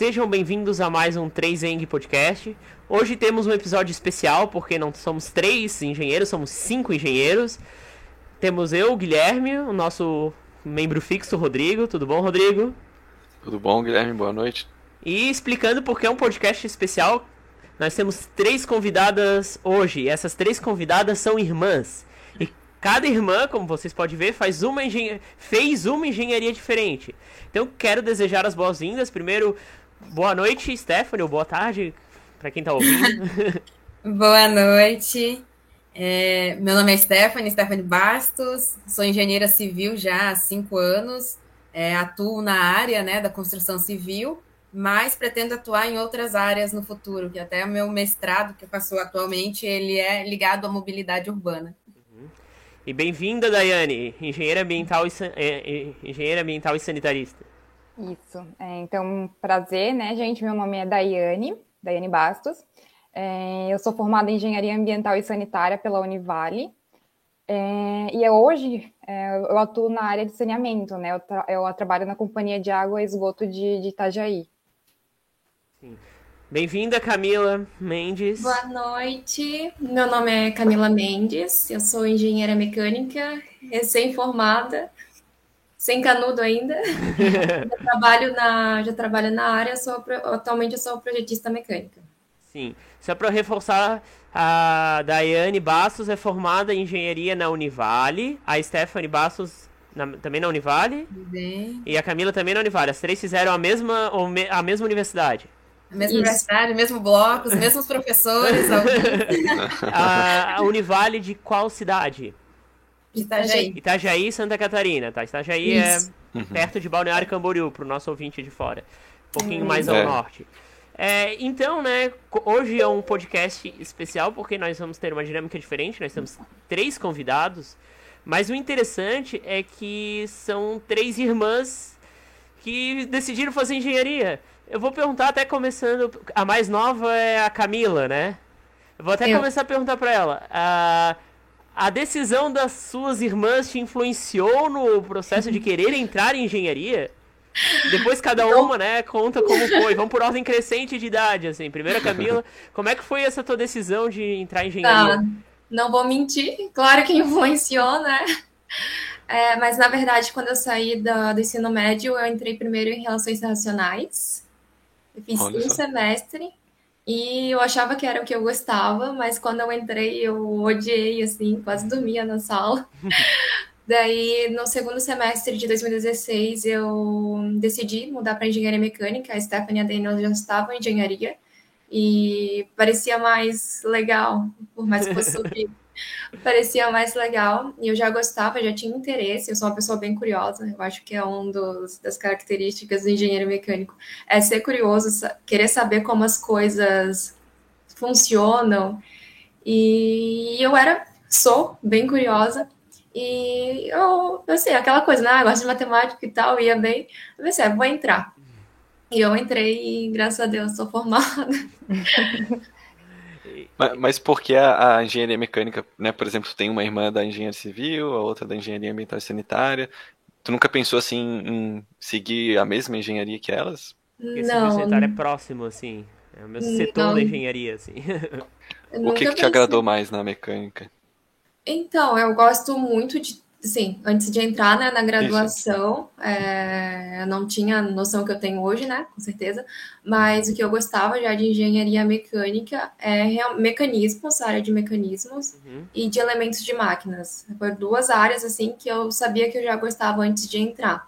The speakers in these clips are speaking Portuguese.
Sejam bem-vindos a mais um 3Eng Podcast. Hoje temos um episódio especial, porque não somos três engenheiros, somos cinco engenheiros. Temos eu, Guilherme, o nosso membro fixo, Rodrigo. Tudo bom, Rodrigo? Tudo bom, Guilherme? Boa noite. E explicando porque é um podcast especial, nós temos três convidadas hoje. Essas três convidadas são irmãs. E cada irmã, como vocês podem ver, faz uma engen... fez uma engenharia diferente. Então quero desejar as boas-vindas. Primeiro, Boa noite, Stephanie, ou boa tarde, para quem está ouvindo. boa noite. É, meu nome é Stephanie, Stephanie Bastos, sou engenheira civil já há cinco anos, é, atuo na área né, da construção civil, mas pretendo atuar em outras áreas no futuro, que até o meu mestrado que eu faço atualmente, ele é ligado à mobilidade urbana. Uhum. E bem-vinda, Daiane, engenheira ambiental e, é, engenheira ambiental e sanitarista. Isso. É, então, prazer, né, gente? Meu nome é Daiane, Daiane Bastos. É, eu sou formada em Engenharia Ambiental e Sanitária pela Univale. É, e é hoje é, eu atuo na área de saneamento, né? Eu, tra eu trabalho na Companhia de Água e Esgoto de, de Itajaí. Bem-vinda, Camila Mendes. Boa noite. Meu nome é Camila Mendes. Eu sou engenheira mecânica, recém-formada sem canudo ainda. já trabalho na, já trabalho na área, sou, atualmente eu sou projetista mecânica. Sim. Só para reforçar, a Daiane Bastos é formada em engenharia na Univale, a Stephanie Bastos na, também na Univale Bem. e a Camila também na Univale. As três fizeram a mesma, a mesma universidade. A mesma Isso. universidade, mesmo bloco, os mesmos professores. a, a Univale de qual cidade? Itajaí. Itajaí, Santa Catarina, tá? Itajaí é Isso. é uhum. perto de Balneário Camboriú, pro nosso ouvinte de fora. Um pouquinho uhum. mais ao é. norte. É, então, né, hoje é um podcast especial porque nós vamos ter uma dinâmica diferente. Nós temos três convidados, mas o interessante é que são três irmãs que decidiram fazer engenharia. Eu vou perguntar até começando. A mais nova é a Camila, né? Eu vou até Eu. começar a perguntar para ela. Uh, a decisão das suas irmãs te influenciou no processo de querer entrar em engenharia? Depois cada uma, né, conta como foi. Vamos por ordem crescente de idade, assim. Primeiro, Camila, como é que foi essa tua decisão de entrar em engenharia? Tá. Não vou mentir, claro que influenciou, né? É, mas, na verdade, quando eu saí do, do, ensino médio, eu entrei primeiro em Relações Internacionais. Eu fiz Olha um só. semestre. E eu achava que era o que eu gostava, mas quando eu entrei eu odiei, assim, quase dormia na sala. Daí, no segundo semestre de 2016, eu decidi mudar para engenharia mecânica. A Stephanie e a Daniel já estavam em engenharia e parecia mais legal, por mais que fosse parecia mais legal e eu já gostava, já tinha interesse. Eu sou uma pessoa bem curiosa, eu acho que é um dos, das características do engenheiro mecânico é ser curioso, querer saber como as coisas funcionam. E eu era, sou bem curiosa. E eu, eu sei, aquela coisa, né? gosto de matemática e tal, ia bem. Eu pensei, ah, vou entrar. E eu entrei e, graças a Deus, sou formada. Mas, mas por que a, a, engenharia mecânica, né? Por exemplo, tem uma irmã da engenharia civil, a outra da engenharia ambiental e sanitária. Tu nunca pensou assim em seguir a mesma engenharia que elas? Porque não. sanitária é próximo, assim. É o mesmo setor não. da engenharia, assim. o que, que te agradou mais na mecânica? Então, eu gosto muito de Sim, antes de entrar né, na graduação, é, eu não tinha a noção que eu tenho hoje, né? Com certeza. Mas o que eu gostava já de engenharia mecânica é mecanismos, área de mecanismos uhum. e de elementos de máquinas. Foram duas áreas assim que eu sabia que eu já gostava antes de entrar.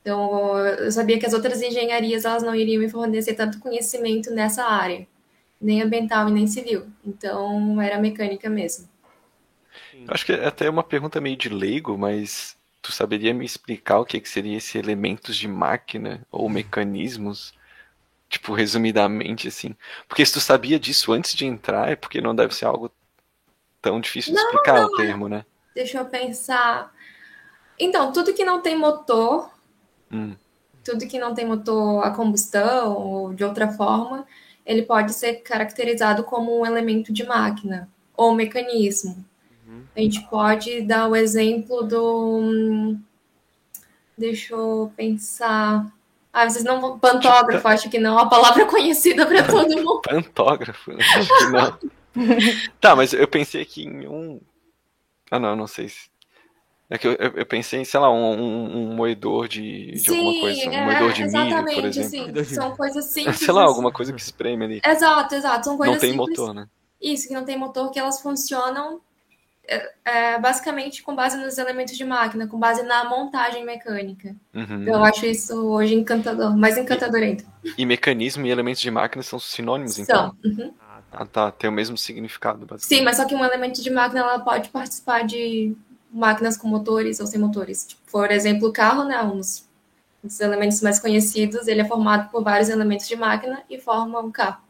Então, eu sabia que as outras engenharias elas não iriam me fornecer tanto conhecimento nessa área, nem ambiental e nem civil. Então, era mecânica mesmo. Acho que é até uma pergunta meio de leigo, mas tu saberia me explicar o que, que seria esse elementos de máquina ou mecanismos? Tipo, resumidamente, assim. Porque se tu sabia disso antes de entrar, é porque não deve ser algo tão difícil de não, explicar não, o termo, né? Deixa eu pensar. Então, tudo que não tem motor, hum. tudo que não tem motor a combustão ou de outra forma, ele pode ser caracterizado como um elemento de máquina ou mecanismo. A gente pode dar o exemplo do. Deixa eu pensar. Ah, vocês não vão. Pantógrafo, acho que não. É uma palavra conhecida para todo mundo. Pantógrafo, acho que não. tá, mas eu pensei aqui em um. Ah, não, não sei se. É que eu, eu pensei em, sei lá, um, um, um moedor de, de sim, alguma coisa. Um é, moedor de exatamente, milho, por exemplo. Sim. São coisas simples. Sei lá, alguma coisa que espreme ali. Exato, exato. São coisas Não tem simples. motor, né? Isso, que não tem motor, que elas funcionam é, é, basicamente com base nos elementos de máquina, com base na montagem mecânica. Uhum. Eu acho isso hoje encantador, mais encantador ainda. E mecanismo e elementos de máquina são sinônimos, São. então? Uhum. Ah, tá. Tem o mesmo significado, basicamente. Sim, mas só que um elemento de máquina ela pode participar de máquinas com motores ou sem motores. Tipo, por exemplo, o carro, né? Um dos, um dos elementos mais conhecidos, ele é formado por vários elementos de máquina e forma um carro,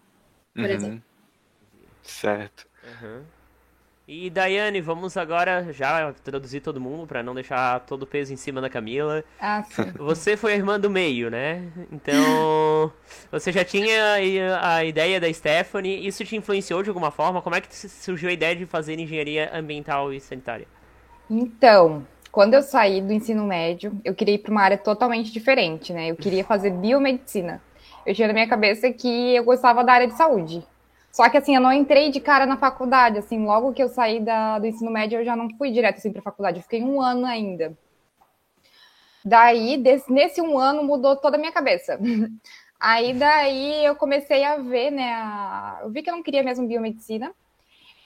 por Uhum. exemplo. Certo. Uhum. E Daiane, vamos agora já introduzir todo mundo para não deixar todo o peso em cima da Camila. Ah, sim. Você foi a irmã do meio, né? Então, você já tinha a ideia da Stephanie, isso te influenciou de alguma forma? Como é que surgiu a ideia de fazer engenharia ambiental e sanitária? Então, quando eu saí do ensino médio, eu queria ir para uma área totalmente diferente, né? Eu queria fazer biomedicina. Eu tinha na minha cabeça que eu gostava da área de saúde. Só que assim, eu não entrei de cara na faculdade, assim, logo que eu saí da, do ensino médio, eu já não fui direto assim para faculdade, eu fiquei um ano ainda. Daí, desse, nesse um ano, mudou toda a minha cabeça. Aí, daí, eu comecei a ver, né, a... eu vi que eu não queria mesmo biomedicina,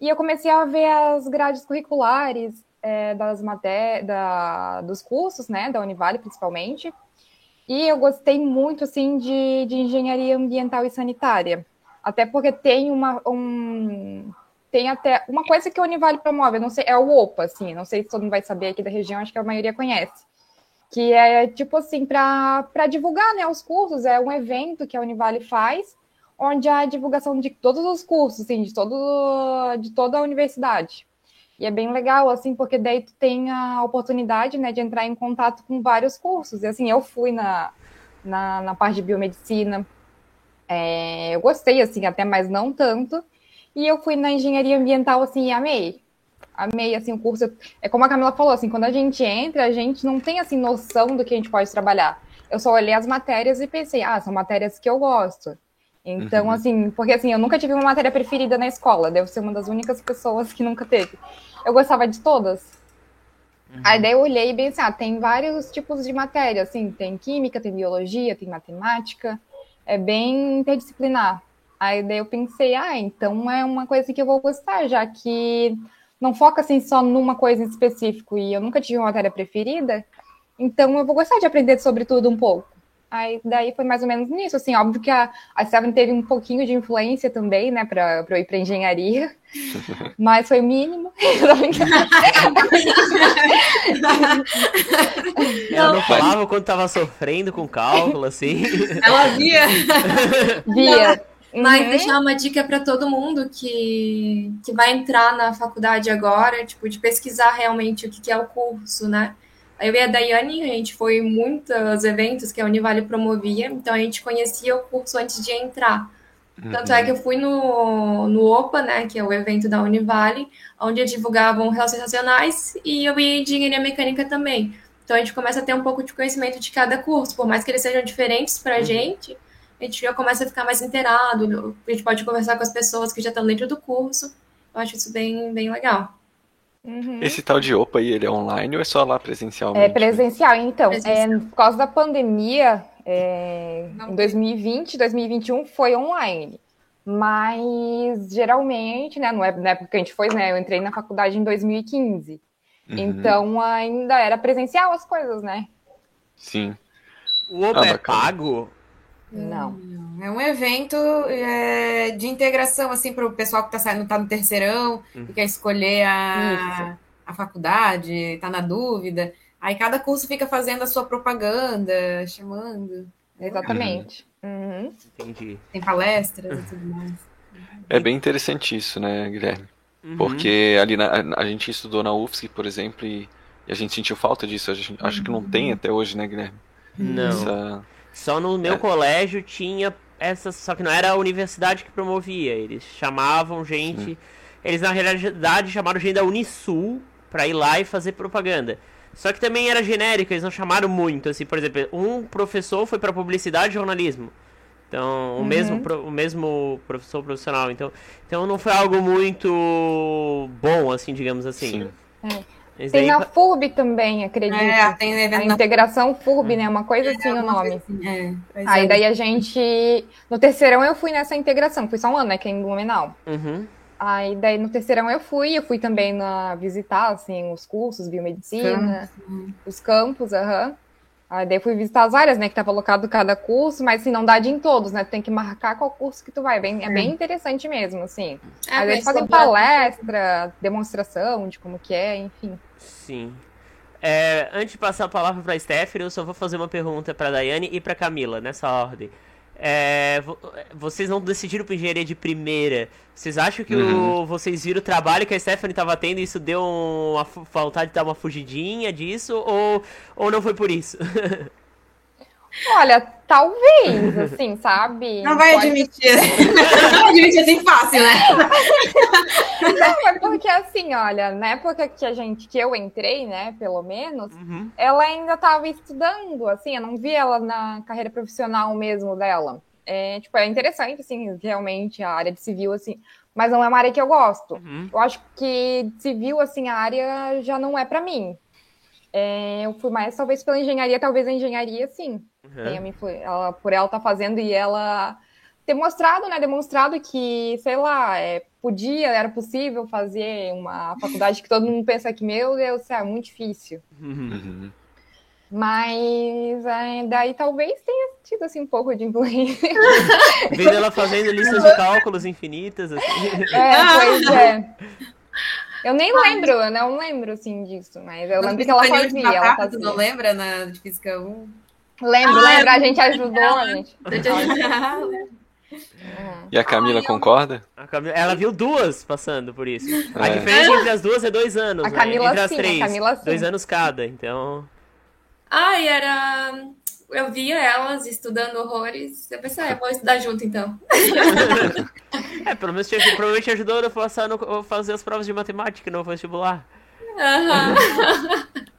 e eu comecei a ver as grades curriculares é, das maté da, dos cursos, né, da Univale, principalmente, e eu gostei muito, assim, de, de engenharia ambiental e sanitária. Até porque tem uma um, tem até uma coisa que a Univale promove, não sei, é o OPA, assim, não sei se todo mundo vai saber aqui da região, acho que a maioria conhece. Que é tipo assim, para divulgar né, os cursos, é um evento que a Univale faz, onde há divulgação de todos os cursos, assim, de, todo, de toda a universidade. E é bem legal, assim, porque daí tu tem a oportunidade, né, de entrar em contato com vários cursos. E assim, eu fui na, na, na parte de biomedicina, é, eu gostei, assim, até, mas não tanto. E eu fui na engenharia ambiental, assim, e amei. Amei, assim, o curso. É como a Camila falou, assim, quando a gente entra, a gente não tem, assim, noção do que a gente pode trabalhar. Eu só olhei as matérias e pensei, ah, são matérias que eu gosto. Então, Uhum. assim, porque assim, eu nunca tive uma matéria preferida na escola, devo ser uma das únicas pessoas que nunca teve. Eu gostava de todas. Aí daí eu olhei e pensei, ah, tem vários tipos de matéria, assim, tem química, tem biologia, tem matemática, é bem interdisciplinar. Aí daí eu pensei, ah, então é uma coisa que eu vou gostar, já que não foca assim só numa coisa em específico e eu nunca tive uma matéria preferida, então eu vou gostar de aprender sobre tudo um pouco. Aí daí foi mais ou menos nisso, assim, óbvio que a, a Seven teve um pouquinho de influência também, né, para eu ir para engenharia, mas foi mínimo. Ela não falava quando tava sofrendo com cálculo, assim. Ela via. Via. Mas Uhum. deixar uma dica para todo mundo que, que vai entrar na faculdade agora, tipo, de pesquisar realmente o que, que é o curso, né? Eu e a Daiane, a gente foi em muitos eventos que a Univale promovia, então a gente conhecia o curso antes de entrar. Tanto é que eu fui no, no OPA, né, que é o evento da Univale, onde divulgavam relações nacionais e eu ia em engenharia mecânica também. Então a gente começa a ter um pouco de conhecimento de cada curso, por mais que eles sejam diferentes para a gente, a gente já começa a ficar mais inteirado, a gente pode conversar com as pessoas que já estão dentro do curso. Eu acho isso bem, bem legal. Uhum. Esse tal de OPA aí, ele é online ou é só lá presencialmente? É presencial. Então, Presencial. é, por causa da pandemia, é, em 2020, 2021 foi online. Mas geralmente, né, não é na época que a gente foi, né? Eu entrei na faculdade em 2015. Uhum. Então ainda era presencial as coisas, né? Sim. O Opa Ah, é bacana. pago? Não. É um evento é, de integração, assim, para o pessoal que está saindo, tá no terceirão, Uhum. e quer escolher a, a faculdade, está na dúvida. Aí cada curso fica fazendo a sua propaganda, chamando. Exatamente. Uhum. Entendi. Tem palestras e tudo mais. É bem interessante isso, né, Guilherme? Uhum. Porque ali na, a gente estudou na UFSC, por exemplo, e, e a gente sentiu falta disso. A gente- acho que não tem até hoje, né, Guilherme? Não. Essa- Só no meu É. colégio tinha essa. Só que não era a universidade que promovia. Eles chamavam gente. Eles na realidade chamaram gente da Unisul pra ir lá e fazer propaganda. Só que também era genérica, eles não chamaram muito, assim, por exemplo, um professor foi para publicidade e jornalismo. Então, o, uhum. mesmo, o mesmo professor profissional. Então, então não foi algo muito bom, assim, digamos assim. É. Tem na FURB também, acredito. É, tem a integração FURB, né? Uma coisa é, assim o nome. Assim. É, Aí é. daí a gente. No terceirão eu fui nessa integração, fui só um ano, né? Que é em Blumenau. Uhum. Aí daí no terceirão eu fui, eu fui também na visitar assim os cursos, biomedicina, campos. os campos, aham. Uhum. Aí daí fui visitar as áreas, né, que tava alocado cada curso, mas assim, não dá de em todos, né? Tu tem que marcar qual curso que tu vai. Bem, é bem interessante mesmo, assim. É, Às vezes fazem palestra, demonstração de como que é, enfim. Sim. É, antes de passar a palavra para a Stephanie, eu só vou fazer uma pergunta para a Daiane e para Camila, nessa ordem. É, vocês não decidiram para engenharia de primeira. Vocês acham que uhum. o, vocês viram o trabalho que a Stephanie estava tendo e isso deu uma vontade de dar uma fugidinha disso? Ou, ou não foi por isso? Olha, talvez, assim, sabe? Não vai Pode... admitir. não admitir assim fácil, né? Não, é porque assim, olha, na época que a gente, que eu entrei, né, pelo menos, uhum. ela ainda estava estudando, assim, eu não vi ela na carreira profissional mesmo dela. É, tipo, é interessante, assim, realmente, a área de civil, assim, mas não é uma área que eu gosto. Uhum. Eu acho que civil, assim, a área já não é para mim. É, eu fui mais, talvez, pela engenharia, talvez a engenharia, sim. Uhum. ela, por ela estar tá fazendo e ela ter mostrado, né, demonstrado que, sei lá, é, podia, era possível fazer uma faculdade que todo mundo pensa que, meu Deus, é muito difícil. Uhum. Mas é, daí talvez tenha tido assim um pouco de influência. Vendo ela fazendo listas de cálculos infinitas, assim. É, pois é. Eu nem lembro, eu não lembro assim disso, mas eu lembro que ela fazia, ela fazia. não lembra na de física 1? Lembro, ah, lembro, a gente ajudou, a gente. E a Camila Ai, concorda? A Camila, ela viu duas passando por isso. É. A diferença entre as duas é dois anos. A né? Camila entre as sim, três. A Camila sim. Dois anos cada, então. Ai, era. Eu via elas estudando horrores. Eu pensei, ah, vou estudar junto então. é, pelo menos provavelmente ajudou a passar no, fazer as provas de matemática no vestibular. Aham. Uhum.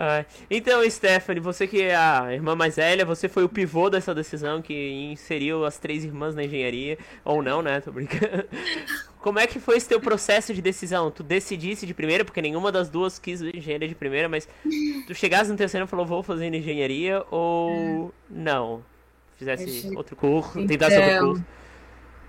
Ah, então, Stephanie, você que é a irmã mais velha, você foi o pivô dessa decisão que inseriu as três irmãs na engenharia, ou não, né? Tô brincando. Como é que foi esse teu processo de decisão? Tu decidisse de primeira, porque nenhuma das duas quis engenharia de primeira, mas tu chegasse no terceiro e falou, vou fazer engenharia, ou não? Fizesse outro curso, então, tentasse outro curso?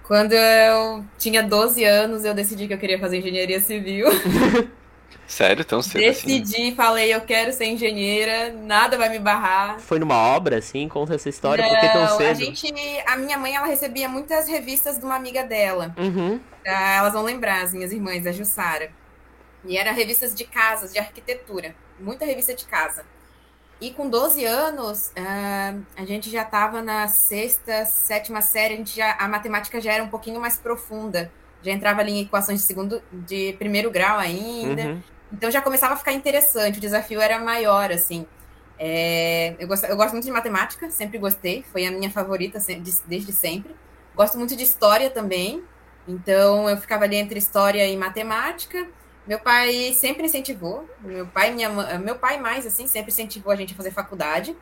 Quando eu tinha 12 anos, eu decidi que eu queria fazer engenharia civil. Sério? Tão cedo assim? Decidi, assim? falei, eu quero ser engenheira, nada vai me barrar. Foi numa obra, assim? Conta essa história, Não, por que tão cedo? A gente, a minha mãe, ela recebia muitas revistas de uma amiga dela. Uhum. Ah, elas vão lembrar, as minhas irmãs, a Jussara. E eram revistas de casas, de arquitetura. Muita revista de casa. E com 12 anos, uh, a gente já estava na sexta, sétima série, a, gente já, a matemática já era um pouquinho mais profunda já entrava ali em equações de segundo, de primeiro grau ainda. Uhum. Então já começava a ficar interessante, o desafio era maior, assim. É, eu, gosto, eu gosto muito de matemática, sempre gostei, foi a minha favorita desde sempre. Gosto muito de história também, então eu ficava ali entre história e matemática. Meu pai sempre incentivou, meu pai, minha, meu pai mais assim, sempre incentivou a gente a fazer faculdade.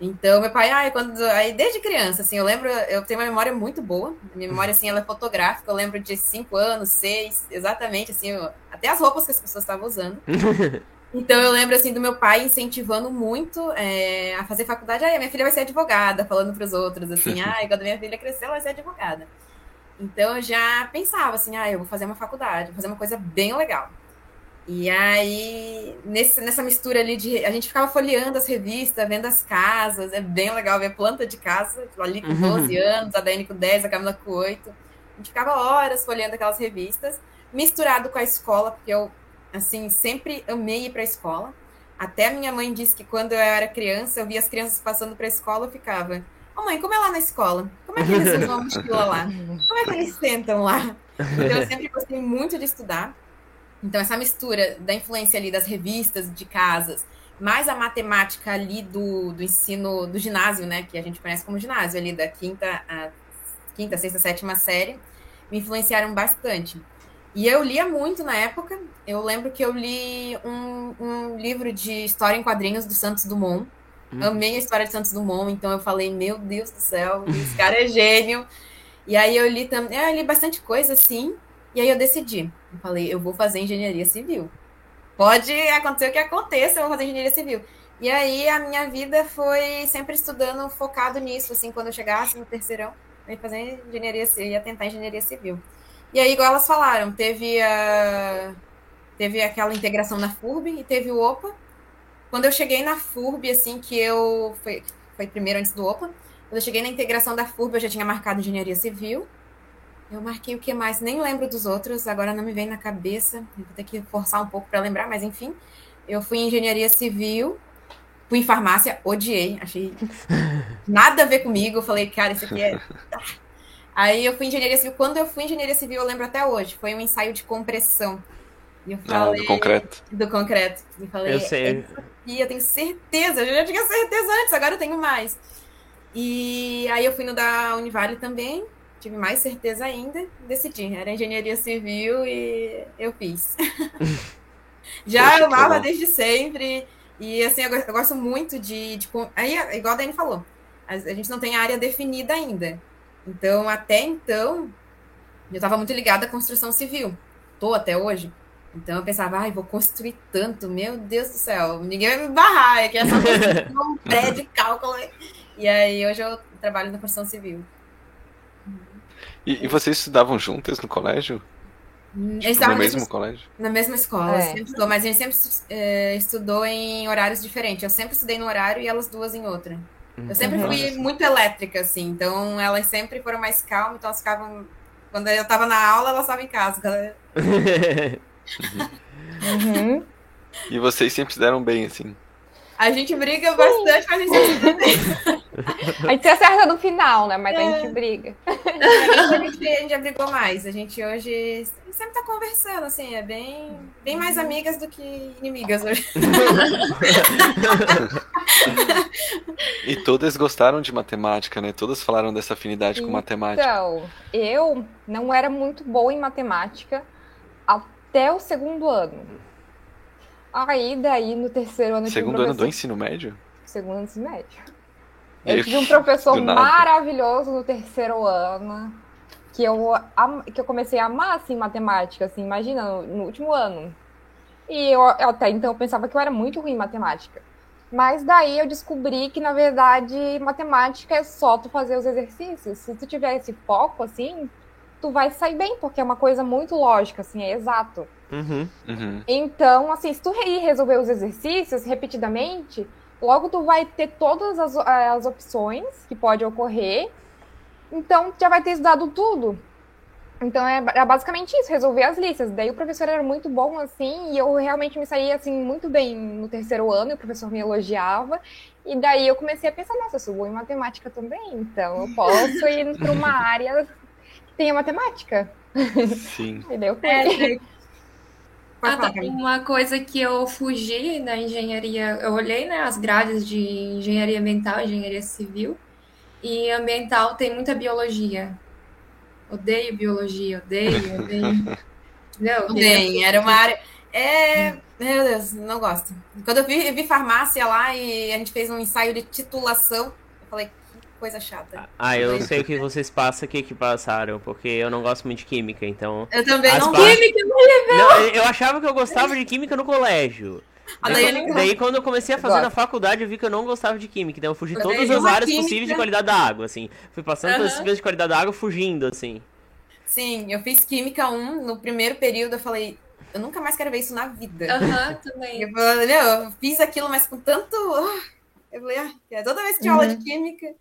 Então, meu pai, ai, quando, aí desde criança, assim, eu lembro, eu tenho uma memória muito boa. Minha memória, assim, ela é fotográfica. Eu lembro de cinco anos, seis, exatamente, assim, eu, até as roupas que as pessoas estavam usando. Então, eu lembro, assim, do meu pai incentivando muito é, a fazer faculdade. Ai, minha filha vai ser advogada, falando para os outros, assim, ai, quando minha filha crescer, ela vai ser advogada. Então, eu já pensava, assim, ah, eu vou fazer uma faculdade, vou fazer uma coisa bem legal. E aí, nesse, nessa mistura ali de. A gente ficava folheando as revistas, vendo as casas. É bem legal ver planta de casa, ali com 12 uhum. anos, a Dani com 10, a Camila com 8. A gente ficava horas folheando aquelas revistas, misturado com a escola, porque eu, assim, sempre amei ir para a escola. Até a minha mãe disse que quando eu era criança, eu via as crianças passando para a escola, eu ficava. Ô oh, mãe, como é lá na escola? Como é que eles usam a mochila lá? Como é que eles sentam lá? Então eu sempre gostei muito de estudar. Então, essa mistura da influência ali das revistas de casas, mais a matemática ali do, do ensino do ginásio, né? Que a gente conhece como ginásio, ali da quinta, a quinta, sexta, sétima série, me influenciaram bastante. E eu lia muito na época. Eu lembro que eu li um, um livro de história em quadrinhos do Santos Dumont. Hum. Amei a história de Santos Dumont, então eu falei, meu Deus do céu, esse cara é gênio. E aí eu li também, eu li bastante coisa assim, e aí eu decidi. Eu falei, eu vou fazer engenharia civil. Pode acontecer o que aconteça, eu vou fazer engenharia civil. E aí a minha vida foi sempre estudando, focado nisso, assim, quando eu chegasse no terceirão, eu ia fazer engenharia civil, ia tentar engenharia civil. E aí, igual elas falaram, teve a teve aquela integração na FURB e teve o OPA. Quando eu cheguei na FURB, assim, que eu foi, foi primeiro antes do OPA, quando eu cheguei na integração da FURB, eu já tinha marcado engenharia civil. Eu marquei o que mais? Nem lembro dos outros, agora não me vem na cabeça. vou ter que forçar um pouco para lembrar, mas enfim. Eu fui em engenharia civil, fui em farmácia, odiei, achei nada a ver comigo. Eu falei, cara, isso aqui é. Aí eu fui em engenharia civil. Quando eu fui em engenharia civil, eu lembro até hoje, foi um ensaio de compressão. E eu falei, ah, do concreto. Do concreto. E falei, eu sei. E eu tenho certeza, eu já tinha certeza antes, agora eu tenho mais. E aí eu fui no da Univale também, tive mais certeza ainda, decidi. Era engenharia civil e eu fiz. Já Poxa, amava desde sempre. E assim, eu, eu gosto muito de, de. Aí, igual a Dani falou, a, a, gente não tem área definida ainda. Então, até então, eu estava muito ligada à construção civil. Tô até hoje. Então eu pensava, ai, vou construir tanto, meu Deus do céu, ninguém vai me barrar, é que essa um prédio, cálculo. E aí hoje eu trabalho na construção civil. E, e vocês estudavam juntas no colégio? Tipo, no mesmo colégio? Na mesma escola, é. estudou, mas a gente sempre é, estudou em horários diferentes. Eu sempre estudei no horário e elas duas em outra. Eu sempre uhum. fui muito elétrica, assim, então elas sempre foram mais calmas, então elas ficavam. Quando eu tava na aula, elas estavam em casa. uhum. E vocês sempre se deram bem, assim? A gente briga bastante, mas a gente. A gente se acerta no final, né? Mas é. a gente briga. A gente, a gente já brigou mais. A gente hoje sempre tá conversando, assim, é bem, bem mais amigas do que inimigas hoje. e todas gostaram de matemática, né? Todas falaram dessa afinidade com matemática. Então, eu não era muito boa em matemática até o segundo ano. Aí, daí, no terceiro ano... Segundo um ano do ensino médio? Segundo ano do ensino médio. Eu tive um professor maravilhoso no terceiro ano, que eu, que eu comecei a amar, assim, matemática, assim, imagina, no, no último ano. E eu, eu, até então eu pensava que eu era muito ruim em matemática. Mas daí eu descobri que, na verdade, matemática é só tu fazer os exercícios. Se tu tiver esse foco, assim, tu vai sair bem, porque é uma coisa muito lógica, assim, é exato. Uhum. Uhum. Então, assim, se tu ir resolver os exercícios repetidamente, logo tu vai ter todas as, as opções que pode ocorrer. Então, já vai ter estudado tudo. Então, é, é, basicamente isso, resolver as listas. Daí o professor era muito bom, assim, e eu realmente me saía, assim, muito bem no terceiro ano, e o professor me elogiava. E daí eu comecei a pensar, nossa, eu sou boa em matemática também, então eu posso ir para uma área que tenha matemática. Sim. Entendeu? É, ah, tá. Uma coisa que eu fugi da engenharia, eu olhei né, as grades de engenharia ambiental, engenharia civil, e ambiental tem muita biologia. Odeio biologia, odeio, odeio. Não, odeio. Era uma área. É. Meu Deus, não gosto. Quando eu vi, eu vi farmácia lá e a gente fez um ensaio de titulação, eu falei, coisa chata. Ah, eu sei o que vocês passam, o que que passaram, porque eu não gosto muito de química, então... Eu também não. Par... Química, é não, eu achava que eu gostava de química no colégio. Ah, daí, daí, quando eu comecei a fazer na faculdade, eu vi que eu não gostava de química. Então eu fugi eu todas as áreas química. possíveis de qualidade da água, assim. Fui passando uhum. todas as níveis de qualidade da água, fugindo, assim. Sim, eu fiz química 1, no primeiro período eu falei, eu nunca mais quero ver isso na vida. Aham, uhum, também. Eu, falei, eu fiz aquilo, mas com tanto... Eu falei, ah, toda vez que tinha uhum. aula de química,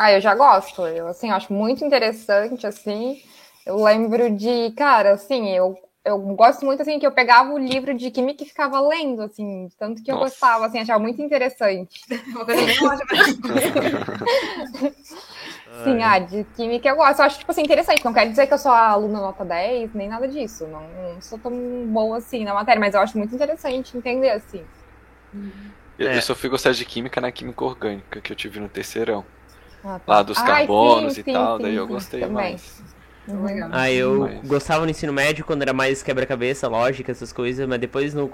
ah, eu já gosto. Eu, assim, acho muito interessante, assim. Eu lembro de, cara, assim, eu, eu gosto muito, assim, que eu pegava o livro de química e ficava lendo, assim, tanto que eu Nossa. gostava, assim, achava muito interessante. Uma coisa bem Sim, ah, de química eu gosto. Eu acho, tipo assim, interessante. Não quer dizer que eu sou aluna nota 10, nem nada disso. Não, não sou tão boa assim na matéria, mas eu acho muito interessante entender, assim. Eu, é. eu só fui gostar de química na química orgânica que eu tive no terceirão. Ah, tá. Lá dos carbonos Ai, sim, e sim, tal, sim, daí eu gostei mais. Uhum. Aí eu mas... gostava no ensino médio quando era mais quebra-cabeça, lógica, essas coisas, mas depois no,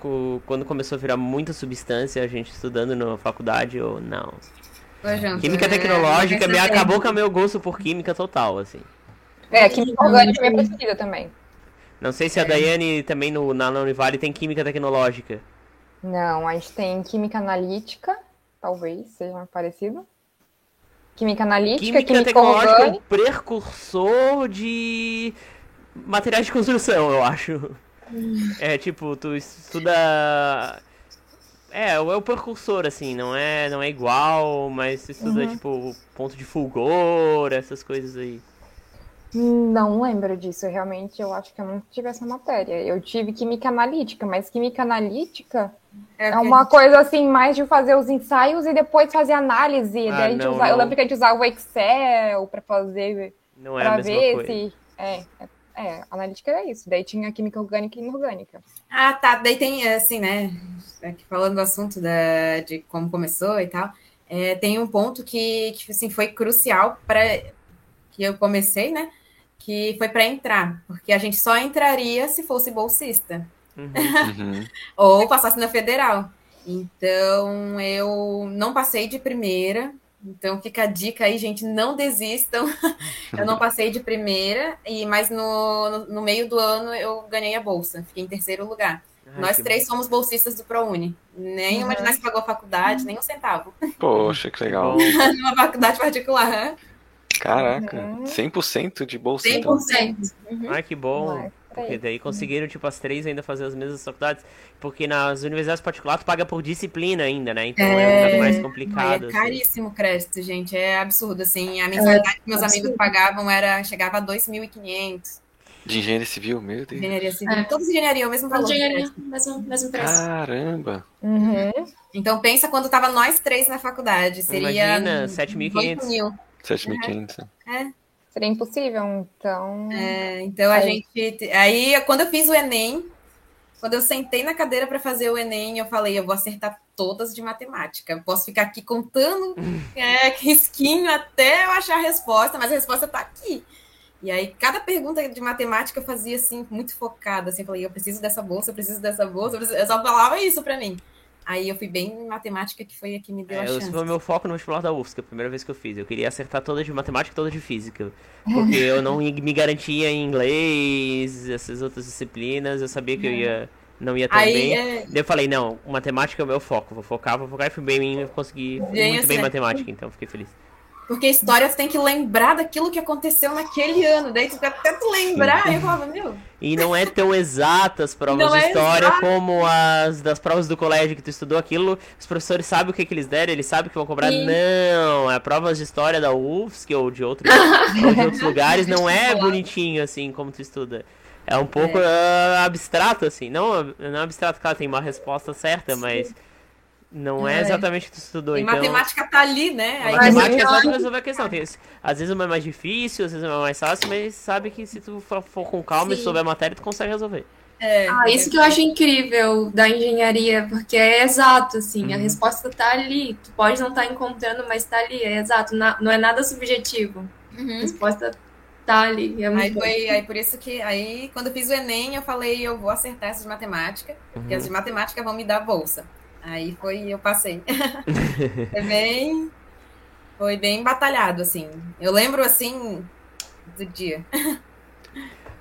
quando começou a virar muita substância, a gente estudando na faculdade, eu não. química tecnológica me acabou com o meu gosto por química total, assim. É, química orgânica é minha preferida também. Não sei se a é. Daiane também no, na Univale tem química tecnológica. Não, a gente tem química analítica, talvez seja parecido. Química analítica, química, química tecnológica é um precursor de materiais de construção, eu acho. É tipo, tu estuda. É, é o precursor, assim, não é, não é igual, mas tu estuda, uhum. tipo, ponto de fulgor, essas coisas aí. Não lembro disso, realmente eu acho que eu não tive essa matéria. Eu tive química analítica, mas química analítica é, é uma coisa assim, mais de fazer os ensaios e depois fazer análise. Ah, não, usa... Eu lembro que a gente usava o Excel para fazer. Não é pra a mesma ver coisa. se. É, é, é, analítica era isso. Daí tinha química orgânica e inorgânica. Ah, tá. Daí tem, assim, né? Aqui falando do assunto da, de como começou e tal. É, tem um ponto que, que assim, foi crucial para que eu comecei, né? Que foi para entrar, porque a gente só entraria se fosse bolsista. Uhum. Ou passasse na federal. Então, eu não passei de primeira. Então, fica a dica aí, gente, não desistam. eu não passei de primeira, e mas no, no, no, meio do ano eu ganhei a bolsa. Fiquei em terceiro lugar. Ai, nós três bom. somos bolsistas do ProUni. Nenhuma uhum. de nós pagou a faculdade, nem um centavo. Poxa, que legal. Numa faculdade particular. Caraca, uhum. 100% de bolsa 100%. então. Uhum. Ai, que bom. Porque daí conseguiram, tipo, as três ainda fazer as mesmas faculdades. Porque nas universidades particulares tu paga por disciplina ainda, né? Então é, é mais complicado. É caríssimo o crédito, gente. É absurdo, assim. A mensalidade é, que meus absurdo. amigos pagavam era, chegava a 2.500. De engenharia civil, meu Deus. Engenharia civil. É. Todos engenharia, o mesmo valor. Engenharia, mesmo, mesmo preço. Caramba. Uhum. Então pensa quando tava nós três na faculdade. Seria. Imagina, 7.500. 7.500. É seria impossível, então. É, então a gente. Aí, quando eu fiz o Enem, quando eu sentei na cadeira para fazer o Enem, eu falei, eu vou acertar todas de matemática. Eu posso ficar aqui contando é, risquinho até eu achar a resposta, mas a resposta está aqui. E aí, cada pergunta de matemática eu fazia assim, muito focada. Assim, eu falei, eu preciso dessa bolsa, eu preciso dessa bolsa. Eu só falava isso para mim. Aí eu fui bem em matemática, que foi a que me deu é, a chance. Esse foi o meu foco no vestibular da UFSC, a primeira vez que eu fiz. Eu queria acertar todas de matemática e todas de física. Porque eu não me garantia em inglês, essas outras disciplinas. Eu sabia que eu ia não ia tão Aí, bem. É... Eu falei, não, matemática é o meu foco. Vou focar, vou focar e fui bem em consegui muito bem em matemática, então fiquei feliz. Porque história tem que lembrar daquilo que aconteceu naquele ano. Daí tu fica até tu lembrar, eu falava, meu. E não é tão exatas provas de é história é como as das provas do colégio que tu estudou aquilo. Os professores sabem o que, que eles deram, eles sabem que vão cobrar. Sim. Não, é provas de história da UFSC ou de outros, ou de outros lugares. Não é bonitinho assim como tu estuda. É um pouco é. Uh, abstrato, assim. Não, não é abstrato, claro, tem uma resposta certa, Sim. mas não é, é exatamente o que tu estudou, e então... matemática tá ali, né? A matemática é só pra resolver a questão. Tem, às vezes uma é mais difícil, às vezes uma é mais fácil, mas sabe que se tu for, com calma Sim. e souber a matéria, tu consegue resolver. É, ah, isso que eu acho incrível da engenharia, porque é exato, assim, uhum. a resposta tá ali. Tu pode não estar tá encontrando, mas tá ali, é exato, não é nada subjetivo. Uhum. A resposta tá ali. É aí foi aí por isso que aí quando eu fiz o Enem, eu falei, eu vou acertar essas de matemática, uhum. porque as de matemática vão me dar bolsa. Aí foi, eu passei. foi bem. Foi bem batalhado, assim. Eu lembro, assim, do dia.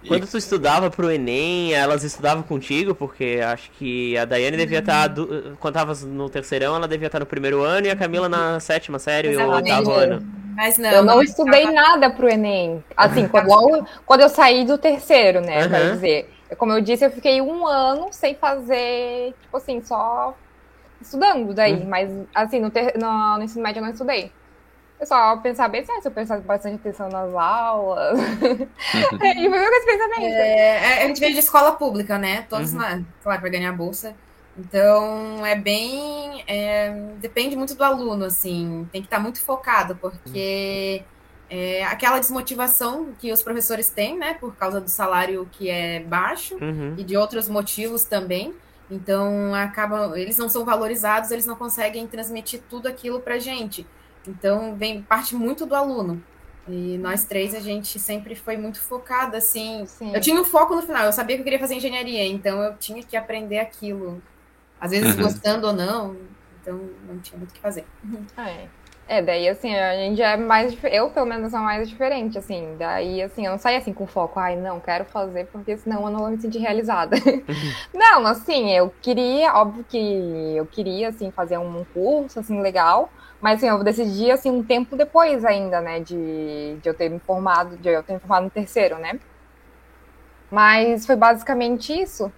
Quando tu estudava pro Enem, elas estudavam contigo? Porque acho que a Daiane devia estar. Tá quando tava no terceirão, ela devia estar no primeiro ano e a Camila na sétima série ou oitavo ano. Mas não. Eu não estudei tava... nada pro Enem. Assim, quando, quando eu saí do terceiro, né? Uhum. Quer dizer, como eu disse, eu fiquei um ano sem fazer, tipo assim, só estudando daí, uhum. mas assim, no, ter, no, no, ensino médio eu não estudei. Eu só pensava bem se eu prestava bastante atenção nas aulas. E foi o meu pensamento. É, é, a gente veio de escola pública, né? Todos uhum. lá, claro, para ganhar bolsa. Então, é bem. É, depende muito do aluno, assim. Tem que estar muito focado, porque é, aquela desmotivação que os professores têm, né? Por causa do salário que é baixo uhum. e de outros motivos também. Então, acaba, eles não são valorizados, eles não conseguem transmitir tudo aquilo para gente. Então, vem parte muito do aluno. E nós três, a gente sempre foi muito focada, assim. Sim. Eu tinha um foco no final, eu sabia que eu queria fazer engenharia, então eu tinha que aprender aquilo. Às vezes uhum. gostando ou não, então não tinha muito o que fazer. É. É, daí assim, a gente é mais. Eu, pelo menos, sou mais diferente, assim. Daí, assim, eu não saio assim com foco, ai, não, quero fazer, porque senão eu não vou me sentir realizada. não, assim, eu queria, óbvio que eu queria, assim, fazer um curso, assim, legal. Mas, assim, eu decidi, assim, um tempo depois ainda, né, de, de eu ter me formado, de eu ter me formado no terceiro, né. Mas foi basicamente isso.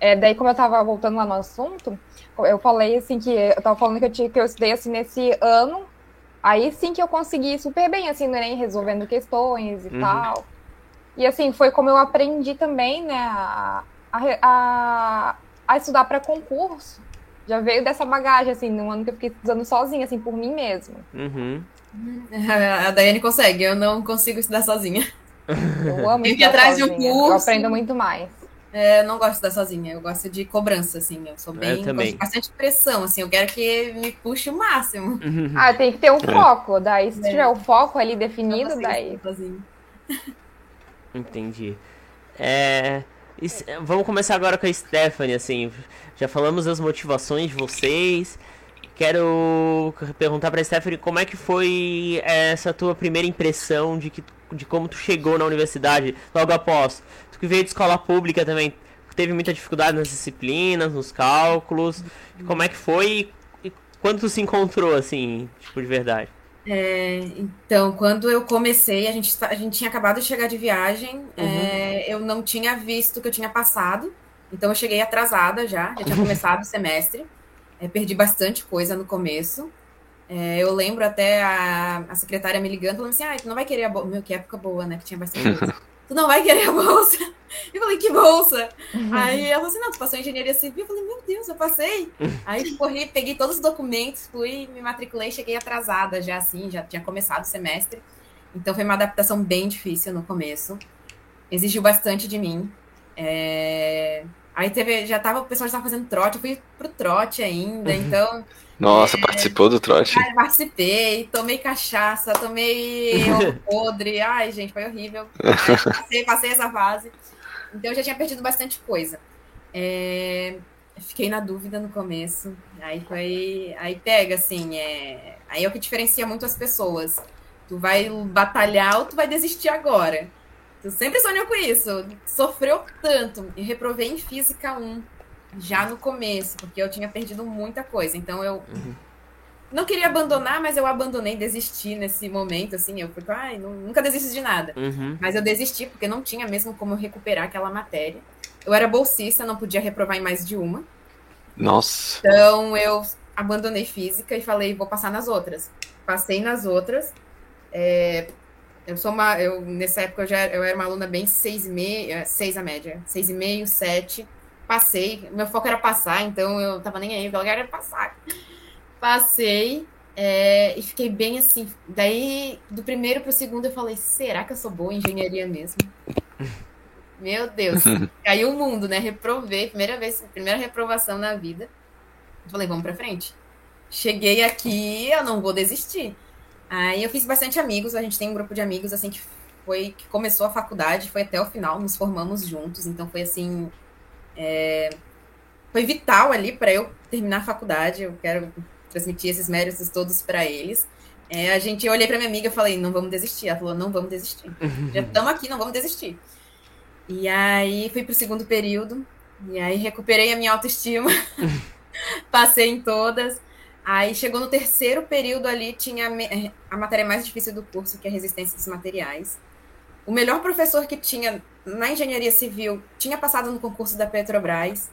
É, daí, como eu tava voltando lá no assunto, eu falei, assim, que eu tava falando que eu, tinha, que eu estudei, assim, nesse ano Aí sim que eu consegui super bem, assim, no Enem, resolvendo questões e uhum. tal. E assim, foi como eu aprendi também, né, a, a, a estudar para concurso. Já veio dessa bagagem, assim, no ano que eu fiquei estudando sozinha, assim, por mim mesma. Uhum. A Daiane consegue, eu não consigo estudar sozinha. Eu amo estudar atrás sozinha. de um curso. Eu aprendo muito mais. É, eu não gosto de estar sozinha, eu gosto de cobrança, assim. Eu sou bem. Eu também. bastante pressão, assim. Eu quero que me puxe o máximo. Uhum. Ah, tem que ter um foco. Daí, se é. tiver o foco ali definido, daí. Entendi. É, vamos começar agora com a Stephanie, assim. Já falamos das motivações de vocês. Quero perguntar pra Stephanie como é que foi essa tua primeira impressão de, que, de como tu chegou na universidade logo após que veio de escola pública também teve muita dificuldade nas disciplinas, nos cálculos. Como é que foi e quando tu se encontrou, assim, tipo, de verdade? É, então, quando eu comecei, a gente, a gente tinha acabado de chegar de viagem, uhum. é, eu não tinha visto que eu tinha passado, então eu cheguei atrasada já, já tinha começado o semestre, é, perdi bastante coisa no começo. É, eu lembro até a, a secretária me ligando, falando assim, ah, tu não vai querer a bolsa. Meu, que época boa, né? Que tinha bastante coisa. tu não vai querer a bolsa? Eu falei, que bolsa? Uhum. Aí ela falou assim, não, tu passou em engenharia civil. Eu falei, meu Deus, eu passei. Aí corri, peguei todos os documentos, fui, me matriculei, cheguei atrasada já assim, já tinha começado o semestre. Então foi uma adaptação bem difícil no começo. Exigiu bastante de mim. É... Aí teve, já tava, o pessoal já estava fazendo trote, eu fui pro trote ainda, uhum. então nossa, é, participou do trote? Ai, participei, tomei cachaça, tomei ovo podre. Ai, gente, foi horrível. passei, passei essa fase. Então eu já tinha perdido bastante coisa. É, fiquei na dúvida no começo. Aí foi. Aí pega, assim. É, aí é o que diferencia muito as pessoas. Tu vai batalhar ou tu vai desistir agora. Tu sempre sonhou com isso. Sofreu tanto. E reprovei em física 1 já no começo, porque eu tinha perdido muita coisa. Então eu uhum. não queria abandonar, mas eu abandonei, desisti nesse momento, assim. Eu fui, ai, nunca desisto de nada. Uhum. Mas eu desisti porque não tinha mesmo como recuperar aquela matéria. Eu era bolsista, não podia reprovar em mais de uma. Nossa. Então eu abandonei física e falei, vou passar nas outras. Passei nas outras. É, eu sou uma. Eu, nessa época eu, já, eu era uma aluna bem seis e meio, seis a média, seis e meio, sete passei. Meu foco era passar, então eu tava nem aí, eu quero passar. Passei é, e fiquei bem assim. Daí, do primeiro pro segundo, eu falei: será que eu sou boa em engenharia mesmo? Meu Deus, caiu o mundo, né? Reprovei, primeira vez, primeira reprovação na vida. Falei, vamos pra frente. Cheguei aqui, eu não vou desistir. Aí eu fiz bastante amigos, a gente tem um grupo de amigos assim que foi que começou a faculdade, foi até o final, nos formamos juntos, então foi assim é, foi vital ali para eu terminar a faculdade. Eu quero transmitir esses méritos todos para eles. É, a gente, eu olhei para minha amiga e falei, não vamos desistir. Ela falou, não vamos desistir. Já estamos aqui, não vamos desistir. E aí fui para o segundo período, e aí recuperei a minha autoestima, passei em todas. Aí chegou no terceiro período ali, tinha a matéria mais difícil do curso, que é a resistência dos materiais. O melhor professor que tinha na engenharia civil tinha passado no concurso da Petrobras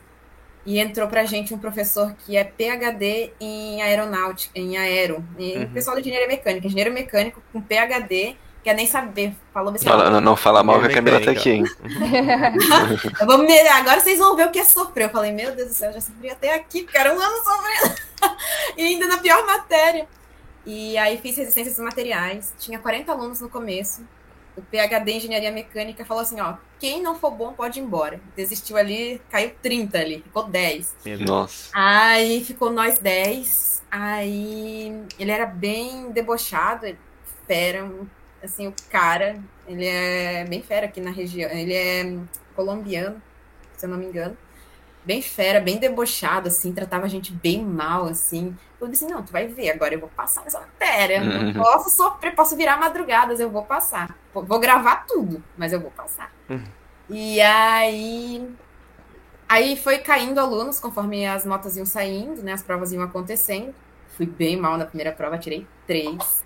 e entrou pra gente um professor que é PhD em aeronáutica, em aero, e uhum. pessoal de engenharia mecânica, engenheiro mecânico com PhD, quer nem saber, falou assim, fala, não, não fala mal que a Camila tá aqui, hein? eu vou me... Agora vocês vão ver o que é sofrer. Eu falei, meu Deus do céu, eu já sofri até aqui, porque era um ano sofrendo. e ainda na pior matéria. E aí fiz resistência dos materiais, tinha 40 alunos no começo, o PhD em engenharia mecânica falou assim, ó, quem não for bom pode ir embora. Desistiu ali, caiu 30 ali, ficou 10. Nossa. Aí ficou nós 10. Aí ele era bem debochado, fera, assim, o cara, ele é bem fera aqui na região, ele é colombiano, se eu não me engano. Bem fera, bem debochado, assim, tratava a gente bem mal, assim. Eu disse, assim, não, tu vai ver, agora eu vou passar nessa matéria. Uhum. Posso sofrer, posso virar madrugadas, eu vou passar. Vou gravar tudo, mas eu vou passar. Uhum. E aí. Aí foi caindo alunos conforme as notas iam saindo, né? As provas iam acontecendo. Fui bem mal na primeira prova, tirei três.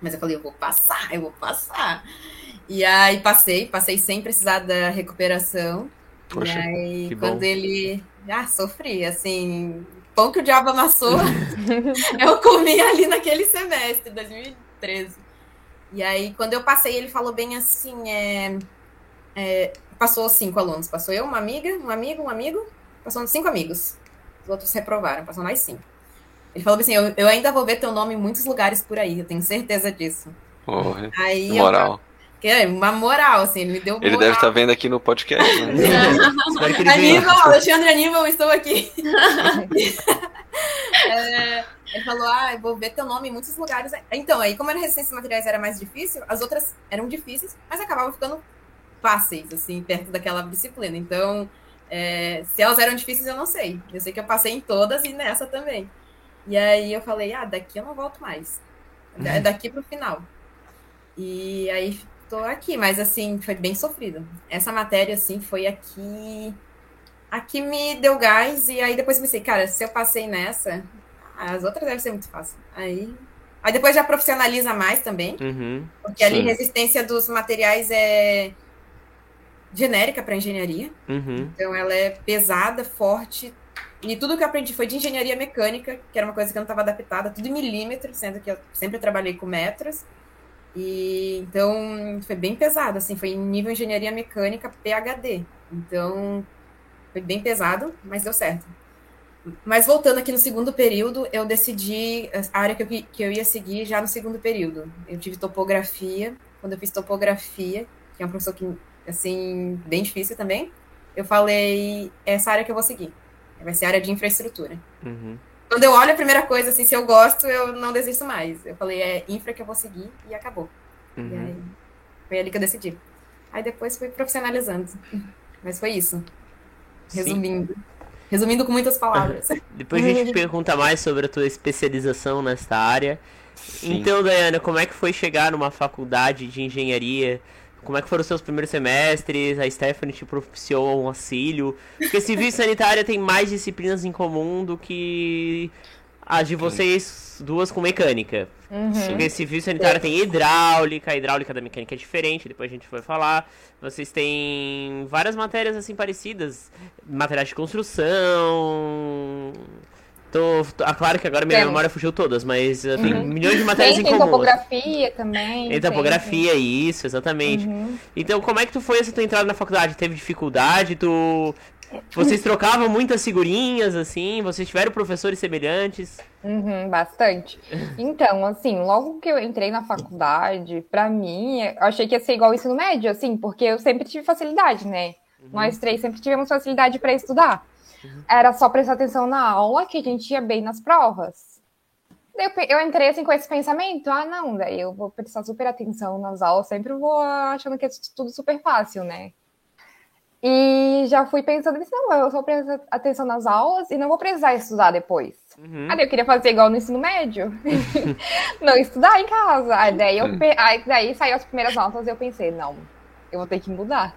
Mas eu falei, eu vou passar, eu vou passar. E aí passei, passei sem precisar da recuperação. Poxa, e aí, quando bom. ele. Ah, sofri, assim. Pão que o diabo amassou, eu comi ali naquele semestre, 2013. E aí, quando eu passei, ele falou bem assim: é, é, passou cinco alunos. Passou eu, uma amiga, um amigo, um amigo. Passou cinco amigos. Os outros reprovaram, passou mais cinco. Ele falou assim: eu, eu ainda vou ver teu nome em muitos lugares por aí, eu tenho certeza disso. Porra, aí moral. Eu, que é uma moral, assim, ele me deu moral. Ele deve estar tá vendo aqui no podcast, né? Aníbal, Alexandre Aníbal, estou aqui. é, ele falou, ah, eu vou ver teu nome em muitos lugares. Então, aí, como a resistência de materiais era mais difícil, as outras eram difíceis, mas acabavam ficando fáceis, assim, perto daquela disciplina. Então, é, se elas eram difíceis, eu não sei. Eu sei que eu passei em todas e nessa também. E aí eu falei, ah, daqui eu não volto mais. É daqui pro final. E aí tô aqui, mas assim, foi bem sofrido. Essa matéria, assim, foi aqui. Aqui me deu gás, e aí depois pensei, cara, se eu passei nessa, as outras devem ser muito fácil. Aí. Aí depois já profissionaliza mais também. Uhum, porque sim. ali resistência dos materiais é genérica para engenharia. Uhum. Então ela é pesada, forte. E tudo que eu aprendi foi de engenharia mecânica, que era uma coisa que eu não estava adaptada, tudo em milímetros, sendo que eu sempre trabalhei com metros. E então foi bem pesado, assim, foi nível engenharia mecânica PhD. Então foi bem pesado, mas deu certo. Mas voltando aqui no segundo período, eu decidi a área que eu, que eu ia seguir já no segundo período. Eu tive topografia. Quando eu fiz topografia, que é um professor que, assim, bem difícil também, eu falei, essa área que eu vou seguir. Vai ser área de infraestrutura. Uhum. Quando eu olho a primeira coisa, assim, se eu gosto, eu não desisto mais. Eu falei, é infra que eu vou seguir e acabou. Uhum. E aí, foi ali que eu decidi. Aí depois fui profissionalizando. Mas foi isso. Resumindo. Sim. Resumindo com muitas palavras. Depois a gente pergunta mais sobre a tua especialização nesta área. Sim. Então, Dayana, como é que foi chegar numa faculdade de engenharia? Como é que foram os seus primeiros semestres? A Stephanie te propiciou um auxílio? Porque civil e sanitária tem mais disciplinas em comum do que as de vocês duas com mecânica. Uhum. Porque civil e sanitária tem hidráulica, a hidráulica da mecânica é diferente, depois a gente vai falar. Vocês têm várias matérias assim parecidas, materiais de construção, Tô, tô, ah, claro que agora minha Temos. memória fugiu todas, mas tem uhum. milhões de matérias tem, em comum. Tem topografia também. Tem topografia, tem. isso, exatamente. Uhum. Então, como é que tu foi essa tua entrada na faculdade? Teve dificuldade? Tu... Vocês trocavam muitas figurinhas, assim? Vocês tiveram professores semelhantes? Uhum, bastante. Então, assim, logo que eu entrei na faculdade, pra mim, eu achei que ia ser igual ao ensino médio, assim, porque eu sempre tive facilidade, né? Uhum. Nós três sempre tivemos facilidade para estudar. Era só prestar atenção na aula que a gente ia bem nas provas. Eu, eu entrei assim com esse pensamento, ah, não, daí eu vou prestar super atenção nas aulas, sempre vou achando que é tudo super fácil, né? E já fui pensando assim, não, eu só prestar atenção nas aulas e não vou precisar estudar depois. Uhum. Aí eu queria fazer igual no ensino médio. não estudar em casa. Aí daí, eu, aí daí saiu as primeiras notas e eu pensei, não, eu vou ter que mudar.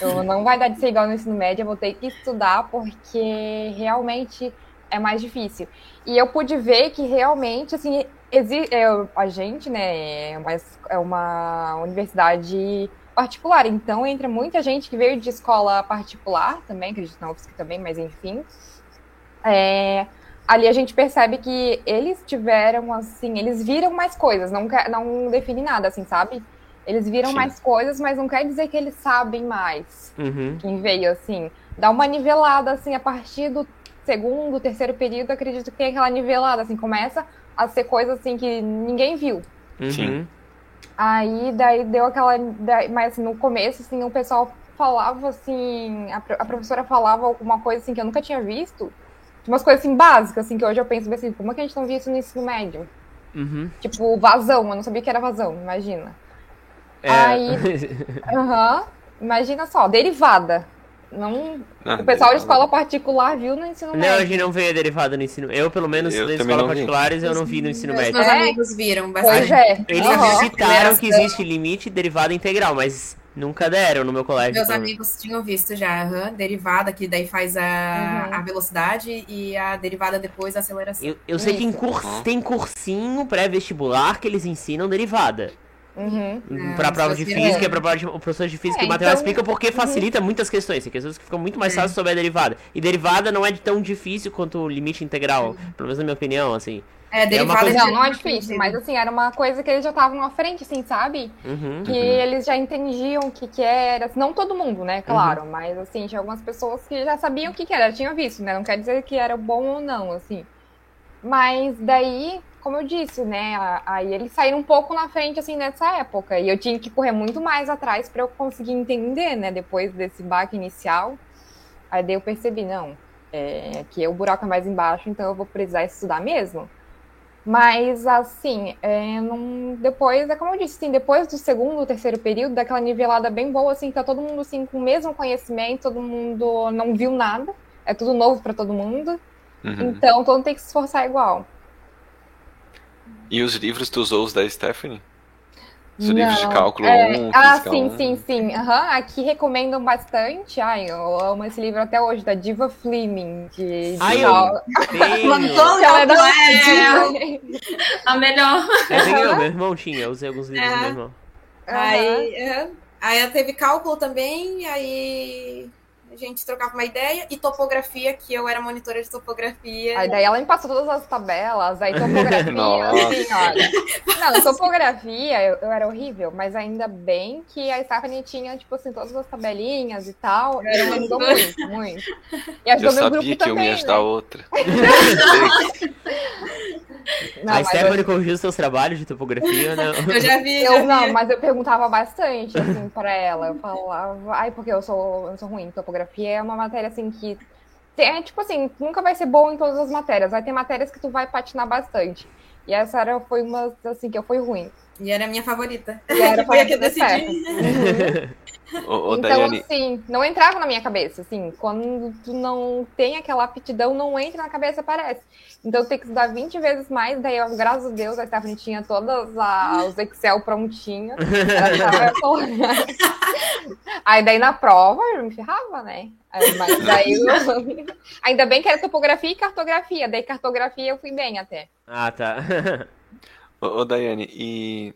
Eu não vai dar de ser igual no ensino médio, eu vou ter que estudar porque realmente é mais difícil. E eu pude ver que realmente, assim, é, a gente, né, é uma, é uma universidade particular, então entra muita gente que veio de escola particular também, acredito na UFSC também, mas enfim. É, ali a gente percebe que eles tiveram, assim, eles viram mais coisas, não, não define nada, assim, sabe? Eles viram Sim. mais coisas, mas não quer dizer que eles sabem mais. Uhum. Quem veio, assim, dá uma nivelada, assim, a partir do segundo, terceiro período, acredito que tem aquela nivelada, assim, começa a ser coisa, assim, que ninguém viu. Uhum. Sim. Aí, daí deu aquela... Mas, assim, no começo, assim, o pessoal falava, assim... A, professora falava alguma coisa, assim, que eu nunca tinha visto. Umas coisas, assim, básicas, assim, que hoje eu penso, assim, como é que a gente não viu isso no ensino médio? Uhum. Tipo, vazão, eu não sabia que era vazão, imagina. É... Aí, uhum, imagina só, derivada. Não, não o pessoal de escola particular viu no ensino médio. Não, a gente não vê derivada no ensino. Eu, pelo menos, eu das escolas particulares, eu não vi no ensino médio. Meus amigos viram bastante. Pois é. Eles uhum. citaram que existe limite de derivada integral, mas nunca deram no meu colégio. Meus então... amigos tinham visto já, uhum, derivada, que daí faz a, uhum. a velocidade e a derivada depois a aceleração. Eu, eu sei que tem cursinho pré-vestibular que eles ensinam derivada. Uhum. É, pra prova de física, pra prova de, o professor de física é, e matemática então... explica porque uhum. facilita uhum. muitas questões. Tem questões que ficam muito mais é. fáceis sobre a derivada. E derivada não é tão difícil quanto o limite integral, uhum. pelo menos na minha opinião, assim. É, derivada é não, não é difícil, mas assim, era uma coisa que eles já estavam à frente, assim, sabe? Uhum. Que eles já entendiam o que, que era. Não todo mundo, né? Claro, uhum. mas assim, tinha algumas pessoas que já sabiam o que, que era, tinham visto, né? Não quer dizer que era bom ou não, assim. Mas daí, como eu disse, né? Aí eles saíram um pouco na frente, assim, nessa época. E eu tinha que correr muito mais atrás para eu conseguir entender, né? Depois desse baque inicial. Aí daí eu percebi, não, é, que o buraco é mais embaixo, então eu vou precisar estudar mesmo. Mas, assim, é, não, depois, é como eu disse, assim, depois do segundo, terceiro período, daquela nivelada bem boa, assim, tá todo mundo, assim, com o mesmo conhecimento, todo mundo não viu nada, é tudo novo para todo mundo, uhum. então todo mundo tem que se esforçar igual. E os livros tu usou os da Stephanie? Os não, livros de cálculo é... 1, Ah, sim, 1. sim, sim. Uhum. Aqui recomendam bastante. Ai, eu amo esse livro até hoje, da Diva Fleming. De, de Ai, eu Ela é da é, A melhor. É, eu, meu irmão tinha, eu usei alguns livros é. do meu irmão. Aí, uhum. aí teve cálculo também, aí gente trocava uma ideia, e topografia, que eu era monitora de topografia. Aí daí ela me passou todas as tabelas, aí topografia, assim, olha. Não, topografia eu, eu, era horrível, mas ainda bem que a Stephanie tinha, tipo assim, todas as tabelinhas e tal, e me ajudou muito, muito. E ajudou eu meu sabia que também, eu ia ajudar né? outra. Não, a Stephanie eu... corrigiu seus trabalhos de topografia, né? Eu já vi. Eu, já vi. não, mas eu perguntava bastante, assim, pra ela. Eu falava, ai, porque eu sou, eu sou ruim. Topografia é uma matéria, assim, que. É, tipo assim, nunca vai ser bom em todas as matérias. Vai ter matérias que tu vai patinar bastante. E essa era, foi uma, assim, que eu fui ruim. E era a minha favorita. E era foi a que eu decidi. Ô, então, Daiane... assim, não entrava na minha cabeça, assim, quando tu não tem aquela aptidão, não entra na cabeça, parece. Então, tem que estudar 20 vezes mais, daí, eu, graças a Deus, a Stephanie tinha todos os Excel prontinhos. Aí, daí, na prova, eu me ferrava, né? Mas daí, eu... ainda bem que era topografia e cartografia, daí cartografia eu fui bem até. Ah, tá. ô, ô, Daiane, e...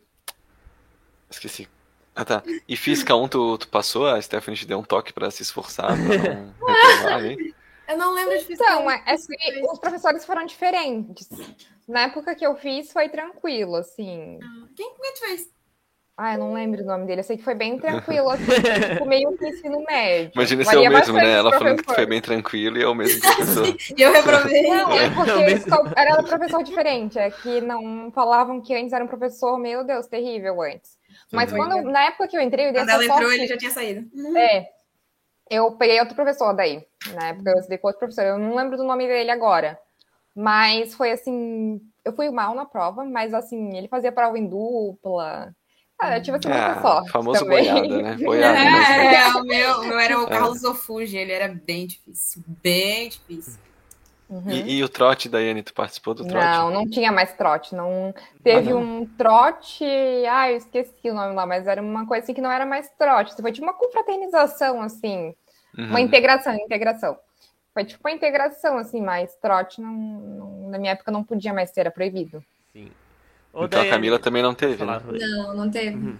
Esqueci ah, tá. E física 1 tu, tu passou? A Stephanie te deu um toque pra se esforçar, pra não reprovar? Eu não lembro de física. Então, é, é, os professores foram diferentes. Na época que eu fiz, foi tranquilo, assim. Ah, quem que fez? Ah, eu não lembro o nome dele. Eu sei que foi bem tranquilo, assim, tipo, meio que ensino médio. Imagina se é o mesmo, né? Ela falando que foi bem tranquilo e é o mesmo professor. e eu reprovei. Não, é porque era um professor diferente. É que não falavam que antes era um professor, meu Deus, terrível antes. Mas quando, na época que eu entrei, eu dei Quando ela entrou, ele já tinha saído. É. Eu peguei outro professor daí. Na época eu estudei com outro professor. Eu não lembro do nome dele agora. Mas foi assim. Eu fui mal na prova, mas assim, ele fazia prova em dupla. Ah, eu tive assim, muita ah, sorte. famoso também. boiada, né? Boiada, é, é, o meu, meu era o é. Carlos Ofuji, ele era bem difícil. Bem difícil. Uhum. E, e, o trote, Daiane, tu participou do trote? Não, não tinha mais trote. Não teve ah, não. um trote. Ah, eu esqueci o nome lá, mas era uma coisa assim que não era mais trote. Foi tipo uma confraternização, assim. Uhum. Uma integração, integração. Foi tipo uma integração, assim, mas trote não, não, na minha época não podia mais ser, era proibido. Sim. então Daiane, a Camila também não teve, né? Não, não teve. Uhum.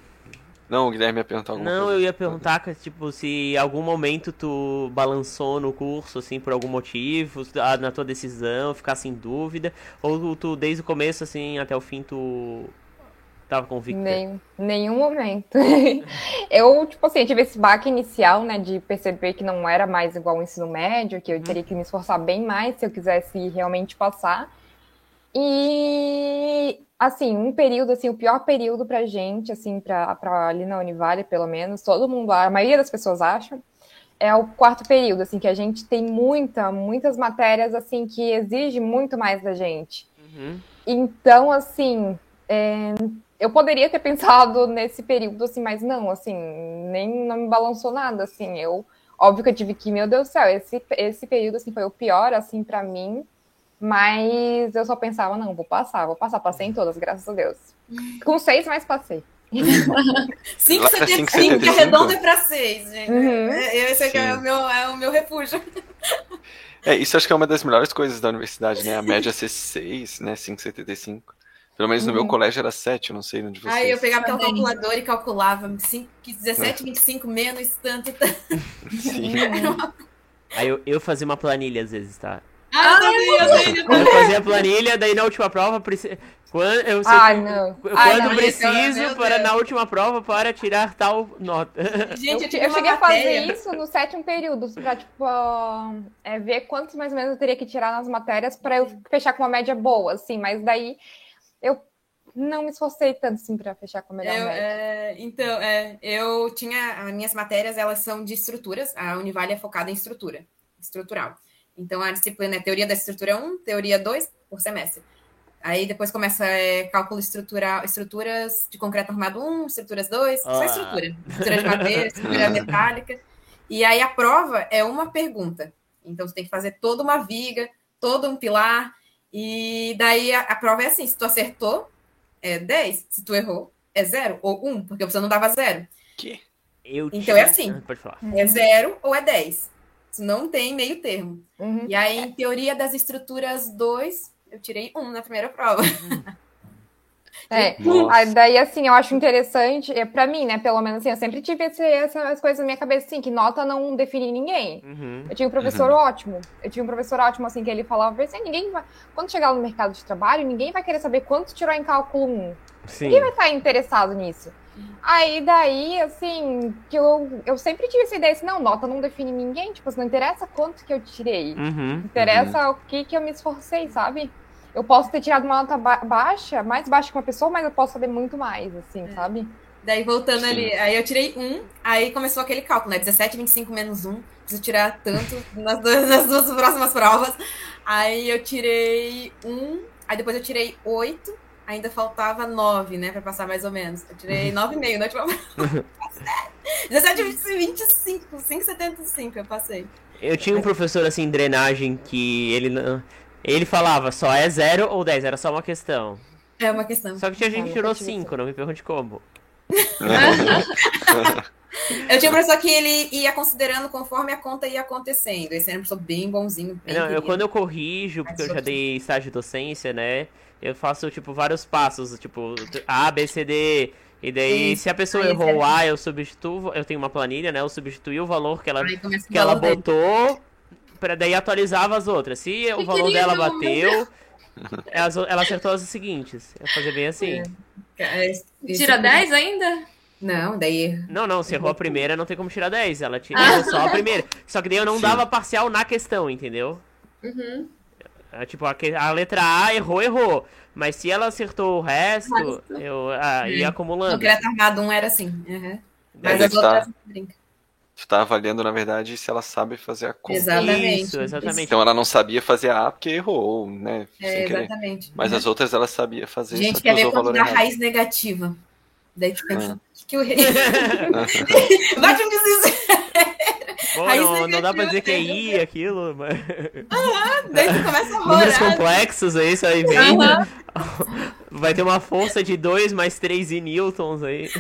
Não, o Guilherme ia perguntar alguma não, coisa. Não, eu ia perguntar que, tipo, se em algum momento tu balançou no curso, assim, por algum motivo, na tua decisão, ficasse em dúvida, ou tu, desde o começo, assim, até o fim, tu tava convicta? Nem, nenhum momento. eu, tipo assim, tive esse baque inicial, né, de perceber que não era mais igual ao ensino médio, que eu teria que me esforçar bem mais se eu quisesse realmente passar. E assim, um período, assim, o pior período pra gente, assim, pra, pra ali na Univale, pelo menos, todo mundo, a maioria das pessoas acham, é o quarto período, assim, que a gente tem muita, muitas matérias, assim, que exige muito mais da gente. Uhum. Então, assim, é, eu poderia ter pensado nesse período, assim, mas não, assim, nem não me balançou nada, assim, eu, óbvio que eu tive que, meu Deus do céu, esse, esse período, assim, foi o pior, assim, para mim, mas eu só pensava, não, vou passar, vou passar, passei em todas, graças a Deus. Com seis, mas passei. 5,75, que arredondo é para 6, gente. Uhum. É, esse aqui é o, meu, é o meu refúgio. É, isso acho que é uma das melhores coisas da universidade, né? A média ser 6, né? 5,75. Pelo menos no meu uhum. colégio era 7, eu não sei onde vocês. Aí eu pegava pela calculadora e calculava 5, 17, 25 menos tanto. tanto. Sim. Aí eu, eu fazia uma planilha às vezes, tá? Ah, eu eu fazia a planilha, daí na última prova, quando, eu sei, Ai, não. quando Ai, não, preciso para na última prova para tirar tal nota. Gente, eu, eu, cheguei a fazer isso no sétimo período, para tipo, é, ver quantos mais ou menos eu teria que tirar nas matérias para eu fechar com uma média boa, assim, mas daí eu não me esforcei tanto assim para fechar com a melhor eu, média. É, então, é, eu tinha as minhas matérias, elas são de estruturas. A Univale é focada em estrutura, estrutural. Então, a disciplina é teoria da estrutura 1, teoria 2 por semestre. Aí depois começa é, cálculo estrutural, estruturas de concreto armado 1, estruturas 2, ah. só estrutura. Estrutura de madeira, estrutura metálica. E aí a prova é uma pergunta. Então você tem que fazer toda uma viga, todo um pilar. E daí a, a prova é assim: se tu acertou, é 10, se tu errou, é 0 ou 1, porque você não dava 0. Que? Eu então é assim: é 0 ou é 10. Não tem meio termo. Uhum. E aí, em teoria das estruturas 2, eu tirei 1 na primeira prova. É, daí assim, eu acho interessante, é, para mim, né, pelo menos assim, eu sempre tive esse, essas coisas na minha cabeça, assim, que nota não define ninguém. Uhum. Eu tinha um professor uhum. ótimo, eu tinha um professor ótimo, assim, que ele falava assim, ninguém vai, quando chegar no mercado de trabalho, ninguém vai querer saber quanto tirou em cálculo 1. Sim. Ninguém vai estar interessado nisso. Aí daí, assim, que eu, eu sempre tive essa ideia assim, não, nota não define ninguém, tipo, não interessa quanto que eu tirei. Uhum, interessa uhum. o que que eu me esforcei, sabe? Eu posso ter tirado uma nota ba baixa, mais baixa que uma pessoa, mas eu posso saber muito mais, assim, é. sabe? Daí voltando Sim. ali, aí eu tirei um, aí começou aquele cálculo, né? 17, 25 menos um, preciso tirar tanto nas duas, nas duas próximas provas. Aí eu tirei um, aí depois eu tirei oito, ainda faltava nove, né, pra passar mais ou menos. Eu tirei nove e meio na última prova. 17, 25, 5,75 eu passei. Eu tinha um professor assim, drenagem, que ele não ele falava só é 0 ou 10, era só uma questão. É uma questão. Só que tinha gente que tirou 5, não me pergunte como. eu tinha um professor que ele ia considerando conforme a conta ia acontecendo. Esse era um professor bem bonzinho. Bem não, eu, quando eu corrijo, porque eu já dei estágio de docência, né? Eu faço, tipo, vários passos, tipo, A, B, C, D. E daí, Sim. se a pessoa Aí, errou A, eu substituo, eu tenho uma planilha, né? Eu substituí o valor que ela, que ela botou para daí atualizava as outras. Se que o valor dela bateu, ela, ela acertou as seguintes. Eu fazer bem assim. É. É, Tira 10 ainda? Não, daí. Não, não, se errou a primeira, não tem como tirar 10. Ela tirou ah. só a primeira. Só que daí eu não Sim. dava parcial na questão, entendeu? Uhum. É, tipo, a, a, letra A errou, errou. Mas se ela acertou o resto, eu ah, ia acumulando. O crédito armado 1 era assim. Uhum. Mas as outras brinca. Tu tá avaliando, na verdade, se ela sabe fazer a conta. Exatamente. Isso, exatamente. Então ela não sabia fazer a A porque errou, né? É, exatamente. Mas uhum. as outras ela sabia fazer. Gente, quer ver quanto da raiz negativa. Daí tu pensa, ah. que o rei. Bate um desespero. Pô, não, não, dá pra dizer que é I aquilo, mas. Aham, daí tu começa a rolar. Números complexos aí, isso aí vem. Uhum. Vai ter uma força de 2 mais 3 I newtons aí.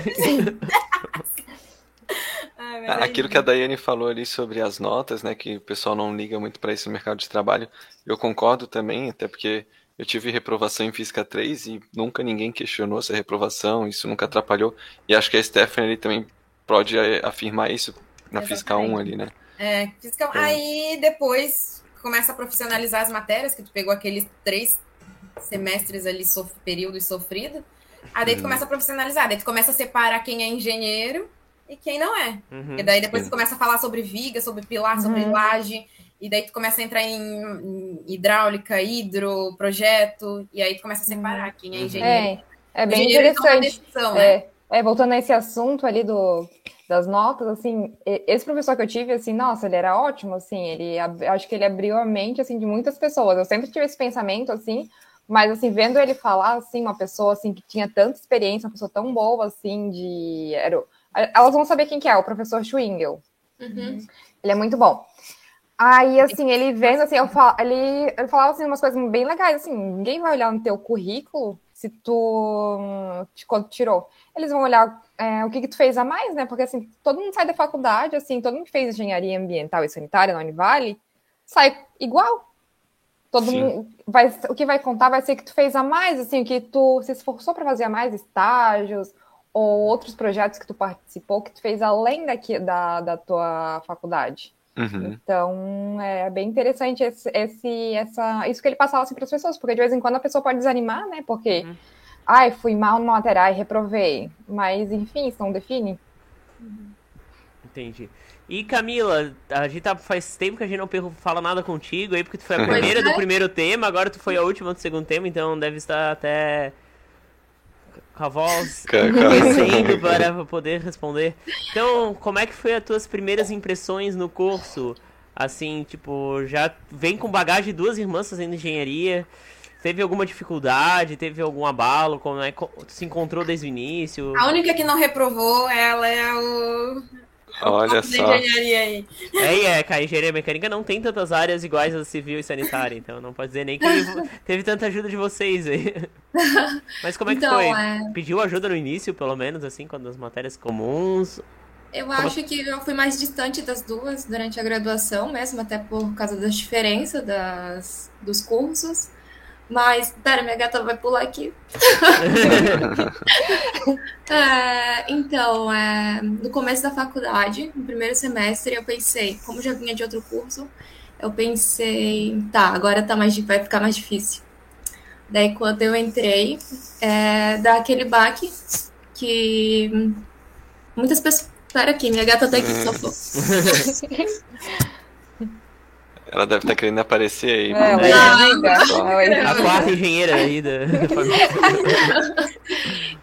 Aquilo que a Daiane falou ali sobre as notas, né, que o pessoal não liga muito para isso no mercado de trabalho, eu concordo também, até porque eu tive reprovação em Física 3 e nunca ninguém questionou essa reprovação, isso nunca atrapalhou. E acho que a Stephanie também pode eh, afirmar isso na Exatamente. Física 1 ali, né? É, Física 1. É. Aí depois começa a profissionalizar as matérias, que tu pegou aqueles três semestres ali, sof período sofrido. Aí daí tu hum. começa a profissionalizar, daí tu começa a separar quem é engenheiro e quem não é. Uhum, e daí depois sim. tu começa a falar sobre viga, sobre pilar, sobre uhum. laje, e daí tu começa a entrar em, hidráulica, hidro, projeto, e aí tu começa a separar uhum. quem é engenheiro. É, é bem interessante. Decisão, né? é, é, voltando a esse assunto ali do, das notas, assim, esse professor que eu tive, assim, nossa, ele era ótimo, assim, ele, acho que ele abriu a mente, assim, de muitas pessoas. Eu sempre tive esse pensamento, assim, Mas, assim, vendo ele falar, assim, uma pessoa, assim, que tinha tanta experiência, uma pessoa tão boa, assim, de... Era... Elas vão saber quem que é, o professor Schwingel. Uhum. Ele é muito bom. Aí, assim, ele vendo, assim, eu falo, ele, ele falava, assim, umas coisas bem legais, assim, ninguém vai olhar no teu currículo se tu, quando tirou. Eles vão olhar é, o que, que tu fez a mais, né? Porque, assim, todo mundo sai da faculdade, assim, todo mundo que fez engenharia ambiental e sanitária na Univale sai igual. Todo mundo vai, o que vai contar vai ser que tu fez a mais, assim, o que tu se esforçou para fazer a mais estágios ou outros projetos que tu participou que tu fez além daqui, da, da tua faculdade. Uhum. Então é bem interessante esse, esse, essa, isso que ele passava assim, para as pessoas, porque de vez em quando a pessoa pode desanimar, né? Porque, uhum. ai, fui mal no material e reprovei. Mas, enfim, isso não define. Entendi. E Camila, a gente tá, faz tempo que a gente não fala nada contigo aí, porque tu foi a primeira do primeiro tema, agora tu foi a última do segundo tema, então deve estar até com a voz crescendo para poder responder. Então, como é que foi as tuas primeiras impressões no curso? Assim, tipo, já vem com bagagem de duas irmãs fazendo engenharia. Teve alguma dificuldade? Teve algum abalo? Como é que se encontrou desde o início? A única que não reprovou, ela é o Olha só. Aí. É, é, a engenharia mecânica não tem tantas áreas iguais a civil e sanitária, então não pode dizer nem que teve tanta ajuda de vocês aí. Mas como é que então, foi? É... Pediu ajuda no início, pelo menos, assim, quando as matérias comuns? Eu como... acho que eu fui mais distante das duas durante a graduação mesmo, até por causa das diferenças das, dos cursos. Mas, pera, minha gata vai pular aqui. é, então, é, no começo da faculdade, no primeiro semestre, eu pensei, como já vinha de outro curso, eu pensei, tá, agora tá mais, vai ficar mais difícil. Daí, quando eu entrei, é, dá aquele baque que muitas pessoas. Pera aqui, minha gata tá aqui, só Ela deve estar tá querendo aparecer aí. É, é. é a quarta engenheira aí da,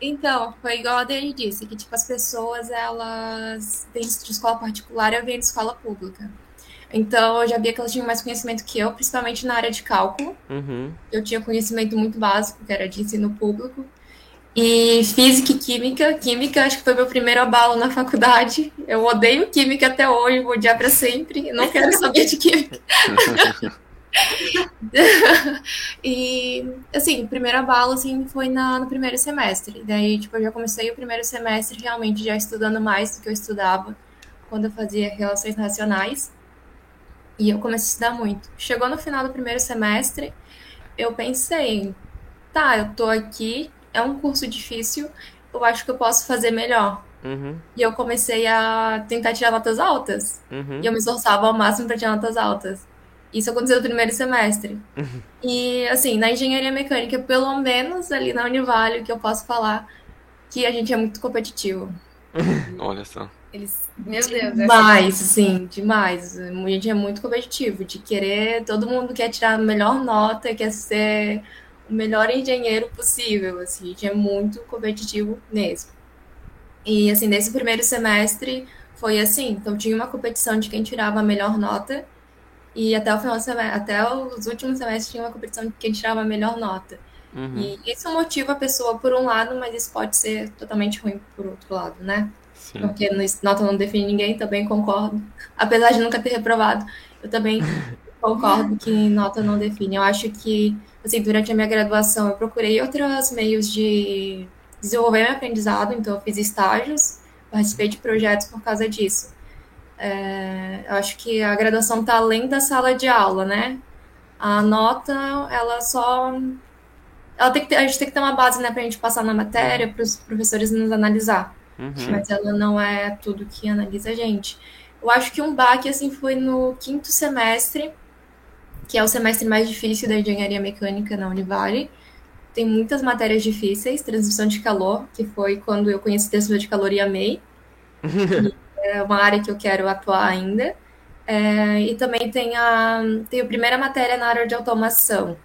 Então, foi igual a Dani disse, que tipo, as pessoas, elas vêm de escola particular e vêm de escola pública. Então, eu já via que elas tinham mais conhecimento que eu, principalmente na área de cálculo. Uhum. Eu tinha conhecimento muito básico, que era de ensino público. E física e química. Química, acho que foi meu primeiro abalo na faculdade. Eu odeio química até hoje, vou odiar para sempre. Não quero saber de química. e, assim, o primeiro abalo, assim, foi na, no primeiro semestre. Daí, tipo, eu já comecei o primeiro semestre realmente já estudando mais do que eu estudava quando eu fazia relações nacionais. E eu comecei a estudar muito. Chegou no final do primeiro semestre, eu pensei, tá, eu tô aqui, é um curso difícil, eu acho que eu posso fazer melhor. Uhum. E eu comecei a tentar tirar notas altas. Uhum. E eu me esforçava ao máximo para tirar notas altas. Isso aconteceu no primeiro semestre. Uhum. E, assim, na engenharia mecânica, pelo menos ali na Univale, que eu posso falar que a gente é muito competitivo. Olha só. Eles, meu Deus. Demais, assim, demais. A gente é muito competitivo, de querer, todo mundo quer tirar a melhor nota, quer ser o melhor engenheiro possível, assim, a gente é muito competitivo mesmo. E, assim, nesse primeiro semestre foi assim, então tinha uma competição de quem tirava a melhor nota, e até o final semestre, até os últimos semestres tinha uma competição de quem tirava a melhor nota. Uhum. E isso motiva a pessoa por um lado, mas isso pode ser totalmente ruim por outro lado, né? Sim. Porque nota não define ninguém, também concordo. Apesar de nunca ter reprovado, eu também concordo que nota não define. Eu acho que assim, durante a minha graduação, eu procurei outros meios de desenvolver meu aprendizado, então eu fiz estágios, participei de projetos por causa disso. É, eu acho que a graduação está além da sala de aula, né? A nota, ela só. Ela tem que ter, a gente tem que ter uma base né, para a gente passar na matéria, para os professores nos analisar. Uhum. Mas ela não é tudo que analisa a gente. Eu acho que um baque assim foi no quinto semestre, que é o semestre mais difícil da engenharia mecânica na Univale. Tem muitas matérias difíceis, transmissão de calor, que foi quando eu conheci transmissão de calor e amei. é uma área que eu quero atuar ainda. É, e também tem a, tem a primeira matéria na área de automação,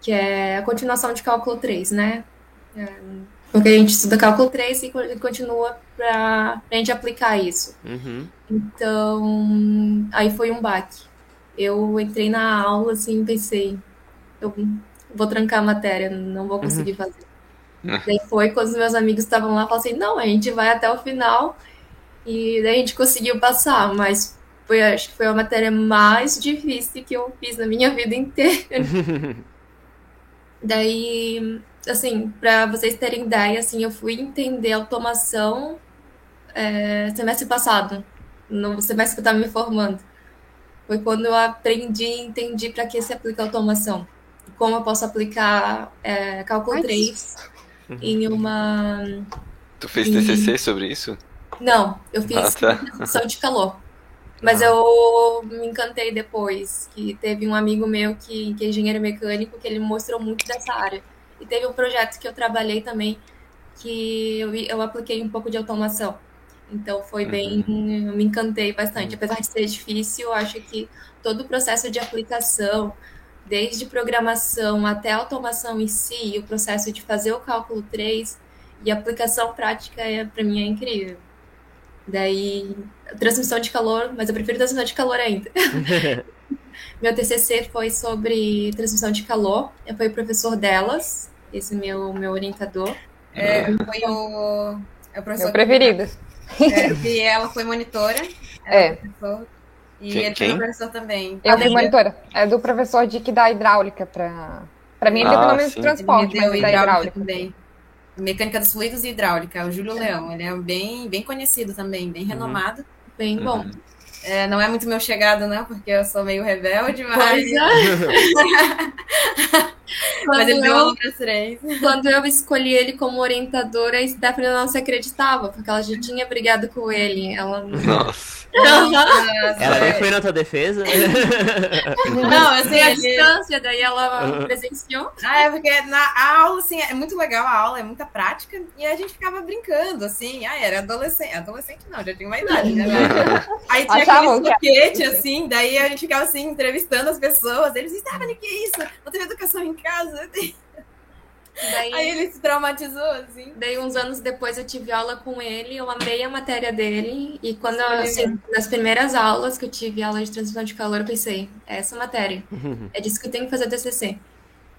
que é a continuação de cálculo 3, né? É, porque a gente estuda cálculo 3 e continua para a gente aplicar isso. Uhum. Então, aí foi um baque eu entrei na aula assim, pensei, eu vou trancar a matéria, não vou conseguir uhum. fazer. Daí foi quando os meus amigos estavam lá, falaram assim, não, a gente vai até o final e daí a gente conseguiu passar, mas foi, acho que foi a matéria mais difícil que eu fiz na minha vida inteira. daí, assim, para vocês terem ideia, assim, eu fui entender automação é, semestre passado, no semestre que eu estava me formando. Foi quando eu aprendi e entendi para que se aplica automação. Como eu posso aplicar é, cálculo Ai, 3 em uma. Tu fez TCC sobre isso? Não, eu fiz ah, tá. de calor. Mas ah. eu me encantei depois, que teve um amigo meu que, que é engenheiro mecânico, que ele mostrou muito dessa área. E teve um projeto que eu trabalhei também, que eu, eu apliquei um pouco de automação. Então foi uhum. bem, eu me encantei bastante. Apesar de ser difícil, eu acho que todo o processo de aplicação, desde programação até automação em si, o processo de fazer o cálculo 3 e aplicação prática, é, para mim, é incrível. Daí, transmissão de calor, mas eu prefiro transmissão de calor ainda. meu TCC foi sobre transmissão de calor. Eu fui o professor delas, esse meu, meu orientador. É, foi o, é o professor. Meu preferido. É, e ela foi monitora. É. Professor, e quem, ele foi professor também. Eu fui monitora. É do professor Dick da hidráulica para. Para mim, ele ah, deu o nome de transporte, mas da hidráulica também. Mecânica dos fluidos e hidráulica, o Júlio Leão. Ele é bem, bem conhecido também, bem uhum. renomado. Bem bom. Uhum. É, não é muito meu chegado, não, porque eu sou meio rebelde, mas. mas ele deu para três. Quando eu escolhi ele como orientadora, a Stephanie não se acreditava, porque ela já tinha brigado com ele. Ela... Nossa. Nossa, ela nem foi na tua defesa? Não, assim, a distância, daí ela presenciou. Ah, é porque na aula, assim, é muito legal a aula, é muita prática, e a gente ficava brincando, assim, ah, era adolescente, adolescente não, já tinha uma idade, né? Aí tinha aquele foguete, assim, daí a gente ficava, assim, entrevistando as pessoas, eles estavam, que é isso? Não teve educação em casa? Daí, Aí ele se traumatizou, assim. Daí, uns anos depois, eu tive aula com ele, eu amei a matéria dele. E quando eu, assim, nas primeiras aulas que eu tive aula de transmissão de calor, eu pensei, é essa matéria. É disso que eu tenho que fazer TCC.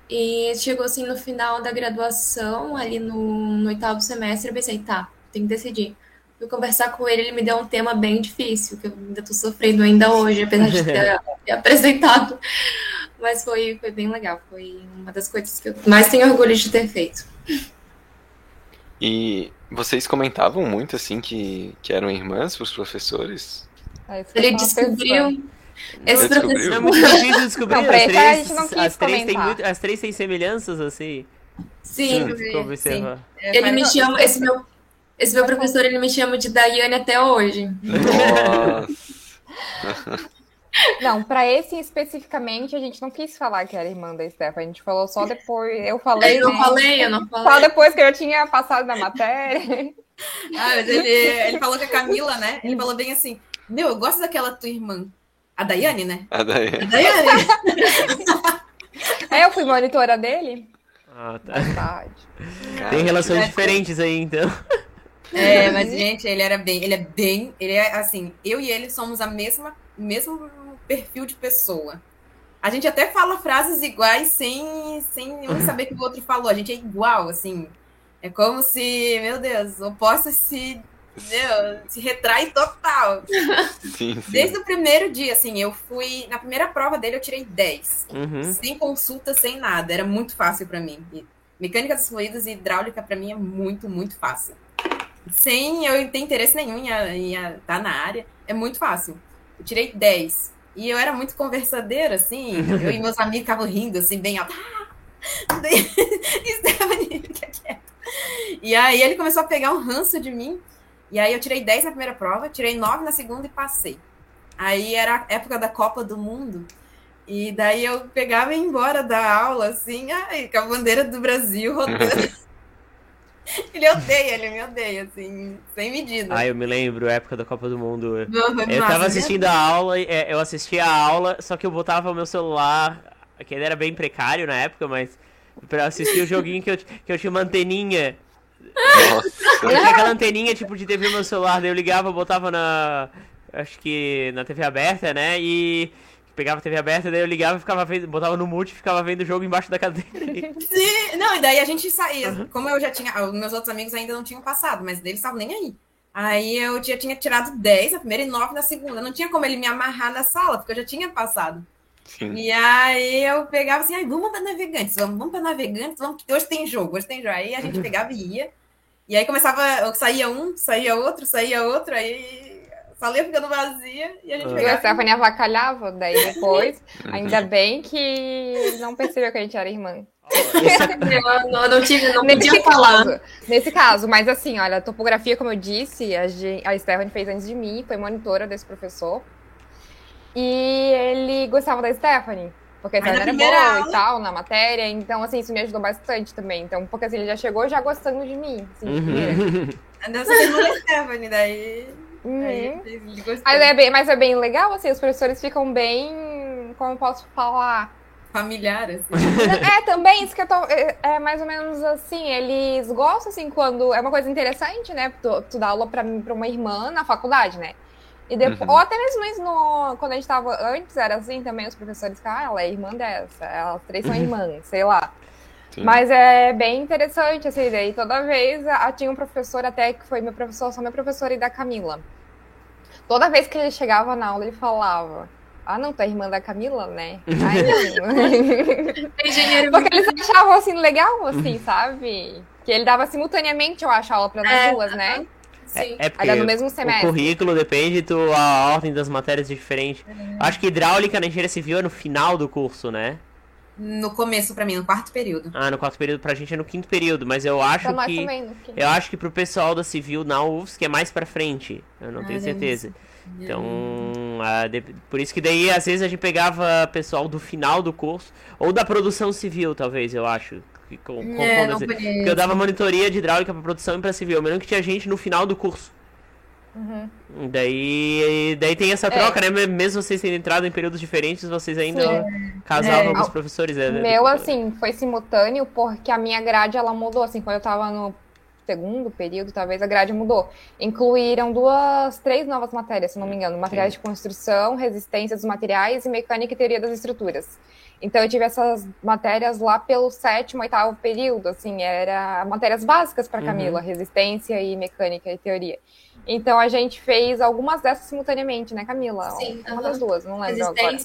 E chegou assim no final da graduação, ali no, no oitavo semestre, eu pensei, tá, tem que decidir. Fui conversar com ele, ele me deu um tema bem difícil, que eu ainda tô sofrendo ainda hoje, apesar de ter, ter apresentado. Mas foi, foi bem legal. Foi uma das coisas que eu mais tenho orgulho de ter feito. E vocês comentavam muito assim que, que eram irmãs para os professores? Ah, Ele descobriu. Esse professor é muito difícil descobrir. Não, as, três, as, três têm muito, as três têm semelhanças, assim. Sim, sim. Ele me chama, esse meu, esse meu professor, ele me chama de Daiane até hoje. Nossa. Não, para esse especificamente a gente não quis falar que era irmã da Stephanie, a gente falou só depois. Eu falei. Eu não né? falei, eu não falei. Só depois que eu tinha passado na matéria. Ah, mas ele, ele falou que a Camila, né? Ele falou bem assim: Meu, eu gosto daquela tua irmã. A Daiane, né? A Daiane. A Daiane. é, eu fui monitora dele. Ah, tá. Verdade. Tem relações diferentes aí, então. É, mas, gente, ele era bem. Ele é bem. Ele é assim, eu e ele somos a mesma. Mesmo perfil de pessoa. A gente até fala frases iguais sem, sem um saber que o outro falou. A gente é igual, assim. É como se, meu Deus, opostos se, meu, se retrai total. Sim, sim. Desde o primeiro dia, assim, eu fui. Na primeira prova dele, eu tirei 10. Uhum. Sem consulta, sem nada. Era muito fácil para mim. E mecânica dos fluidos e hidráulica, para mim, é muito, muito fácil. Sem eu ter interesse nenhum em estar tá na área, é muito fácil. Eu tirei 10. E eu era muito conversadeira, assim. Eu e meus amigos ficavam rindo, assim, bem alto. Quieto. E aí ele começou a pegar um ranço de mim. E aí eu tirei 10 na primeira prova, tirei 9 na segunda e passei. Aí era a época da Copa do Mundo. E daí eu pegava e ia embora da aula, assim, ai, com a bandeira do Brasil rodando. Ele odeia, ele me odeia, assim, sem medida. Ah, eu me lembro, época da Copa do Mundo. eu tava assistindo a aula, é, eu assistia a aula, só que eu botava o meu celular, que ele era bem precário na época, mas pra assistir o joguinho que eu, que eu tinha uma anteninha. Nossa. Eu tinha aquela anteninha tipo de TV no meu celular, daí eu ligava, botava na. Acho que na TV aberta, né? E pegava a TV aberta, daí eu ligava e ficava vendo, botava no mute e ficava vendo o jogo embaixo da cadeira. Sim, não, e daí a gente saía. Uhum. Como eu já tinha. Os meus outros amigos ainda não tinham passado, mas eles estavam nem aí. Aí eu já tinha tirado 10 na primeira e 9 na segunda. Não tinha como ele me amarrar na sala, porque eu já tinha passado. Sim. E aí eu pegava assim, vamos para navegantes, vamos, vamos para navegantes, vamos, hoje tem jogo, hoje tem jogo. Aí a gente pegava e ia. E aí começava, saía um, saía outro, saía outro, aí ia ficando vazia e a gente pegava. E a Stephanie avacalhava, daí depois, ainda bem que não percebeu que a gente era irmã. eu não, não tive, não nesse podia falar. Caso, nesse caso, mas assim, olha, a topografia, como eu disse, a, a Stephanie fez antes de mim, foi monitora desse professor. E ele gostava da Stephanie. Porque a Stephanie era boa aula. e tal, na matéria. Então, assim, isso me ajudou bastante também. Então, porque assim, ele já chegou já gostando de mim. Assim, uhum. Você tem Stephanie, daí. Uhum. Aí mas, é bem, mas é bem legal, assim, os professores ficam bem. Como eu posso falar? Familiar, assim. é, também, isso que eu tô. É, é, mais ou menos assim, eles gostam, assim, quando. É uma coisa interessante, né? Tu, tu dá aula pra, pra uma irmã na faculdade, né? E depois, uhum. Ou até mesmo isso no, quando a gente tava antes, era assim também, os professores ficavam, ah, ela é irmã dessa, elas três são irmãs, sei lá. Sim. Mas é bem interessante, assim, daí toda vez a, tinha um professor até que foi meu professor, só meu professor e da Camila. Toda vez que ele chegava na aula, ele falava, ah, não, tu é irmã da Camila, né? Ai, Engenheiro Porque eles achavam, assim, legal, assim, sabe? Que ele dava simultaneamente, eu acho, a aula para nós é, duas, né? Sim. É, é porque no mesmo semestre. o currículo depende, do, a ordem das matérias é diferente. Uhum. Acho que hidráulica na engenharia civil é no final do curso, né? No começo, para mim, no quarto período. Ah, no quarto período pra gente é no quinto período, mas eu acho então, que. Eu acho que pro pessoal da civil na UFSC é mais pra frente. Eu não ah, tenho certeza. Então, de, por isso que daí às vezes a gente pegava pessoal do final do curso, ou da produção civil, talvez, eu acho que com, é, assim. Porque eu dava monitoria de hidráulica para produção e para civil. Mesmo que tinha gente no final do curso. Uhum. Daí, daí tem essa troca, é. né? Mesmo vocês tendo entrado em períodos diferentes, vocês ainda Sim. casavam é. com os professores. Né? Meu, assim, foi simultâneo, porque a minha grade, ela mudou, assim, quando eu tava no segundo período, talvez, a grade mudou. Incluíram duas, três novas matérias, se não me engano. Materiais Sim. de construção, resistência dos materiais e mecânica e teoria das estruturas. Então eu tive essas matérias lá pelo sétimo, oitavo período, assim, era matérias básicas para Camila, uhum. resistência e mecânica e teoria. Então a gente fez algumas dessas simultaneamente, né, Camila? Sim. Uma uhum. das duas, não lembro agora.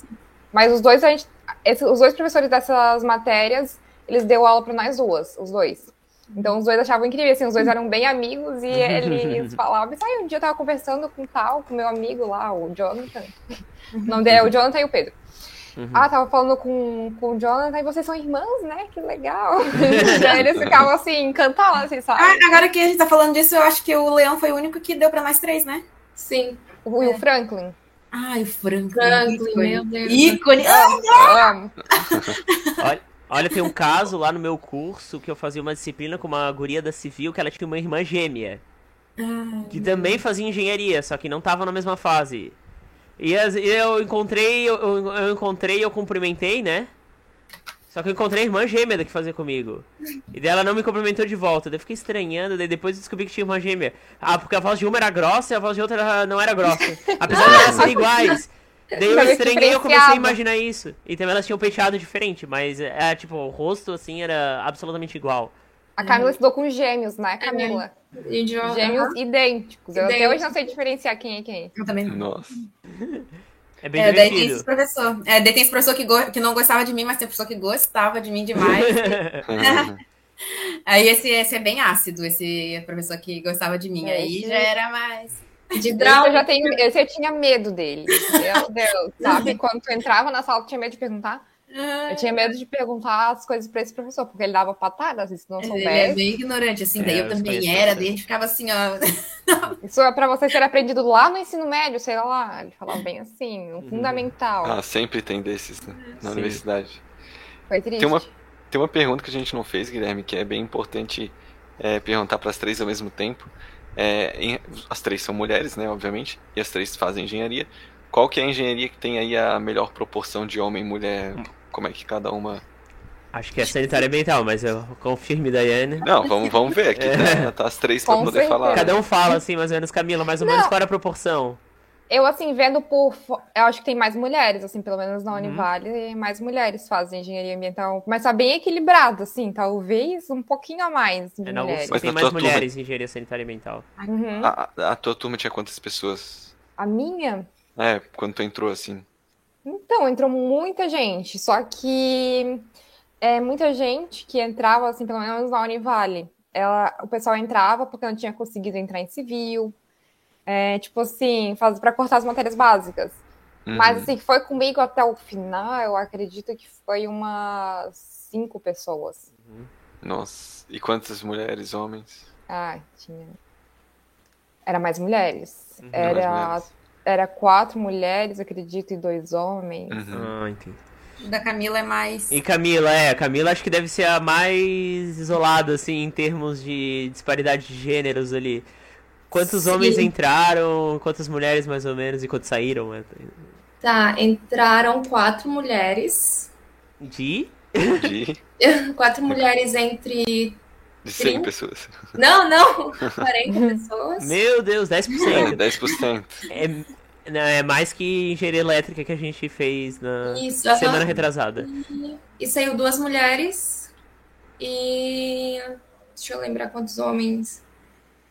Mas os dois a gente, esse, os dois professores dessas matérias, eles deu aula para nós duas, os dois. Então os dois achavam incrível, assim, os dois eram bem amigos e eles falavam, ah, um dia eu tava conversando com tal, com meu amigo lá, o Jonathan. Não, é o Jonathan e o Pedro. Uhum. Ah, tava falando com, com o Jonathan e vocês são irmãos, né? Que legal. Aí eles ficavam assim, encantados, assim, sabe? Ah, agora que a gente tá falando disso, eu acho que o Leão foi o único que deu pra nós três, né? Sim. O, é. o Franklin. Ai, o Franklin. Franklin, ícone. meu Deus. Ícone. Ah, olha, olha, tem um caso lá no meu curso que eu fazia uma disciplina com uma guria da civil que ela tinha uma irmã gêmea. Ai, que também fazia engenharia, só que não tava na mesma fase. E eu encontrei, eu, eu encontrei, eu cumprimentei, né? Só que eu encontrei a irmã gêmea que fazia comigo. E dela não me cumprimentou de volta. Daí eu fiquei estranhando, daí depois eu descobri que tinha irmã gêmea. Ah, porque a voz de uma era grossa e a voz de outra não era grossa. Apesar de elas serem iguais. Daí eu estranhei e eu comecei a imaginar isso. E também elas tinham penteado diferente, mas é tipo, o rosto assim era absolutamente igual. A Camila estudou com gêmeos, né, Camila? É. Gêmeos idênticos. Eu até hoje não sei diferenciar quem é quem. Eu também não. Nossa. É bem é, daí tem esse professor. É, daí tem esse professor que, go... que não gostava de mim, mas tem professor que gostava de mim demais. Aí esse, esse é bem ácido, esse professor que gostava de mim. Aí já era mais. De drama. Eu já tenho, eu tinha medo dele. Meu Deus, sabe? Quando tu entrava na sala, tu tinha medo de perguntar. Eu tinha medo de perguntar as coisas para esse professor, porque ele dava patadas, se não soubesse. Ele é bem ignorante, assim, daí é, eu também era, daí a gente ficava assim, ó. Isso é para você ter aprendido lá no ensino médio, sei lá, ele falava bem assim, um uhum. fundamental. Ah, sempre tem desses né, na Sim. universidade. Foi triste. Tem uma, tem uma pergunta que a gente não fez, Guilherme, que é bem importante é, perguntar para as três ao mesmo tempo. É, em, as três são mulheres, né, obviamente, e as três fazem engenharia. Qual que é a engenharia que tem aí a melhor proporção de homem e mulher como é que cada uma. Acho que é sanitária ambiental, mas eu confirme, Daiane. Não, vamos, vamos ver aqui. É. Tá, tá as três pra poder falar. Cada um fala, assim, mais ou menos, Camila, mais ou não. menos qual era a proporção? Eu, assim, vendo por. Eu acho que tem mais mulheres, assim, pelo menos na uhum. Univale, uhum. mais mulheres fazem engenharia ambiental. Mas tá bem equilibrado, assim, talvez um pouquinho a mais. De é, na mulheres. Mas tem mais mulheres turma... em engenharia sanitária ambiental. Uhum. A, a, tua turma tinha quantas pessoas? A minha? É, quando tu entrou assim. Então, entrou muita gente, só que é muita gente que entrava, assim, pelo menos na Univale. Ela, o pessoal entrava porque não tinha conseguido entrar em civil, é, tipo assim, faz para cortar as matérias básicas. Uhum. Mas assim, foi comigo até o final, eu acredito que foi umas cinco pessoas. Uhum. Nossa, e quantas mulheres, homens? Ah, tinha. Era mais mulheres. Uhum. Era, mais mulheres. Era quatro mulheres, acredito, e dois homens. Uhum. Ah, entendi. Da Camila é mais. E Camila, é, a Camila acho que deve ser a mais isolada, assim, em termos de disparidade de gêneros ali. Quantos Sim. homens entraram, quantas mulheres mais ou menos, e quantos saíram? Tá, entraram quatro mulheres. De? De? quatro mulheres entre. De 100 30... pessoas. Não, não, 40 pessoas. Meu Deus, 10%. É, 10%. É, é mais que engenharia elétrica que a gente fez na Isso, semana -huh. retrasada. E, e saiu duas mulheres e. Deixa eu lembrar quantos homens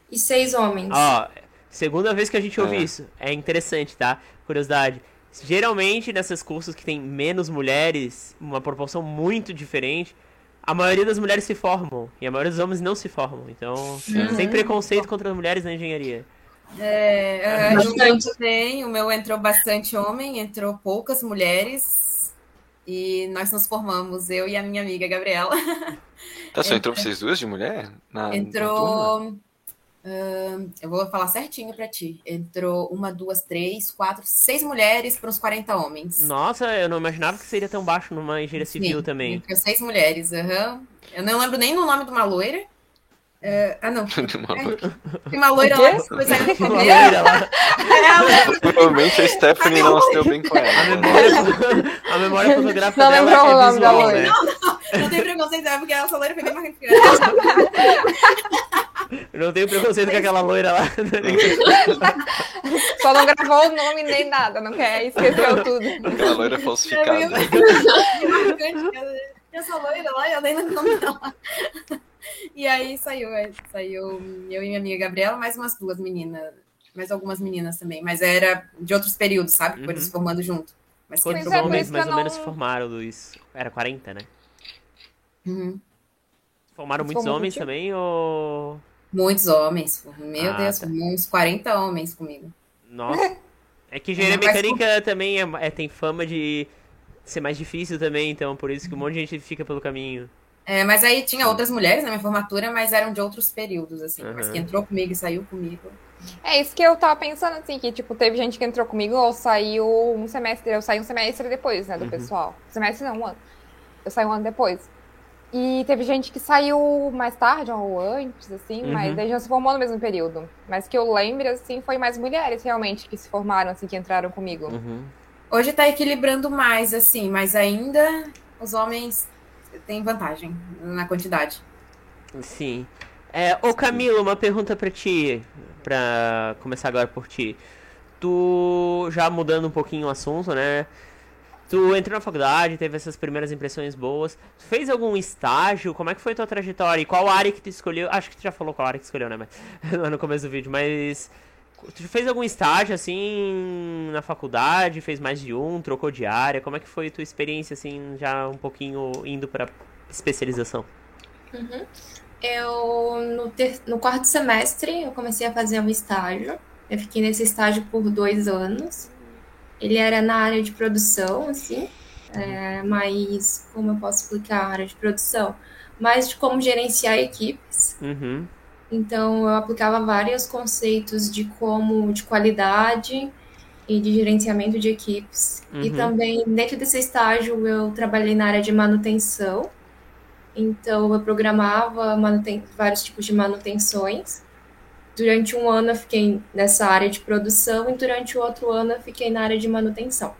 e seis homens. Ó, segunda vez que a gente ouve é. isso. É interessante, tá? Curiosidade. Geralmente, nessas cursos que tem menos mulheres, uma proporção muito diferente, a maioria das mulheres se formam. E a maioria dos homens não se formam. Então, uhum. sem preconceito contra as mulheres na engenharia. É, uh, também, o meu entrou bastante homem, entrou poucas mulheres. E nós nos formamos, eu e a minha amiga Gabriela. Tá, só entrou vocês duas de mulher? Na, entrou. Na Uh, eu vou falar certinho para ti. Entrou uma, duas, três, quatro, seis mulheres para os 40 homens. Nossa, eu não imaginava que seria tão baixo numa engenharia civil Sim, também. Entrou seis mulheres, uhum. Eu não lembro nem do nome de uma loira. Uh, ah, não. Tem uma loira lá que lá. Provavelmente a Stephanie não se deu bem com ela. A memória, a memória fotográfica não dela é o nome da loira. Né? Não, não, não tem preconceito, é porque essa loira foi bem mais não tenho preconceito com aquela loira lá. Só não gravou o nome nem nada, não quer, esqueceu tudo. Aquela loira falsificada. É essa loira lá, eu nem lembro o nome dela. E aí saiu, é, saiu eu e minha amiga Gabriela, mais umas duas meninas, mais algumas meninas também, mas era de outros períodos, sabe? Uhum. se formando junto. Mas Quantos homens mais ou não... menos se formaram, Luiz? Era 40, né? Uhum. Formaram muitos homens também ou. Muitos homens. Meu ah, Deus, tá. uns 40 homens comigo. Nossa. É que engenharia mecânica também é, é, tem fama de ser mais difícil também, então por isso que um monte de gente fica pelo caminho. É, mas aí tinha outras mulheres na minha formatura, mas eram de outros períodos, assim. Uhum. Mas que entrou comigo e saiu comigo. É isso que eu tava pensando, assim, que, tipo, teve gente que entrou comigo ou saiu um semestre, eu saí um semestre depois, né, do uhum. pessoal. Semestre não, um ano. Eu saí um ano depois. E teve gente que saiu mais tarde ou antes, assim, uhum. mas daí já se formou no mesmo período. Mas que eu lembro, assim, foi mais mulheres realmente que se formaram, assim, que entraram comigo. Uhum. Hoje tá equilibrando mais, assim, mas ainda os homens têm vantagem na quantidade. Sim. É, ô Camilo, uma pergunta para ti, para começar agora por ti. Tu, já mudando um pouquinho o assunto, né? Tu entrou na faculdade, teve essas primeiras impressões boas. Tu fez algum estágio? Como é que foi tua trajetória? E qual área que tu escolheu? Acho que tu já falou qual área que escolheu, né? Mas, no começo do vídeo, mas. Tu fez algum estágio, assim, na faculdade? Fez mais de um? Trocou de área? Como é que foi tua experiência, assim, já um pouquinho indo pra especialização? Uhum. Eu, no, ter... no quarto semestre, eu comecei a fazer um estágio. Eu fiquei nesse estágio por dois anos. Ele era na área de produção, assim, é, mas como eu posso explicar a área de produção? Mais de como gerenciar equipes. Uhum. Então, eu aplicava vários conceitos de como, de qualidade e de gerenciamento de equipes. Uhum. E também, dentro desse estágio, eu trabalhei na área de manutenção. Então, eu programava vários tipos de manutenções. Durante um ano eu fiquei nessa área de produção e durante o outro ano eu fiquei na área de manutenção.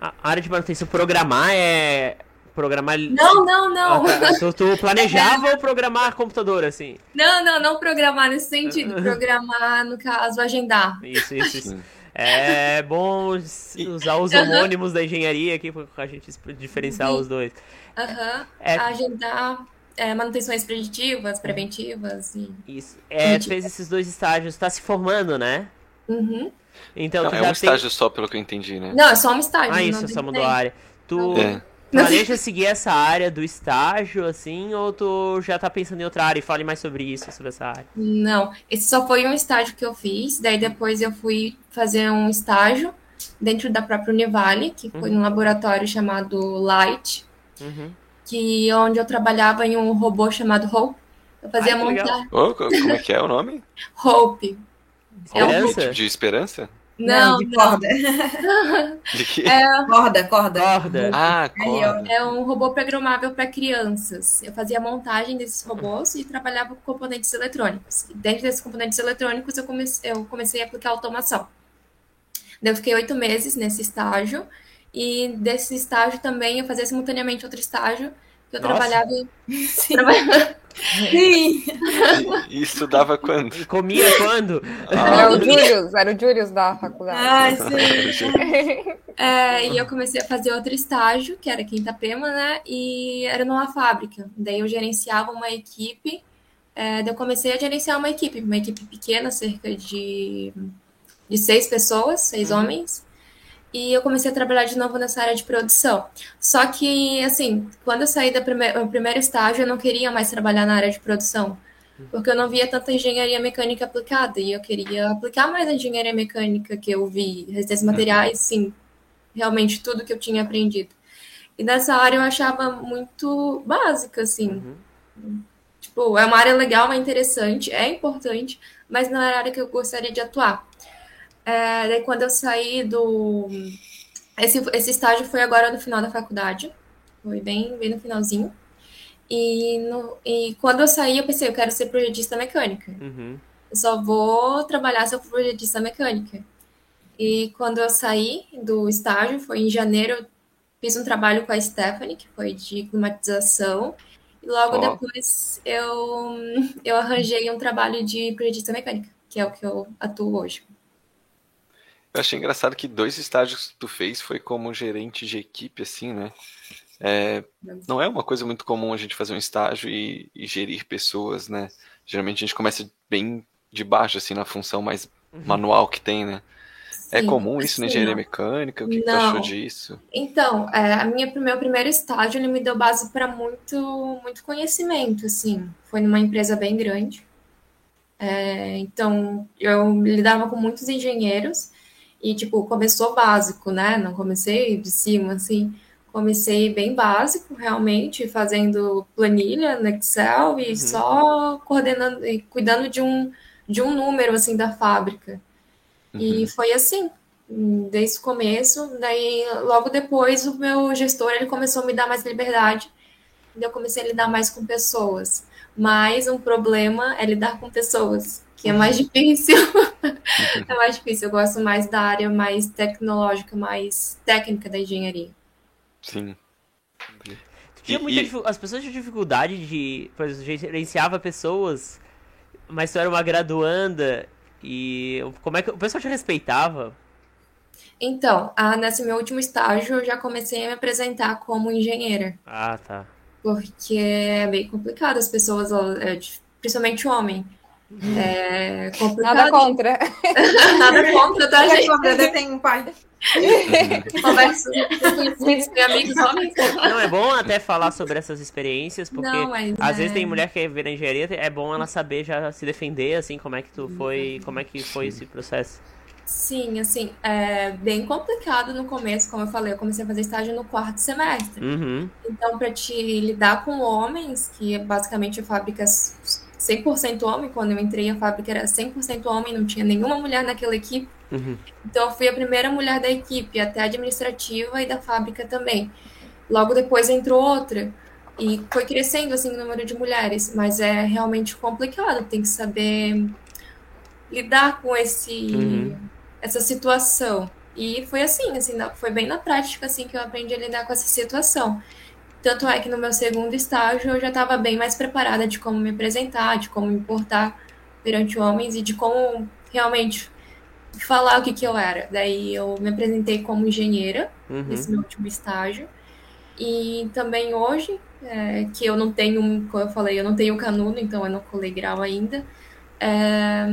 A área de manutenção, programar é. Programar. Não, não, não. Ah, tá. tu, tu, planejava ou programar computador, assim? Não, não, não programar nesse sentido. programar, no caso, agendar. Isso, isso, isso. É bom usar os homônimos da engenharia aqui para a gente diferenciar os dois. Aham. Uhum. É... Agendar é, manutenções preditivas, preventivas e. Isso. É, fez esses dois estágios, está se formando, né? Uhum. Então, Não, é um tem... estágio só, pelo que eu entendi, né? Não, é só um estágio. Ah, isso, só mudou a área. Tu é. planeja seguir essa área do estágio, assim, ou tu já tá pensando em outra área? E fale mais sobre isso, sobre essa área. Não, esse só foi um estágio que eu fiz, daí depois eu fui fazer um estágio dentro da própria Univale, que foi uhum. num laboratório chamado Light, uhum. Que onde eu trabalhava em um robô chamado Hope. Eu fazia Ai, montar. Oh, como é que é o nome? Hope. Esperança? É um... De esperança? Não, de corda. De quê? É... Corda, corda. Corda. Ah, corda. É um robô programável para crianças. Eu fazia montagem desses robôs e trabalhava com componentes eletrônicos. E dentro desses componentes eletrônicos, eu comecei, eu comecei a aplicar automação. Daí eu fiquei oito meses nesse estágio. E desse estágio também eu fazia simultaneamente outro estágio que eu Nossa. trabalhava. Sim. Sim. E, e, estudava quando? E comia quando? Ah. Era o Julius, era o Julius da faculdade. Ah, sim. é, e eu comecei a fazer outro estágio, que era Quinta Pema, né? E era numa fábrica. Daí eu gerenciava uma equipe. É, daí eu comecei a gerenciar uma equipe, uma equipe pequena, cerca de, de seis pessoas, seis uhum. homens e eu comecei a trabalhar de novo nessa área de produção. Só que, assim, quando eu saí do primeiro, primeiro estágio, eu não queria mais trabalhar na área de produção, porque eu não via tanta engenharia mecânica aplicada, e eu queria aplicar mais a engenharia mecânica que eu vi, resistências materiais, sim, realmente tudo que eu tinha aprendido. E nessa área eu achava muito básica, assim. Uhum. Tipo, é uma área legal, é interessante, é importante, mas não era a área que eu gostaria de atuar. É, daí quando eu saí do. Esse, esse estágio foi agora no final da faculdade. Foi bem, bem no finalzinho. E, no, e quando eu saí, eu pensei, eu quero ser projetista mecânica. Uhum. Eu só vou trabalhar se eu for projetista mecânica. E quando eu saí do estágio, foi em janeiro, eu fiz um trabalho com a Stephanie, que foi de climatização. E logo oh. depois eu, eu arranjei um trabalho de projetista mecânica, que é o que eu atuo hoje. Eu achei engraçado que dois estágios que tu fez foi como gerente de equipe, assim, né? É, não é uma coisa muito comum a gente fazer um estágio e, e, gerir pessoas, né? Geralmente a gente começa bem de baixo, assim, na função mais uhum. manual que tem, né? É sim, é comum isso sim, na engenharia mecânica? O que, que tu achou disso? Então, é, a minha, meu primeiro estágio ele me deu base para muito, muito conhecimento, assim. Foi numa empresa bem grande. É, então, eu lidava com muitos engenheiros e, tipo, começou básico, né? Não comecei de cima, assim. Comecei bem básico, realmente, fazendo planilha no Excel e uhum. só coordenando e cuidando de um, de um número, assim, da fábrica. Uhum. E foi assim, desde o começo. Daí, logo depois, o meu gestor, ele começou a me dar mais liberdade. E eu comecei a lidar mais com pessoas. Mas um problema é lidar com pessoas que é mais difícil. é mais difícil. Eu gosto mais da área mais tecnológica, mais técnica da engenharia. Sim. Tinha muita e... As pessoas tinham dificuldade de. Por exemplo, gerenciava pessoas, mas tu era uma graduanda e. Como é que. O pessoal te respeitava? Então, a, nesse meu último estágio, eu já comecei a me apresentar como engenheira. Ah, tá. Porque é bem complicado as pessoas, é, principalmente o homem é complicado. Nada contra. Nada contra, tá, gente? Eu tenho um pai. Converso com amigos homens. Não, é bom até falar sobre essas experiências, porque Não, às é... vezes tem mulher que vê na engenharia, é bom ela saber já se defender, assim, como é que tu foi, como é que foi esse processo. Sim, assim, é bem complicado no começo, como eu falei, eu comecei a fazer estágio no quarto semestre. Uhum. Então, para te lidar com homens, que basicamente fábricas 100% homem, quando eu entrei a fábrica era 100% homem, não tinha nenhuma mulher naquela equipe. Uhum. Então eu fui a primeira mulher da equipe, até administrativa e da fábrica também. Logo depois entrou outra e foi crescendo assim o número de mulheres, mas é realmente complicado, tem que saber lidar com esse uhum. essa situação. E foi assim, assim, foi bem na prática assim que eu aprendi a lidar com essa situação. Tanto é que no meu segundo estágio eu já estava bem mais preparada de como me apresentar, de como me portar perante homens e de como realmente falar o que, que eu era. Daí eu me apresentei como engenheira uhum. nesse meu último estágio. E também hoje, é, que eu não tenho, como eu falei, eu não tenho canudo, então eu não colei grau ainda. É,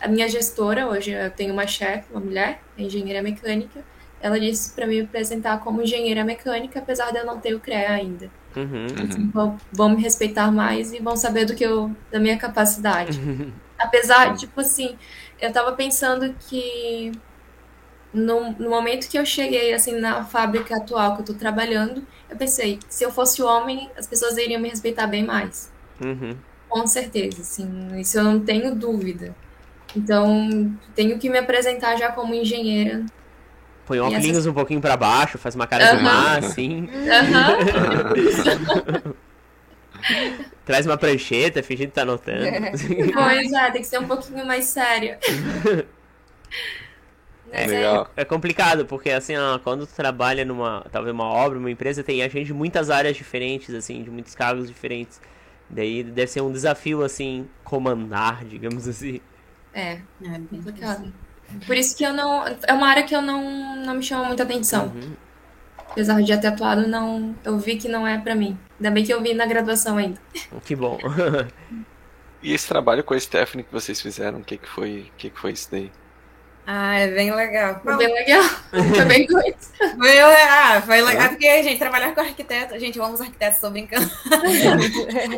a minha gestora, hoje eu tenho uma chefe, uma mulher, engenheira mecânica, ela disse para me apresentar como engenheira mecânica, apesar de eu não ter o CREA ainda. Uhum, uhum. Vão, vão, me respeitar mais e vão saber do que eu, da minha capacidade. Apesar, tipo assim, eu tava pensando que no, no, momento que eu cheguei assim na fábrica atual que eu tô trabalhando, eu pensei, se eu fosse homem, as pessoas iriam me respeitar bem mais. Uhum. Com certeza, assim, isso eu não tenho dúvida. Então, tenho que me apresentar já como engenheira. Põe óculos essas... um pouquinho para baixo, faz uma cara uhum. de mar, assim. Uhum. Traz uma prancheta, fingindo que tá anotando. Pois é, tem que ser um pouquinho mais sério. É, Legal. é complicado, porque assim, ó, quando tu trabalha numa, talvez uma obra, uma empresa, tem a gente de muitas áreas diferentes, assim, de muitos cargos diferentes. Daí deve ser um desafio, assim, comandar, digamos assim. É, é bem complicado. Por isso que eu não. É uma área que eu não, não me chama muita atenção. Uhum. Apesar de já ter atuado, não, eu vi que não é para mim. Ainda bem que eu vi na graduação ainda. Que bom. e esse trabalho com a Stephanie que vocês fizeram, o que, que foi? O que, que foi isso daí? Ah, é bem legal. Foi bem legal. Foi bem coisa. Foi, ah, foi legal. Porque, gente, trabalhar com arquiteto. Gente, eu amo os arquitetos, estou brincando.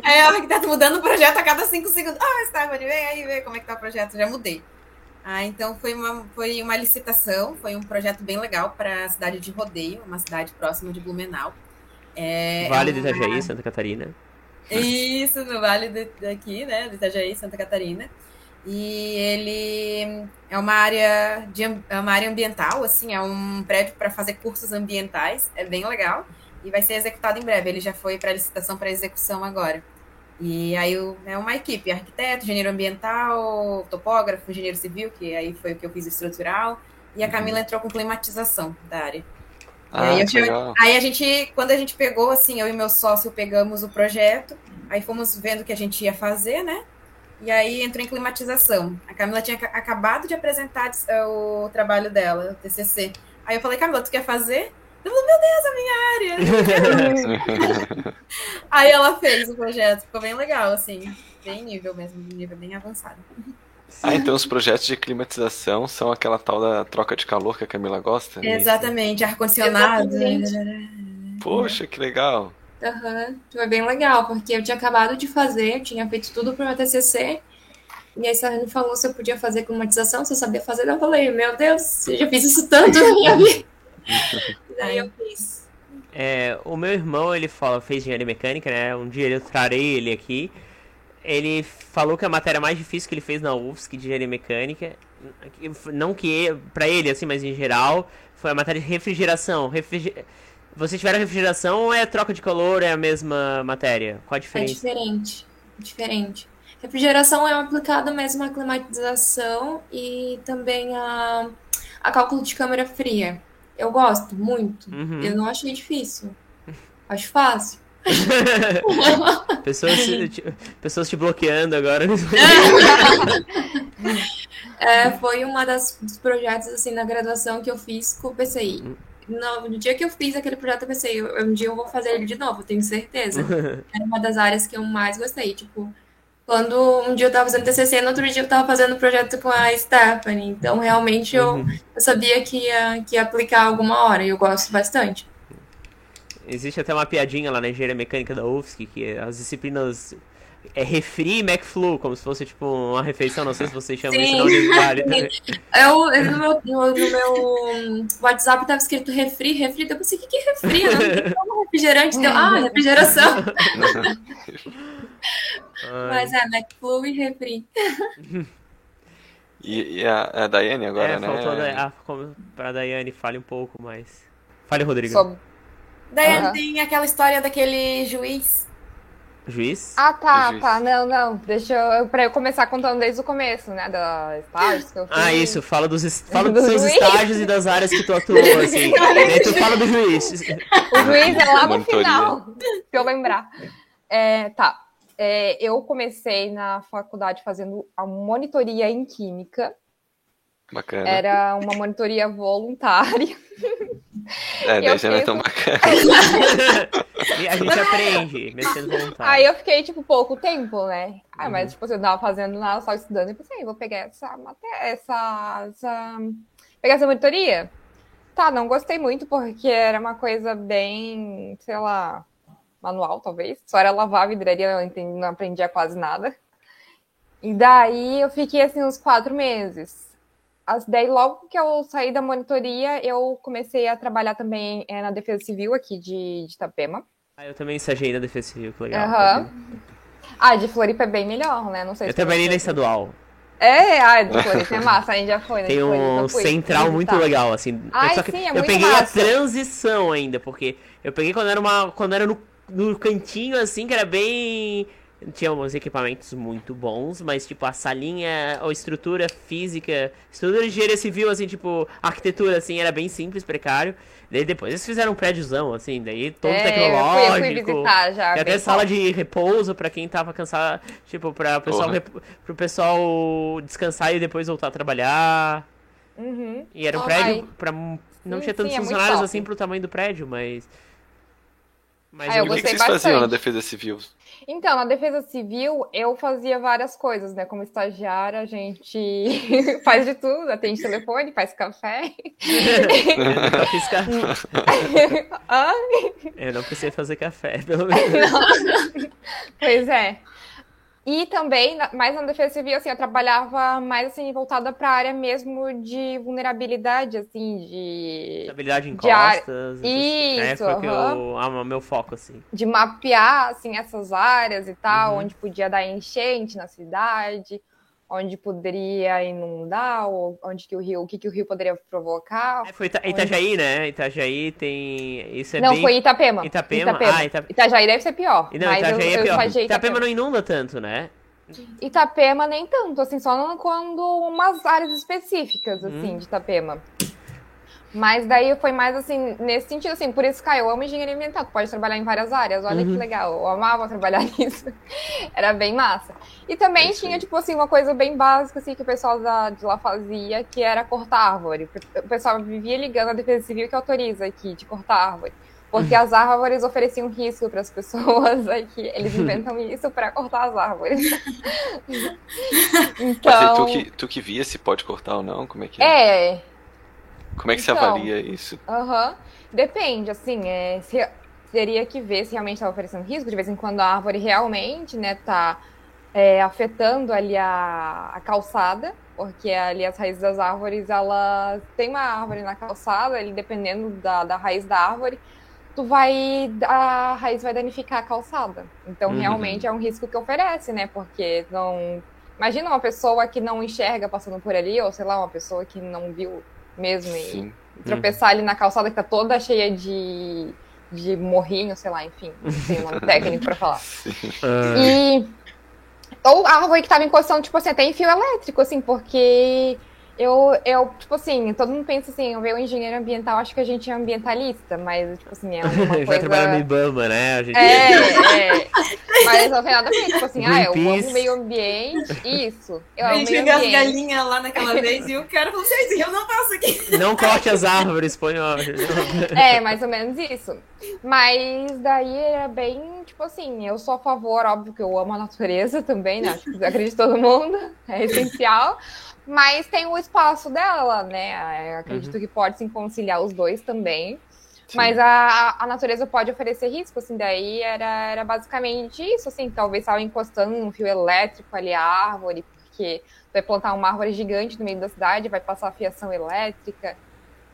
aí o arquiteto mudando o projeto a cada cinco segundos. Ah, Stephanie, vem aí ver como é que tá o projeto. Já mudei. Ah, então foi uma, foi uma licitação, foi um projeto bem legal para a cidade de Rodeio, uma cidade próxima de Blumenau. É, vale é uma... de Itajaí, Santa Catarina. Isso, no Vale daqui, né, de Itajaí, Santa Catarina. E ele é uma área de é uma área ambiental, assim, é um prédio para fazer cursos ambientais, é bem legal e vai ser executado em breve. Ele já foi para licitação para execução agora. E aí é uma equipe, arquiteto, engenheiro ambiental, topógrafo, engenheiro civil, que aí foi o que eu fiz estrutural, e a Camila entrou com climatização da área. Ah, aí, aí, a gente, quando a gente pegou, assim, eu e meu sócio pegamos o projeto, aí fomos vendo o que a gente ia fazer, né? E aí entrou em climatização. A Camila tinha acabado de apresentar o trabalho dela, o TCC. Aí eu falei, Camila, tu quer fazer? Eu falei, meu Deus, a minha área! aí ela fez o projeto, ficou bem legal, assim, bem nível mesmo, nível bem avançado. Ah, então os projetos de climatização são aquela tal da troca de calor que a Camila gosta? Exatamente, ar-condicionado. Poxa, que legal. Uhum. Foi bem legal, porque eu tinha acabado de fazer, tinha feito tudo para o meu TCC. E aí, Sarah me falou se eu podia fazer climatização, se eu sabia fazer. Eu falei, meu Deus, eu já fiz isso tanto na minha vida. Daí eu fiz. É, o meu irmão, ele fala, fez engenharia mecânica, né? Um dia eu trarei ele aqui. Ele falou que a matéria mais difícil que ele fez na UFSC de engenharia mecânica, não que para ele, assim, mas em geral, foi a matéria de refrigeração. Refriger... Vocês tiveram refrigeração ou é troca de calor, é a mesma matéria? Qual a diferença? É diferente. Diferente. Refrigeração é aplicada mesmo à climatização e também a, a cálculo de câmara fria. Eu gosto muito. Uhum. Eu não achei difícil. Acho fácil. pessoas, te, pessoas te bloqueando agora. é, foi uma das dos projetos assim na graduação que eu fiz com o PCI no, no, dia que eu fiz aquele projeto, eu pensei, um dia eu vou fazer ele de novo, tenho certeza. Era uma das áreas que eu mais gostei. Tipo, quando um dia eu tava fazendo TCC, no outro dia eu tava fazendo projeto com a Stephanie. Então, realmente, eu, uhum. eu sabia que ia, que ia aplicar alguma hora e eu gosto bastante. Existe até uma piadinha lá na engenharia mecânica da UFSC, que as disciplinas é refri McFlu, como se fosse tipo uma refeição, não sei se vocês chamam Sim. isso na universidade. Eu, eu, no, meu, no, no meu WhatsApp estava escrito refri, refri, eu pensei, o que, que é refri? Não tem refrigerante, deu, ah, refrigeração. Mas é, McFlu e refri. E, e a, a Daiane agora, é, né? Faltou a, Daiane, fale um pouco mais. Fale, Rodrigo. Sobre... Daiane, uhum. tem aquela história daquele juiz Juiz? Ah, tá, juiz. tá. Não, não. Deixa eu. Pra eu começar contando desde o começo, né? Da estágios que eu fiz. Ah, isso. Fala dos, fala dos seus juiz. estágios e das áreas que tu atuou, assim. Daí tu fala do juiz. O juiz é lá no final, se eu lembrar. É, tá. É, eu comecei na faculdade fazendo a monitoria em Química. Bacana. Era uma monitoria voluntária. É, daí já não é tão bacana. a gente aprende, mexendo voluntário. Aí eu fiquei, tipo, pouco tempo, né? Ah, mas, tipo, eu tava fazendo nada, só estudando, e pensei, vou pegar essa matéria, essa, essa... Pegar essa monitoria. Tá, não gostei muito, porque era uma coisa bem, sei lá, manual, talvez. Só era lavar a vidraria, eu entendi, não aprendia quase nada. E daí eu fiquei, assim, uns quatro meses. As, daí, logo que eu saí da monitoria, eu comecei a trabalhar também é, na Defesa Civil aqui de, de Itapema. Ah, eu também estagiei na Defesa Civil, que legal. Uhum. Ah, de Floripa é bem melhor, né? Não sei eu se trabalhei na estadual. É, ah, de Floripa é massa, a gente já foi, né? Tem um central muito legal, assim. Ai, Só que sim, é eu peguei massa. a transição ainda, porque eu peguei quando era uma. quando era no, no cantinho, assim, que era bem tinha uns equipamentos muito bons, mas tipo a salinha, a estrutura física, estrutura de engenharia civil, assim, tipo, arquitetura, assim, era bem simples, precário. Daí depois eles fizeram um prédiozão, assim, daí todo É, tecnológico. eu fui, eu fui visitar já. Até bem sala de repouso pra quem tava cansado, tipo, pra pessoal, rep- pro pessoal descansar e depois voltar a trabalhar. Uhum. E era um Oh, prédio ai. pra. Não Sim, tinha tantos sim, é funcionários top. assim pro tamanho do prédio, mas. Mas Ah, eu E o que, gostei vocês faziam na bastante. defesa civil? Então, na defesa civil, eu fazia várias coisas, né? Como estagiária, a gente faz de tudo, atende telefone, faz café. eu fiz café. Eu não precisei fazer café, pelo menos. Pois é. E também, mais na defesa civil, assim, eu trabalhava mais, assim, voltada para a área mesmo de vulnerabilidade, assim, de, Habilidade em De área- costas. Isso, É, foi o que eu, aham. ah, o meu foco, assim. de mapear, assim, essas áreas e tal, Uhum. onde podia dar enchente na cidade, onde poderia inundar, ou onde que o rio, o que, que o rio poderia provocar. É, foi Ita Itajaí, né? Itajaí tem. Isso é Não, bem. foi Itapema. Itapema? Ah, Ita- Itajaí deve ser pior. Não, mas Itajaí eu, é eu pior. estagiei em Itapema não inunda tanto, né? Itapema nem tanto, assim, só quando umas áreas específicas, assim, de Itapema. Mas daí foi mais assim, nesse sentido, assim, por isso, Caio, eu amo engenharia ambiental, tu pode trabalhar em várias áreas, olha Uhum. que legal, eu amava trabalhar nisso, era bem massa. E também É tinha, aí. tipo assim, uma coisa bem básica, assim, que o pessoal da, de lá fazia, que era cortar árvore. O pessoal vivia ligando a Defesa Civil que autoriza aqui, de cortar árvore. Porque as árvores ofereciam risco para as pessoas aqui. Eles inventam isso para cortar as árvores. Mas aí, então, tu, que, tu que via se pode cortar ou não? Como é que é? é, Como é que então. se avalia isso? aham. Depende, assim, é, se- teria que ver se realmente está oferecendo risco. De vez em quando a árvore realmente, né, tá é, afetando ali a, a calçada, porque ali as raízes das árvores, elas tem uma árvore na calçada, ali dependendo da, da raiz da árvore, tu vai, a raiz vai danificar a calçada. Então, Uhum. realmente é um risco que oferece, né, porque não... Imagina uma pessoa que não enxerga passando por ali, ou sei lá, uma pessoa que não viu mesmo e Sim. tropeçar ali na calçada que tá toda cheia de, de morrinho, sei lá, enfim, não tem um nome técnico pra falar. Ah, E. Ou a árvore que tava encostando, tipo assim, até em fio elétrico, assim, porque eu, eu tipo assim, todo mundo pensa assim, eu vejo engenheiro ambiental, acho que a gente é ambientalista, mas, tipo assim, é uma vai trabalhar no coisa. Ibama, né? A gente... É, é. Mas não tem nada a ver, tipo assim, ah, eu amo o meio ambiente, isso. Eu A amo o gente viu as galinhas lá naquela vez e o cara falou assim, eu não passo aqui. Não corte as árvores, põe ó. É, mais ou menos isso. Mas daí é bem, tipo assim, eu sou a favor, óbvio que eu amo a natureza também, né? Acho que acredito todo mundo, é essencial. Mas tem o espaço dela, né? Eu acredito que pode se conciliar os dois também. Sim. Mas a, a natureza pode oferecer risco, assim, daí era, era basicamente isso, assim, talvez estava encostando num fio elétrico ali a árvore, porque vai plantar uma árvore gigante no meio da cidade, vai passar fiação elétrica.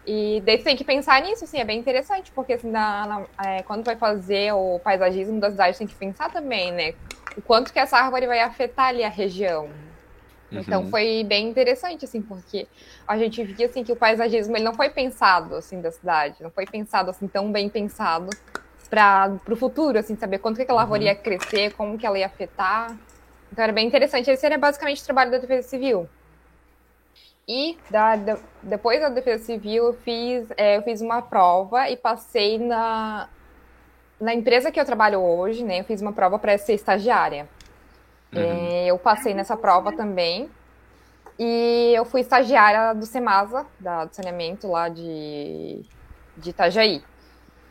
E daí tu tem que pensar nisso, assim, é bem interessante, porque assim, na, na- é, quando vai fazer o paisagismo da cidade, tem que pensar também, né? O quanto que essa árvore vai afetar ali a região. Então Uhum. foi bem interessante, assim, porque a gente via, assim, que o paisagismo, ele não foi pensado, assim, da cidade, não foi pensado, assim, tão bem pensado para o futuro, assim, saber quanto que aquela árvore ia crescer, como que ela ia afetar. Então era bem interessante. Esse era basicamente o trabalho da Defesa Civil. E da, da- depois da Defesa Civil, eu fiz, é, eu fiz uma prova e passei na, na empresa que eu trabalho hoje, né? Eu fiz uma prova para ser estagiária. Uhum. É, eu passei nessa prova também. E eu fui estagiária do Semasa, da, do saneamento lá de, de Itajaí.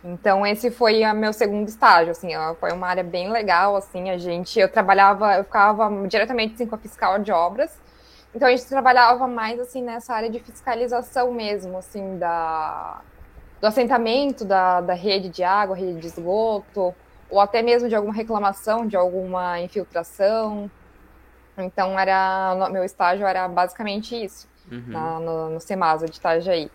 Então esse foi o meu segundo estágio, assim, foi uma área bem legal, assim, a gente, eu trabalhava, eu ficava diretamente assim, com a fiscal de obras, então a gente trabalhava mais, assim, nessa área de fiscalização mesmo, assim, da, do assentamento da, da rede de água, rede de esgoto, ou até mesmo de alguma reclamação, de alguma infiltração, então era, meu estágio era basicamente isso, uhum. na, no, no Semasa de Itajaí.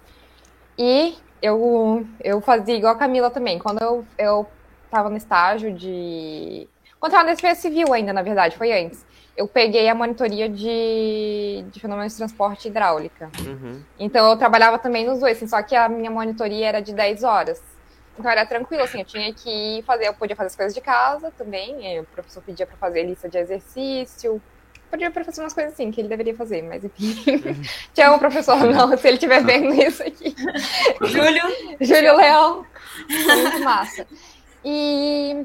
E eu, eu fazia igual a Camila também. Quando eu, eu tava no estágio de. Quando eu tava na defesa civil ainda, na verdade, foi antes. Eu peguei a monitoria de, de fenômenos de transporte hidráulica. Uhum. Então eu trabalhava também nos dois, assim, só que a minha monitoria era de 10 horas. Então era tranquilo, assim, eu tinha que fazer, eu podia fazer as coisas de casa também, o professor pedia para fazer lista de exercício, podia para fazer umas coisas assim que ele deveria fazer, mas enfim. Tinha um professor, não, se ele estiver vendo isso aqui. Júlio. Júlio Leão. Muito massa. E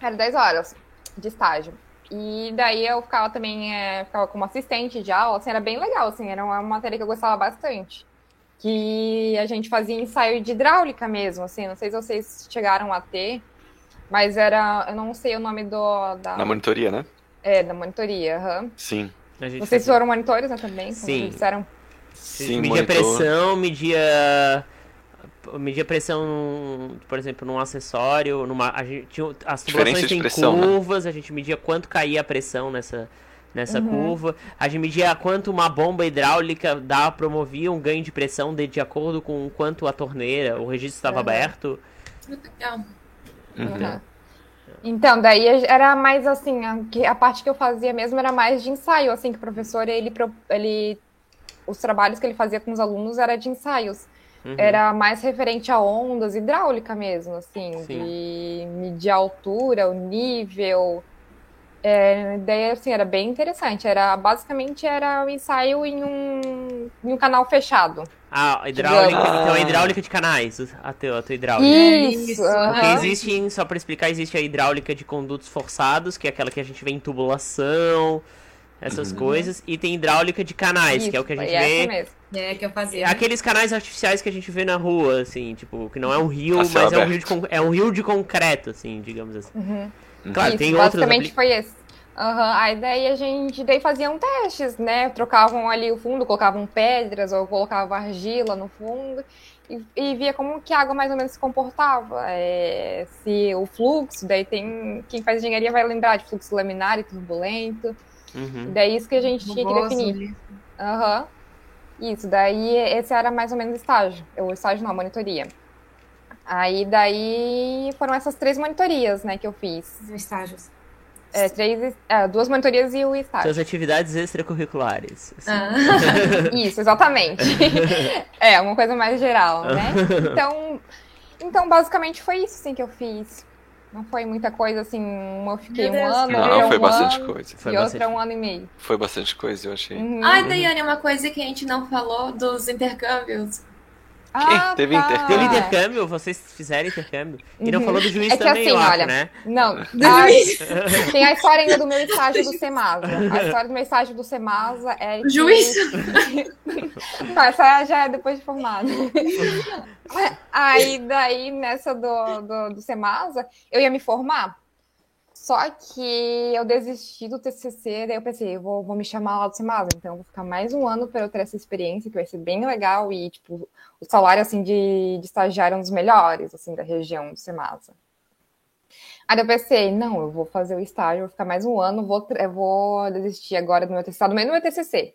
era 10 horas de estágio. E daí eu ficava também, é, ficava como assistente de aula, assim, era bem legal, assim, era uma matéria que eu gostava bastante. Que a gente fazia ensaio de hidráulica mesmo, assim, não sei se vocês chegaram a ter, mas era, eu não sei o nome do... Da... Na monitoria, né? É, da monitoria, uhum. Sim. Vocês fazia... foram monitores né, também? Sim. disseram? Sim, media monitor. pressão, media media pressão, por exemplo, num acessório, numa a gente tinha, as tubulações têm pressão, né? curvas, né? a gente media quanto caía a pressão nessa nessa uhum. curva, a gente media quanto uma bomba hidráulica dá promovia um ganho de pressão de, de acordo com quanto a torneira, o registro estava uhum. aberto. Legal. Uhum. uhum. Então, daí era mais assim, a, a, parte que eu fazia mesmo era mais de ensaio, assim, que o professor, ele, ele os trabalhos que ele fazia com os alunos era de ensaios. Uhum. Era mais referente a ondas, hidráulica mesmo, assim, Sim. de medir a altura, o nível. É, daí, assim, era bem interessante. Era, basicamente, era o um ensaio em um, em um canal fechado. Ah, hidráulica, ah. então a hidráulica de canais, a tua, a tua hidráulica. Isso, Porque existe, só para explicar, existe a hidráulica de condutos forçados, que é aquela que a gente vê em tubulação, essas uhum. coisas, e tem hidráulica de canais, Isso, que é o que a gente vê. Mesmo. É que eu fazia. Né? Aqueles canais artificiais que a gente vê na rua, assim, tipo, que não é um rio, mas é um rio, de, é um rio de concreto, assim, digamos assim. Uhum. Claro, Isso, tem outros. Basicamente foi esse. Uhum. Aí daí a gente daí faziam testes, né? Trocavam ali o fundo, colocavam pedras ou colocavam argila no fundo e, e via como que a água mais ou menos se comportava. É, se o fluxo, daí tem. Quem faz engenharia vai lembrar de fluxo laminar e turbulento. Uhum. Daí isso que a gente tinha que definir. Aham. Uhum. Isso, daí esse era mais ou menos o estágio. O estágio não, a monitoria. Aí daí foram essas três monitorias, né, que eu fiz. Estágios. É, três, é, duas monitorias e o estágio. Suas atividades extracurriculares. Assim. Ah. Isso, exatamente. é, uma coisa mais geral, né? Então, então, basicamente foi isso assim, que eu fiz. Não foi muita coisa assim, uma eu fiquei um ano, Não, foi um bastante ano, coisa. Foi e bastante... outra um ano e meio. Foi bastante coisa, eu achei. Uhum. Ai, Daiane, uma coisa que a gente não falou dos intercâmbios. Ah, Teve tá. intercâmbio? Teve intercâmbio? Vocês fizeram intercâmbio? E não uhum. falou do juiz é que também, assim, eu olha, né? Não, a, tem a história ainda do meu estágio do Semasa. A história do meu estágio do Semasa é que... Juiz? não, essa já é depois de formado. Aí, daí, nessa do, do, do Semasa, eu ia me formar. Só que eu desisti do TCC, daí eu pensei, eu vou, vou me chamar lá do Semasa, então eu vou ficar mais um ano para eu ter essa experiência, que vai ser bem legal, e, tipo, o salário, assim, de, de estagiário é um dos melhores, assim, da região do Semasa. Aí eu pensei, não, eu vou fazer o estágio, vou ficar mais um ano, vou, vou desistir agora do meu TCC, do meu TCC.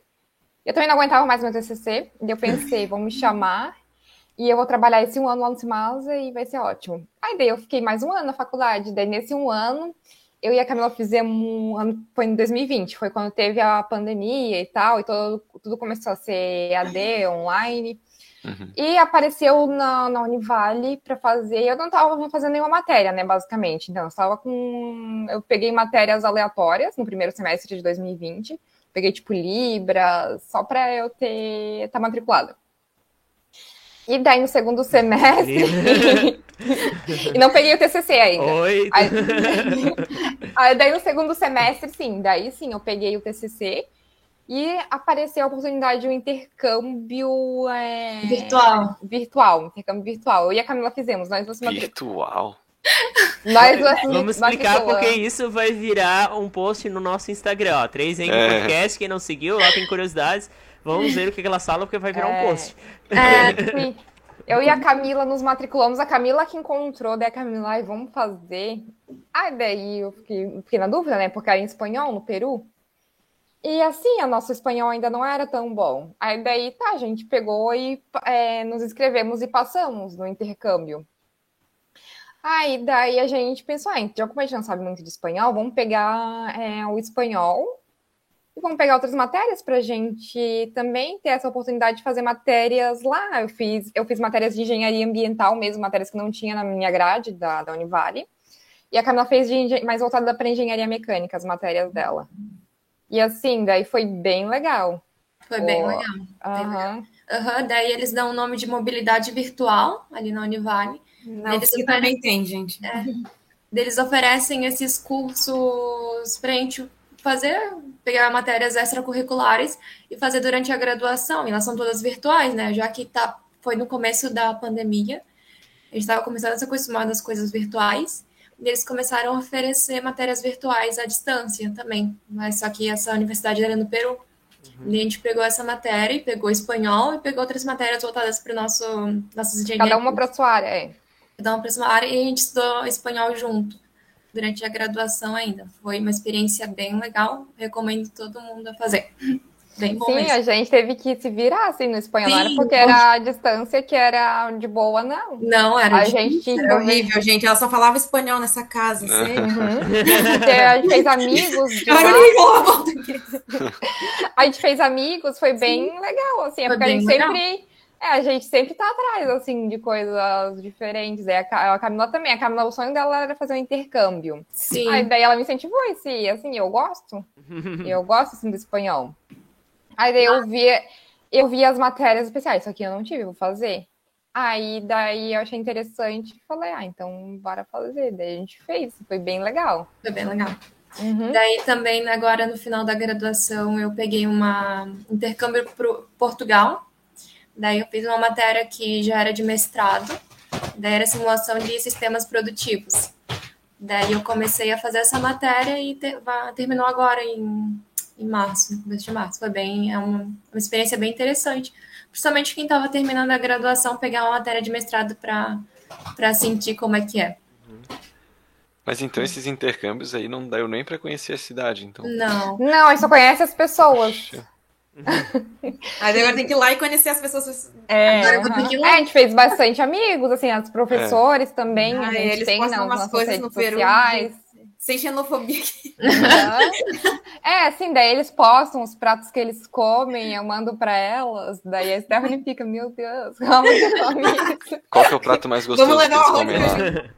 Eu também não aguentava mais meu TCC, e eu pensei, vão me chamar e eu vou trabalhar esse um ano lá no Cimasa e vai ser ótimo. Aí daí eu fiquei mais um ano na faculdade. Daí nesse um ano, eu e a Camila fizemos um ano, foi em 2020, foi quando teve a pandemia e tal, e todo, tudo começou a ser AD, online. Uhum. E apareceu na, na Univale para fazer. Eu não estava fazendo nenhuma matéria, né, basicamente. Então, eu estava com. Eu peguei matérias aleatórias no primeiro semestre de 2020. Peguei, tipo, Libra, só para eu ter. estar tá matriculada. E daí no segundo semestre. e não peguei o TCC ainda. Oi. Aí, aí, daí no segundo semestre, sim. Daí sim, eu peguei o TCC. E apareceu a oportunidade de um intercâmbio é... virtual. Virtual, intercâmbio virtual. Eu e a Camila fizemos. Nós duas Virtual. Nós duas Vamos explicar porque isso vai virar um post no nosso Instagram, ó. 3 em é. podcast, quem não seguiu, lá tem curiosidades. Vamos ver o que elas falam, porque vai virar é. um post. É, eu e a Camila nos matriculamos, a Camila que encontrou, daí a Camila, ai, vamos fazer. Aí daí eu fiquei, fiquei na dúvida, né? Porque era em espanhol, no Peru. E assim, o nosso espanhol ainda não era tão bom. Aí daí, tá, a gente pegou e é, nos inscrevemos e passamos no intercâmbio. Aí daí a gente pensou, ah, então como a gente não sabe muito de espanhol, vamos pegar é, o espanhol vamos pegar outras matérias para a gente também ter essa oportunidade de fazer matérias lá. Eu fiz, eu fiz matérias de engenharia ambiental mesmo, matérias que não tinha na minha grade da, da Univale. E a Camila fez de, mais voltada para engenharia mecânica, as matérias dela. E assim, daí foi bem legal. Foi bem oh, legal. Bem legal. Uhum, daí eles dão o nome de mobilidade virtual ali na Univale. Não, eles oferecem... também tem, gente. É, eles oferecem esses cursos para a gente fazer, pegar matérias extracurriculares e fazer durante a graduação. E elas são todas virtuais, né? Já que tá, foi no começo da pandemia, a gente estava começando a se acostumar às coisas virtuais. E eles começaram a oferecer matérias virtuais à distância também. Mas só que essa universidade era no Peru. Uhum. E a gente pegou essa matéria, e pegou espanhol e pegou outras matérias voltadas para o nosso nossas engenharias. Cada uma para sua área, é. Cada uma para sua área e a gente estudou espanhol junto durante a graduação ainda. Foi uma experiência bem legal. Recomendo todo mundo a fazer. Bem bom Sim, mesmo. a gente teve que se virar assim no espanhol, Sim, não era porque era a distância que era de boa, não. Não, era, a gente era horrível, gente. Ela só falava espanhol nessa casa, assim. Uhum. a gente fez amigos. De lá. a gente fez amigos, foi bem Sim. legal, assim, é porque a gente legal. sempre. É, a gente sempre tá atrás, assim, de coisas diferentes. É, a Camila também. A Camila, o sonho dela era fazer um intercâmbio. Sim. Aí daí ela me incentivou esse, assim, eu gosto. eu gosto, assim, do espanhol. Aí daí eu vi, eu vi as matérias especiais, só que eu não tive, vou fazer. Aí daí eu achei interessante e falei, ah, então bora fazer. Daí a gente fez, foi bem legal. Foi bem legal. Uhum. Daí também, agora no final da graduação, eu peguei uma intercâmbio para Portugal. Daí eu fiz uma matéria que já era de mestrado. Daí era simulação de sistemas produtivos. Daí eu comecei a fazer essa matéria e ter, terminou agora em em março, no começo de março. Foi bem, é uma, uma experiência bem interessante. Principalmente quem estava terminando a graduação, pegar uma matéria de mestrado para sentir como é que é. Mas então esses intercâmbios aí não deu nem para conhecer a cidade, então. Não. Não, aí só conhece as pessoas. Aí agora tem que ir lá e conhecer as pessoas. É, é a gente fez bastante amigos, assim, os professores é. também. Ah, a gente eles tem nas nossas coisas no sociais. Peru, sem xenofobia. Uhum. É, assim, daí eles postam os pratos que eles comem, eu mando pra elas, daí a Stephanie fica, meu Deus, como que come isso? Qual que é o prato mais gostoso Vamos levar que eles comem lá?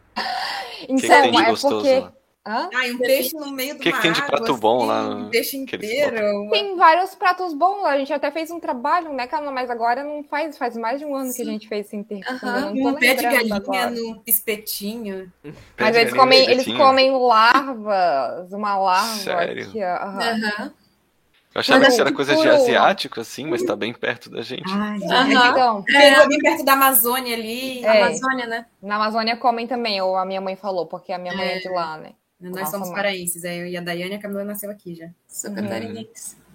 Então, que que é porque... Lá? Hã? Ah, um peixe no meio do O que, que tem de prato assim, bom lá? Um peixe inteiro. Tem vários pratos bons lá. A gente até fez um trabalho, né, Carla? Mas agora não faz, faz mais de um ano Sim. que a gente fez esse intercâmbio. Um pé de galinha agora. no espetinho. Mas eles comem, eles comem larvas, uma larva. Sério? Aqui, uhum. Eu achava mas que era coisa de asiático, assim, mas tá bem perto da gente. Ai, uhum. então, é. bem perto da Amazônia ali. É. Amazônia, né? Na Amazônia comem também, ou a minha mãe falou, porque a minha mãe é, é de lá, né? Nós Nossa, somos mãe. paraenses, eu e a Daiane, a Camila nasceu aqui já. Sou catarinense. Hum.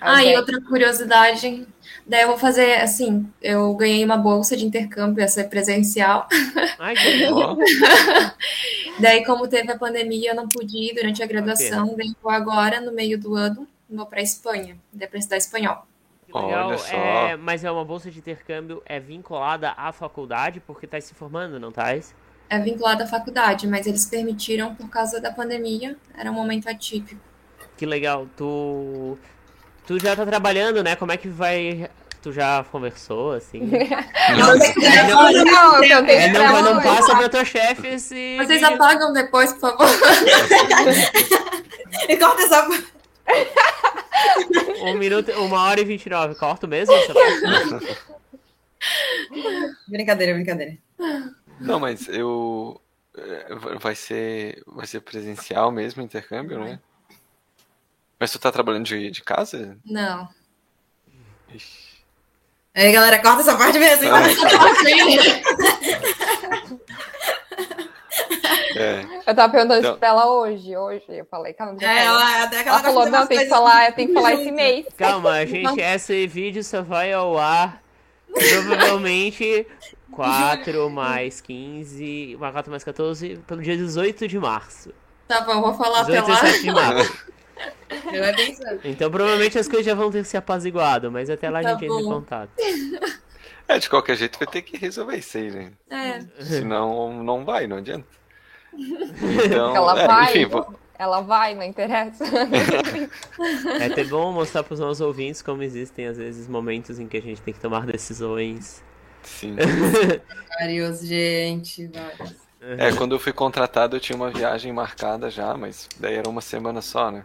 Ah, e outra curiosidade, daí eu vou fazer assim, eu ganhei uma bolsa de intercâmbio, essa é presencial. Ai, que bom. daí, como teve a pandemia, eu não pude ir durante a graduação, daí vou agora, no meio do ano, vou para Espanha, daí para estudar espanhol. Legal, Olha só. É, mas é uma bolsa de intercâmbio, é vinculada à faculdade, porque tá se formando, não tá? É vinculado à faculdade, mas eles permitiram por causa da pandemia, era um momento atípico. Que legal. Tu tu já tá trabalhando, né? Como é que vai Tu já conversou, assim? não, não, não, não, é, não, não passa pra tua chefe esse. Vocês apagam depois, por favor. e corta essa. um minuto, uma hora e vinte e nove. Corto mesmo? brincadeira, brincadeira. Não, mas eu. É, vai ser, vai ser presencial mesmo, intercâmbio, né? Mas tu tá trabalhando de, de casa? Não. Ixi. Aí, galera, corta essa parte mesmo. Então. É. Eu tava perguntando então... isso pra ela hoje, hoje. Eu falei, calma. É, ela, até ela falou, não, tem que falar, tem que falar esse mês. Calma, gente, esse vídeo só vai ao ar provavelmente 4 mais 15, 4 mais 14, pelo dia 18 de março. Tá bom, vou falar 18 até lá. de março. Então provavelmente as coisas já vão ter se apaziguado, mas até lá tá a gente bom. entra em contato. É, de qualquer jeito vai ter que resolver isso aí, né? É. Senão não vai, não adianta. Então, ela é, vai, enfim, vou... ela vai, não interessa. É até bom mostrar para os nossos ouvintes como existem às vezes momentos em que a gente tem que tomar decisões. Sim. Vários, gente, vários. É, quando eu fui contratado eu tinha uma viagem marcada já, mas daí era uma semana só, né?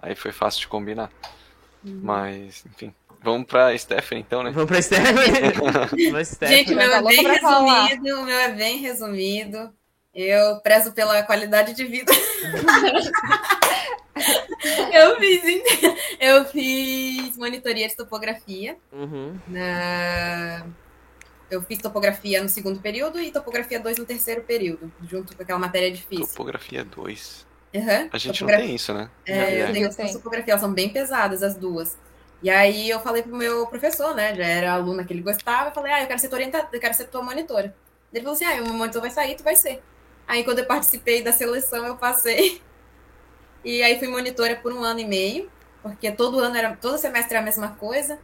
Aí foi fácil de combinar. Uhum. Mas, enfim. Vamos pra Stephanie, então, né? Vamos pra Stephanie. Gente, meu é bem resumido, o meu é bem resumido. Eu prezo pela qualidade de vida. eu, fiz, eu fiz monitoria de topografia. Uhum. Na... Eu fiz topografia no segundo período e topografia 2 no terceiro período, junto com aquela matéria difícil. Topografia 2. Uhum. A gente topografia... não tem isso, né? É, eu tenho as topografia, elas são bem pesadas, as duas. E aí eu falei pro meu professor, né? Já era aluna que ele gostava, eu falei, ah, eu quero ser tua orientada, eu quero ser tua monitora. Ele falou assim, ah, o meu monitor vai sair, tu vai ser. Aí quando eu participei da seleção, eu passei. E aí fui monitora por um ano e meio, porque todo ano era, todo semestre era a mesma coisa.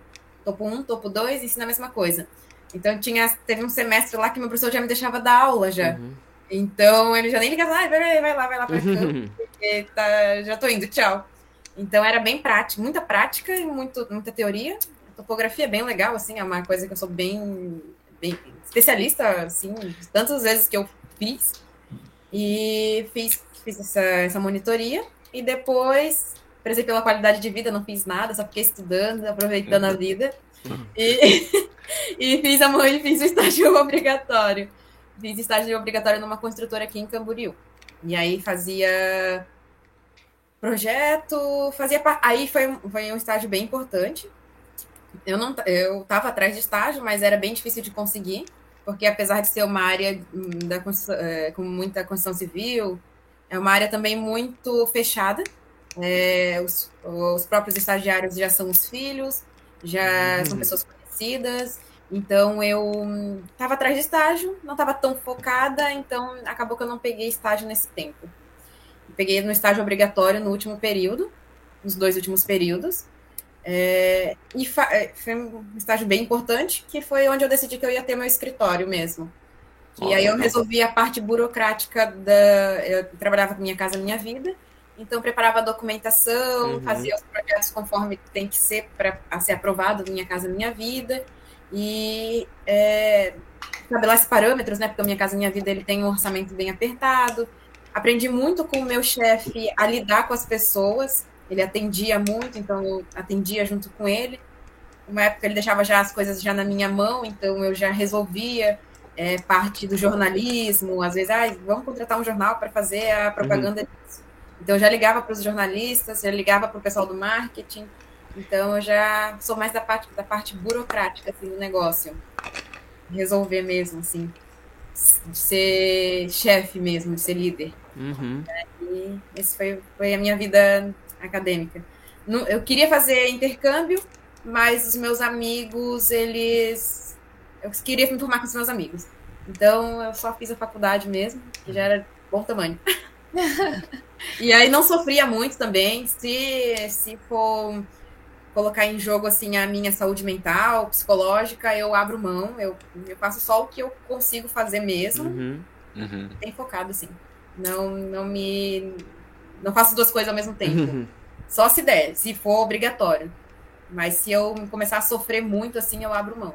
Topo 1, um, topo 2, ensina a mesma coisa. Então tinha, teve um semestre lá que meu professor já me deixava dar aula já. Uhum. Então ele já nem ligava, ah, vai, vai, vai lá, vai lá pra campo, porque tá, já tô indo, tchau. Então era bem prático, muita prática e muito, muita teoria. A topografia é bem legal, assim, é uma coisa que eu sou bem, bem especialista, assim, tantas vezes que eu fiz. E fiz, fiz essa, essa monitoria. E depois, prezei pela qualidade de vida, não fiz nada, só fiquei estudando, aproveitando a vida. E, e fiz, a, mãe fiz o estágio obrigatório. Fiz estágio obrigatório numa construtora aqui em Camboriú. E aí fazia projeto, fazia aí foi, foi um estágio bem importante. Eu não eu estava atrás de estágio, mas era bem difícil de conseguir porque apesar de ser uma área hum, da, é, com muita construção civil, é uma área também muito fechada. É, os, os, próprios estagiários já são os filhos, já uhum. são pessoas conhecidas. Então eu estava atrás de estágio, não estava tão focada, então acabou que eu não peguei estágio nesse tempo. peguei no estágio obrigatório no último período, nos dois últimos períodos. É, e é, foi um estágio bem importante, que foi onde eu decidi que eu ia ter meu escritório mesmo. E aí eu resolvi a parte burocrática da. Eu trabalhava com Minha Casa Minha Vida, então preparava a documentação, uhum. fazia os projetos conforme tem que ser para ser aprovado Minha Casa Minha Vida, e é, estabelece parâmetros, né? Porque a Minha Casa Minha Vida ele tem um orçamento bem apertado. Aprendi muito com o meu chefe a lidar com as pessoas, ele atendia muito, então eu atendia junto com ele. Uma época ele deixava já as coisas já na minha mão, então eu já resolvia é, parte do jornalismo. Às vezes, ah, vamos contratar um jornal para fazer a propaganda uhum. disso. Então eu já ligava para os jornalistas, já ligava para o pessoal do marketing. Então eu já sou mais da parte da parte burocrática assim, do negócio, resolver mesmo assim, de ser chefe mesmo, de ser líder. Uhum. E esse foi, foi a minha vida acadêmica. Eu queria fazer intercâmbio, mas os meus amigos, eles. Eu queria me formar com os meus amigos. Então eu só fiz a faculdade mesmo, que já era bom tamanho. e aí não sofria muito também. Se, se for colocar em jogo assim a minha saúde mental, psicológica, eu abro mão, eu, eu faço só o que eu consigo fazer mesmo. Uhum. Uhum. Bem focado, assim. Não, não me não faço duas coisas ao mesmo tempo. Uhum. Só se der, se for obrigatório. Mas se eu começar a sofrer muito, assim, eu abro mão.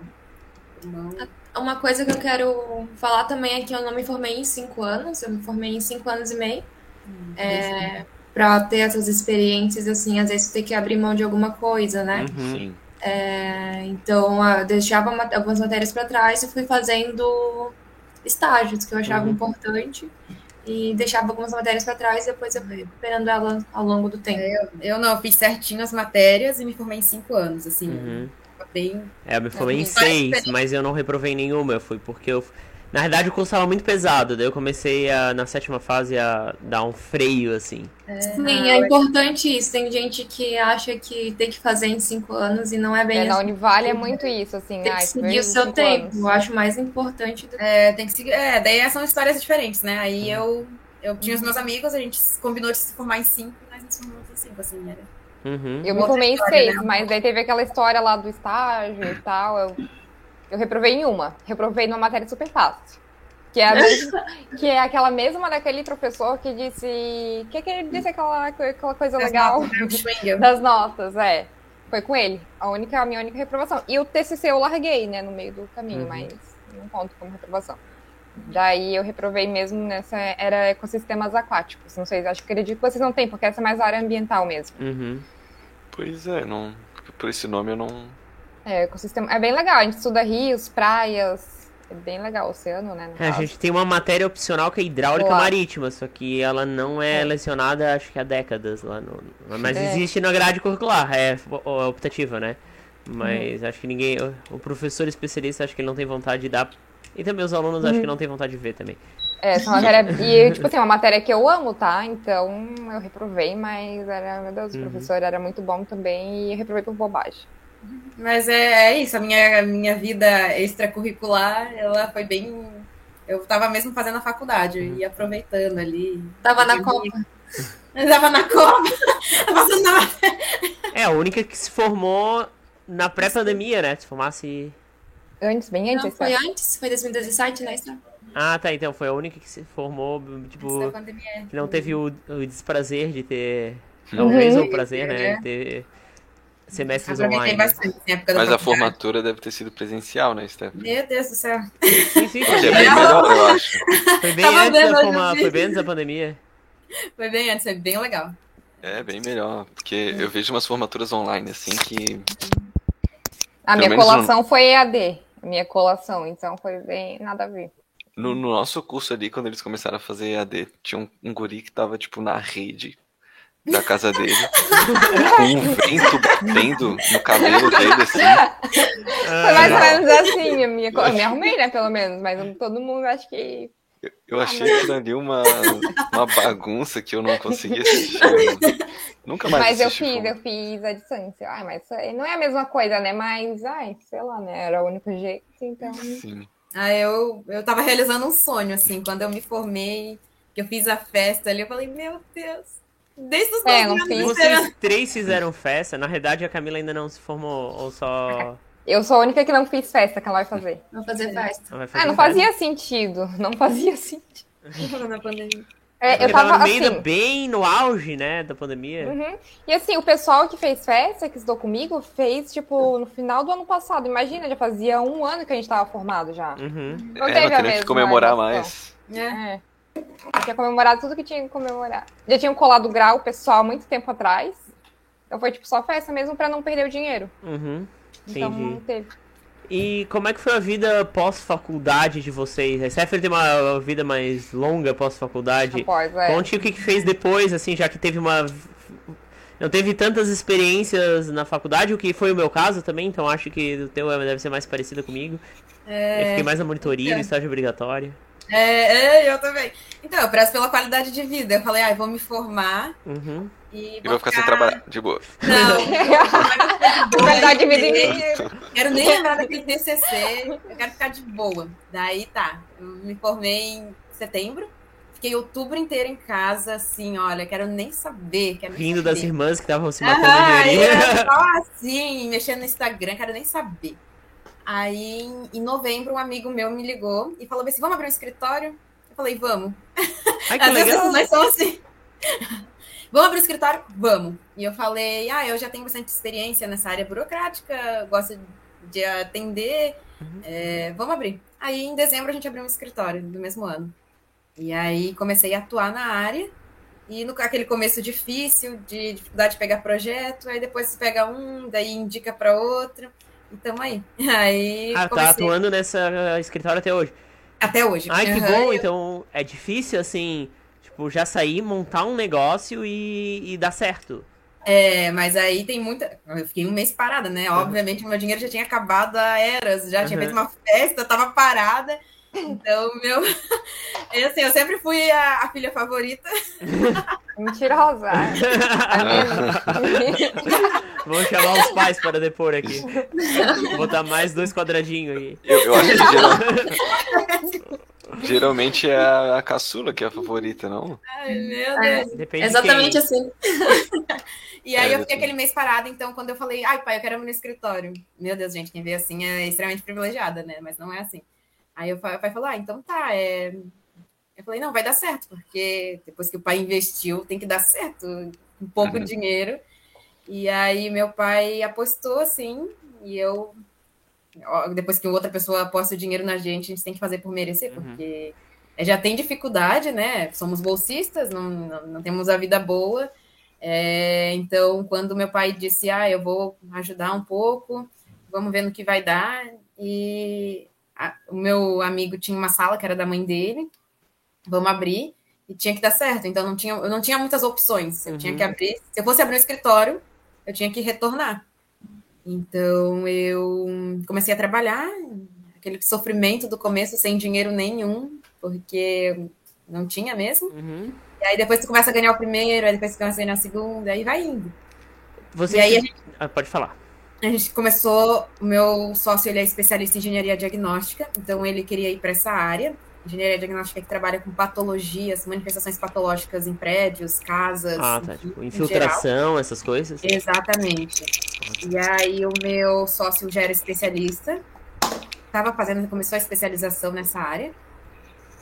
Uma coisa que eu quero falar também é que eu não me formei em cinco anos, eu me formei em cinco anos e meio. Hum, é, para ter essas experiências, assim, às vezes ter que abrir mão de alguma coisa, né? Uhum. É, então, eu deixava algumas matérias para trás e fui fazendo estágios que eu achava uhum. importante. e deixava algumas matérias para trás e depois eu fui recuperando ela ao longo do tempo. Eu, eu não, eu fiz certinho as matérias e me formei em cinco anos, assim. Uhum. Bem... É, eu me formei em seis, mas eu não reprovei nenhuma. Foi porque eu na verdade, o curso estava muito pesado, daí eu comecei a, na sétima fase a dar um freio, assim. É, Sim, é importante isso. Tem gente que acha que tem que fazer em cinco anos e não é bem é, assim. Na Univale é muito isso, assim. Tem que seguir o seu tempo. Anos. Eu acho mais importante. Do... É, tem que seguir. É, daí são histórias diferentes, né? Aí eu, eu tinha os meus amigos, a gente combinou de se formar em cinco, mas nos formamos em cinco, assim, era. Uhum. Eu me formei em seis, né? mas aí teve aquela história lá do estágio e tal. Eu eu reprovei em uma. Reprovei numa matéria super fácil. Que é, mesma, que é aquela mesma daquele professor que disse. que, que ele disse aquela, aquela coisa das legal notas, né? das notas, é. Foi com ele. A, única, a minha única reprovação. E o TCC eu larguei, né, no meio do caminho, uhum. mas não conto como reprovação. Daí eu reprovei mesmo nessa. Era ecossistemas aquáticos. Não sei, acho que acredito que vocês não têm, porque essa é mais área ambiental mesmo. Uhum. Pois é, não, por esse nome eu não, é, ecossistema. É bem legal, a gente estuda rios, praias. É bem legal oceano, né? É, a gente tem uma matéria opcional que é hidráulica Olá. marítima, só que ela não é, é, lecionada, acho que há décadas lá no. Mas é. existe na grade curricular, é, optativa, né? Mas uhum. acho que ninguém. O professor especialista acho que ele não tem vontade de dar. E também os alunos uhum. acho que não tem vontade de ver também. É, essa matéria. E, tipo assim, é uma matéria que eu amo, tá? Então eu reprovei, mas era, meu Deus, o uhum. professor era muito bom também e eu reprovei por bobagem. Mas é, é isso, a minha, minha vida extracurricular, ela foi bem. Eu tava mesmo fazendo a faculdade e aproveitando ali. Tava na Copa. Eu tava na Copa. É, a única que se formou na pré-pandemia, né? Se formasse. Antes, bem antes. Não, foi antes, foi 2017, né? Ah, tá. Então foi a única que se formou, tipo. Que não teve o, o desprazer de ter. Talvez uhum. o prazer, né? É. De ter semestres online. Bastante, Mas a formatura deve ter sido presencial, né, Steph? Meu Deus do céu. Sim, sim, foi, bem melhor, eu acho. Foi bem, antes da, forma... foi bem antes da pandemia. Foi bem antes, foi bem legal. É, bem melhor, porque eu vejo umas formaturas online, assim, que... A minha colação no... foi EAD, minha colação, então foi bem nada a ver. No, no, nosso curso ali, quando eles começaram a fazer EAD, tinha um, um guri que tava, tipo, na rede, da casa dele, com um vento batendo no cabelo dele, assim. Foi mais ou menos assim, a minha, eu me arrumei, né, pelo menos, mas todo mundo acho que... Eu, eu achei ah, aquilo ali uma, uma bagunça que eu não conseguia assistir. Nunca mais Mas eu fiz, como... eu fiz a distância. Ai, mas não é a mesma coisa, né? Mas, ai, sei lá, né? Era o único jeito, então... Sim. Ah, eu, eu tava realizando um sonho, assim, quando eu me formei, que eu fiz a festa ali, eu falei, meu Deus, Desde os é, não. Vocês três fizeram festa? Na verdade, a Camila ainda não se formou, ou só. Eu sou a única que não fiz festa que ela vai fazer. Vou fazer festa. Não ah, não fazia sentido. Não fazia sentido. Na pandemia. É, eu tava, tava assim, bem no auge, né, da pandemia. Uhum. E assim, o pessoal que fez festa, que estudou comigo, fez, tipo, no final do ano passado. Imagina, já fazia um ano que a gente tava formado já. Uhum. Não é, teve não a mesma. comemorar mais. É. é. Eu tinha comemorado tudo que tinha que comemorar. Já tinham colado grau pessoal muito tempo atrás. Então foi tipo só festa mesmo para não perder o dinheiro. Uhum. Então não teve. E como é que foi a vida pós-faculdade de vocês? A Stephanie tem uma vida mais longa pós-faculdade. Após, é. Conte o que, que fez depois, assim, já que teve uma. Não teve tantas experiências na faculdade, o que foi o meu caso também, então acho que o teu deve ser mais parecido comigo. É... Eu fiquei mais na monitoria, é. no estágio obrigatório. É, é, eu também. Então, eu prezo pela qualidade de vida. Eu falei, ah, vou me formar uhum. e, vou, vou ficar, sem trabalhar, de boa. Não, qualidade de vida Quero nem lembrar daquele TCC, eu quero ficar de boa. Daí tá, eu me formei em setembro. Fiquei outubro inteiro em casa, assim, olha, quero nem saber. Quero Rindo saber. das irmãs que estavam se matando ah, de Só assim, mexendo no Instagram, quero nem saber. Aí, em novembro, um amigo meu me ligou e falou assim: vamos abrir um escritório? Eu falei, vamos. Ai, que Às legal. vezes nós somos assim. vamos abrir um escritório? Vamos. E eu falei, ah, eu já tenho bastante experiência nessa área burocrática, gosto de atender. Uhum. É, vamos abrir. Aí, em dezembro, a gente abriu um escritório do mesmo ano. E aí comecei a atuar na área. E no aquele começo difícil, de dificuldade de pegar projeto, aí depois você pega um, daí indica para outro. E tamo aí. Aí. Ah, tá comecei... tá atuando nessa escritório até hoje. Até hoje. Ai, que uhum. bom. Então, é difícil, assim, tipo, já sair, montar um negócio e, e dar certo. É, mas aí tem muita. Eu fiquei um mês parada, né? Uhum. Obviamente, meu dinheiro já tinha acabado há eras, já tinha uhum. feito uma festa, tava parada. Então, meu. Eu, assim, eu sempre fui a, a filha favorita. Mentirosa. Vamos chamar os pais para depor aqui. Vou botar mais dois quadradinhos aí. Eu, eu acho que geral... geralmente é a, a caçula que é a favorita, não? Ai, meu é, Deus. Depende Exatamente assim. E aí é, eu fiquei aquele mês parado, então quando eu falei, ai pai, eu quero ir no escritório. Meu Deus, gente, quem vê assim é extremamente privilegiada, né? Mas não é assim. Aí o pai falou, ah, então tá, é... Eu falei, não, vai dar certo, porque depois que o pai investiu, tem que dar certo, um pouco uhum. dinheiro. E aí meu pai apostou, assim, e eu... Depois que outra pessoa aposta o dinheiro na gente, a gente tem que fazer por merecer, uhum. porque já tem dificuldade, né? Somos bolsistas, não, não, não temos a vida boa. É, então, quando meu pai disse, ah, eu vou ajudar um pouco, vamos ver no que vai dar, e a, o meu amigo tinha uma sala que era da mãe dele, vamos abrir, e tinha que dar certo. Então não tinha, eu não tinha muitas opções. Eu uhum. tinha que abrir. Se eu fosse abrir um escritório, eu tinha que retornar. Então eu comecei a trabalhar, aquele sofrimento do começo sem dinheiro nenhum, porque não tinha mesmo. Uhum. E aí depois tu começa a ganhar o primeiro, aí depois tu começa a ganhar o segundo, aí vai indo. Você e aí gente... ah, pode falar a gente começou, o meu sócio ele é especialista em engenharia diagnóstica, então ele queria ir para essa área. Engenharia diagnóstica que trabalha com patologias, manifestações patológicas em prédios, casas. Ah, tá. Tipo, infiltração, essas coisas? Exatamente. E aí o meu sócio já era especialista, estava fazendo, começou a especialização nessa área.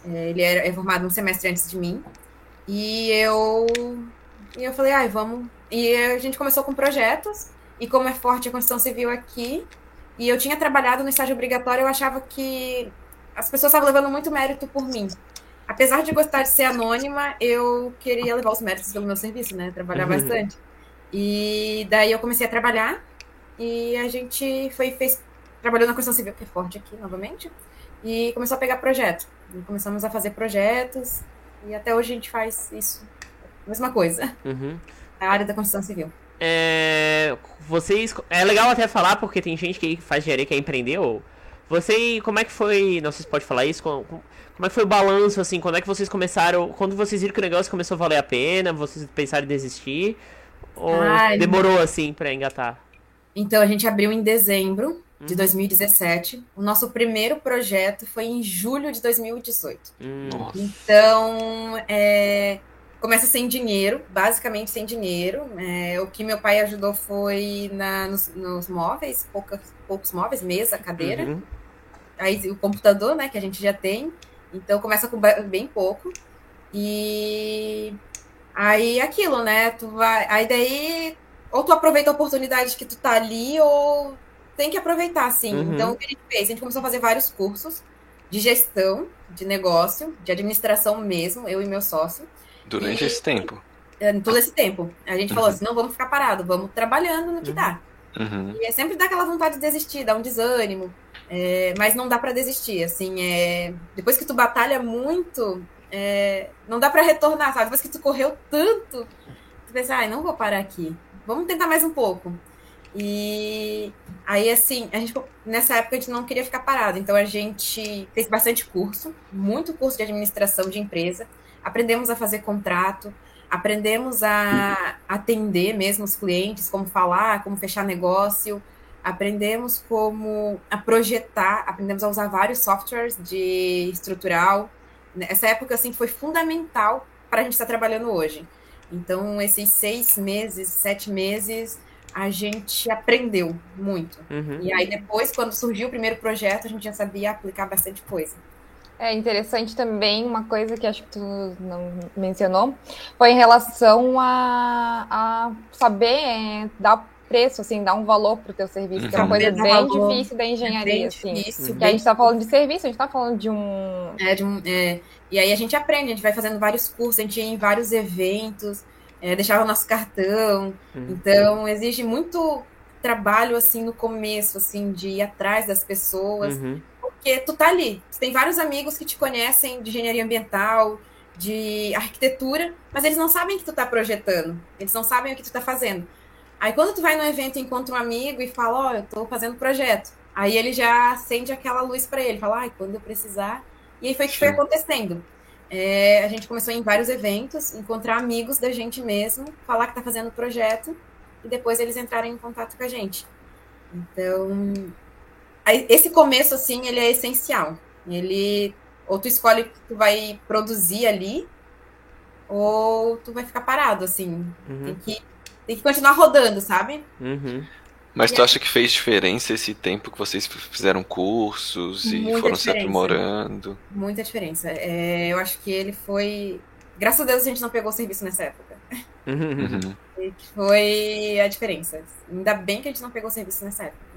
É, ele era é formado um semestre antes de mim. E eu, e eu falei, ai, vamos. E a gente começou com projetos e como é forte a construção civil aqui, e eu tinha trabalhado no estágio obrigatório, eu achava que as pessoas estavam levando muito mérito por mim. Apesar de gostar de ser anônima, eu queria levar os méritos pelo meu serviço, né? Trabalhar uhum. bastante. E daí eu comecei a trabalhar e a gente foi fez trabalhou na construção civil, que é forte aqui novamente, e começou a pegar projeto. E começamos a fazer projetos e até hoje a gente faz isso, mesma coisa. Uhum. A área da construção civil. É, vocês. É legal até falar, porque tem gente que faz engenharia que quer empreender, ou. Você, como é que foi. Não sei se pode falar isso. Como, como é que foi o balanço, assim? Quando é que vocês começaram. Quando vocês viram que o negócio começou a valer a pena, vocês pensaram em desistir? Ou Ai, demorou, assim, pra engatar? Então, a gente abriu em dezembro de 2017. Uhum. O nosso primeiro projeto foi em julho de 2018. Hum. Então, é, começa sem dinheiro, basicamente sem dinheiro. É, o que meu pai ajudou foi na, nos, nos móveis, poucos móveis, mesa, cadeira. Uhum. Aí o computador, né, que a gente já tem. Então começa com bem pouco. E aí aquilo, né? Tu vai. Aí daí, ou tu aproveita a oportunidade que tu tá ali, ou tem que aproveitar, sim. Uhum. Então, o que a gente fez? A gente começou a fazer vários cursos de gestão de negócio, de administração mesmo, eu e meu sócio. Durante e, esse tempo. É, todo esse tempo. A gente uhum. falou assim, não vamos ficar parado, vamos trabalhando no que dá. Uhum. E é sempre dá aquela vontade de desistir, dá um desânimo. É, mas não dá para desistir, assim, é, depois que tu batalha muito, é, não dá para retornar, sabe? Depois que tu correu tanto, tu pensa, ai, não vou parar aqui, vamos tentar mais um pouco. E aí, assim, a gente, nessa época a gente não queria ficar parado, então a gente fez bastante curso, muito curso de administração de empresa, aprendemos a fazer contrato, aprendemos a atender mesmo os clientes, como falar, como fechar negócio, aprendemos como a projetar, aprendemos a usar vários softwares de estrutural. Essa época assim foi fundamental para a gente estar trabalhando hoje. Então esses seis meses, sete meses, a gente aprendeu muito. Uhum. E aí depois, quando surgiu o primeiro projeto, a gente já sabia aplicar bastante coisa. É interessante também uma coisa que acho que tu não mencionou, foi em relação a, a saber é, dar preço, assim, dar um valor para o teu serviço, que é uma coisa bem valor. difícil da engenharia, é assim. Difícil, que a gente está falando de serviço, a gente está falando de um... É, de um é, e aí a gente aprende, a gente vai fazendo vários cursos, a gente ia em vários eventos, é, deixava o nosso cartão, uhum. então exige muito trabalho, assim, no começo, assim, de ir atrás das pessoas, uhum porque tu tá ali. Tu tem vários amigos que te conhecem de engenharia ambiental, de arquitetura, mas eles não sabem que tu tá projetando. Eles não sabem o que tu tá fazendo. Aí quando tu vai no evento e encontra um amigo e fala, ó, oh, eu tô fazendo projeto. Aí ele já acende aquela luz para ele, fala, ai, quando eu precisar. E aí foi o que foi acontecendo. É, a gente começou em vários eventos, encontrar amigos da gente mesmo, falar que tá fazendo projeto e depois eles entrarem em contato com a gente. Então, esse começo, assim, ele é essencial. Ele, ou tu escolhe que tu vai produzir ali, ou tu vai ficar parado, assim. Uhum. Tem, que, tem que continuar rodando, sabe? Uhum. Mas e tu acha que fez diferença esse tempo que vocês fizeram cursos e Muita foram diferença. se aprimorando? Muita diferença. É, eu acho que ele foi. Graças a Deus a gente não pegou o serviço nessa época. Uhum. Foi a diferença. Ainda bem que a gente não pegou o serviço nessa época.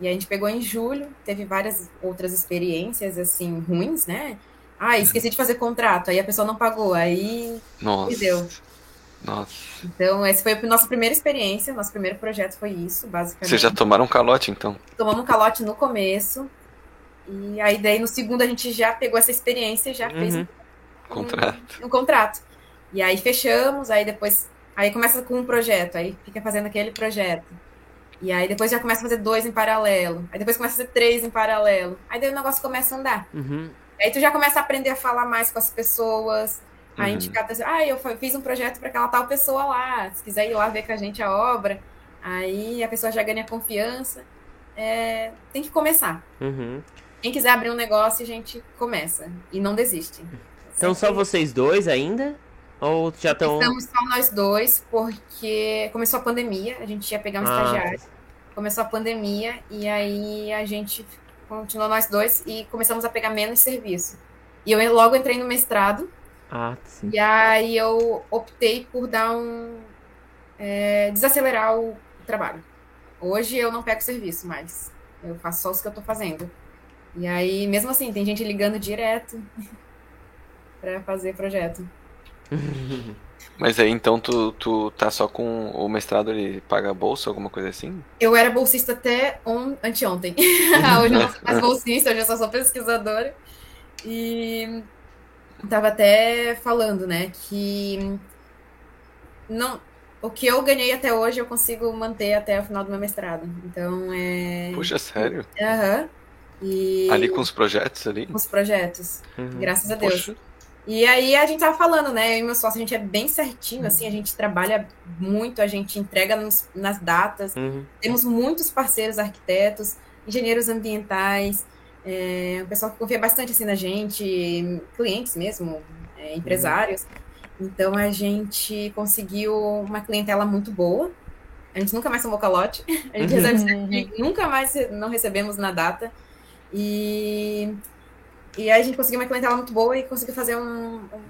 E a gente pegou em julho, teve várias outras experiências, assim, ruins, né? Ah, esqueci de fazer contrato, aí a pessoa não pagou, aí. Nossa. Deu. Nossa. Então, essa foi a nossa primeira experiência, nosso primeiro projeto foi isso, basicamente. Vocês já tomaram um calote, então? Tomamos um calote no começo. E aí, daí, no segundo, a gente já pegou essa experiência e já uhum. fez um, contrato. Um, um, contrato. E aí fechamos, aí depois. Aí começa com um projeto, aí fica fazendo aquele projeto. E aí depois já começa a fazer dois em paralelo. Aí depois começa a fazer três em paralelo. Aí daí o negócio começa a andar. Uhum. Aí tu já começa a aprender a falar mais com as pessoas, a uhum. indicar, ah, eu fiz um projeto para aquela tal pessoa lá. Se quiser ir lá ver com a gente a obra, aí a pessoa já ganha confiança. É, tem que começar. Uhum. Quem quiser abrir um negócio, a gente começa. E não desiste. Então só vocês dois ainda? Ou já estão. Estamos só nós dois, porque começou a pandemia, a gente ia pegar um ah. estagiário. Começou a pandemia e aí a gente continuou nós dois e começamos a pegar menos serviço. E eu logo entrei no mestrado. Ah, sim. E aí eu optei por dar um. É, desacelerar o, o trabalho. Hoje eu não pego serviço mais. Eu faço só os que eu tô fazendo. E aí, mesmo assim, tem gente ligando direto para fazer projeto. Mas aí então tu, tu tá só com o mestrado, ele paga bolsa, alguma coisa assim? Eu era bolsista até on, anteontem. hoje eu não sou mais bolsista, hoje eu só sou pesquisadora. E tava até falando, né, que não, o que eu ganhei até hoje eu consigo manter até o final do meu mestrado. Então é. Puxa, sério? Aham. Uhum. E... Ali com os projetos ali? Com os projetos. Uhum. Graças a Deus. Poxa. E aí a gente tava falando, né? Eu e meu sócio, a gente é bem certinho, assim, a gente trabalha muito, a gente entrega nos, nas datas. Uhum. Temos muitos parceiros arquitetos, engenheiros ambientais, é, um pessoal que confia bastante assim na gente, clientes mesmo, é, empresários. Uhum. Então a gente conseguiu uma clientela muito boa. A gente nunca mais tomou calote. A gente recebe, nunca mais não recebemos na data. E e aí a gente conseguiu uma clientela muito boa e conseguiu fazer um, um,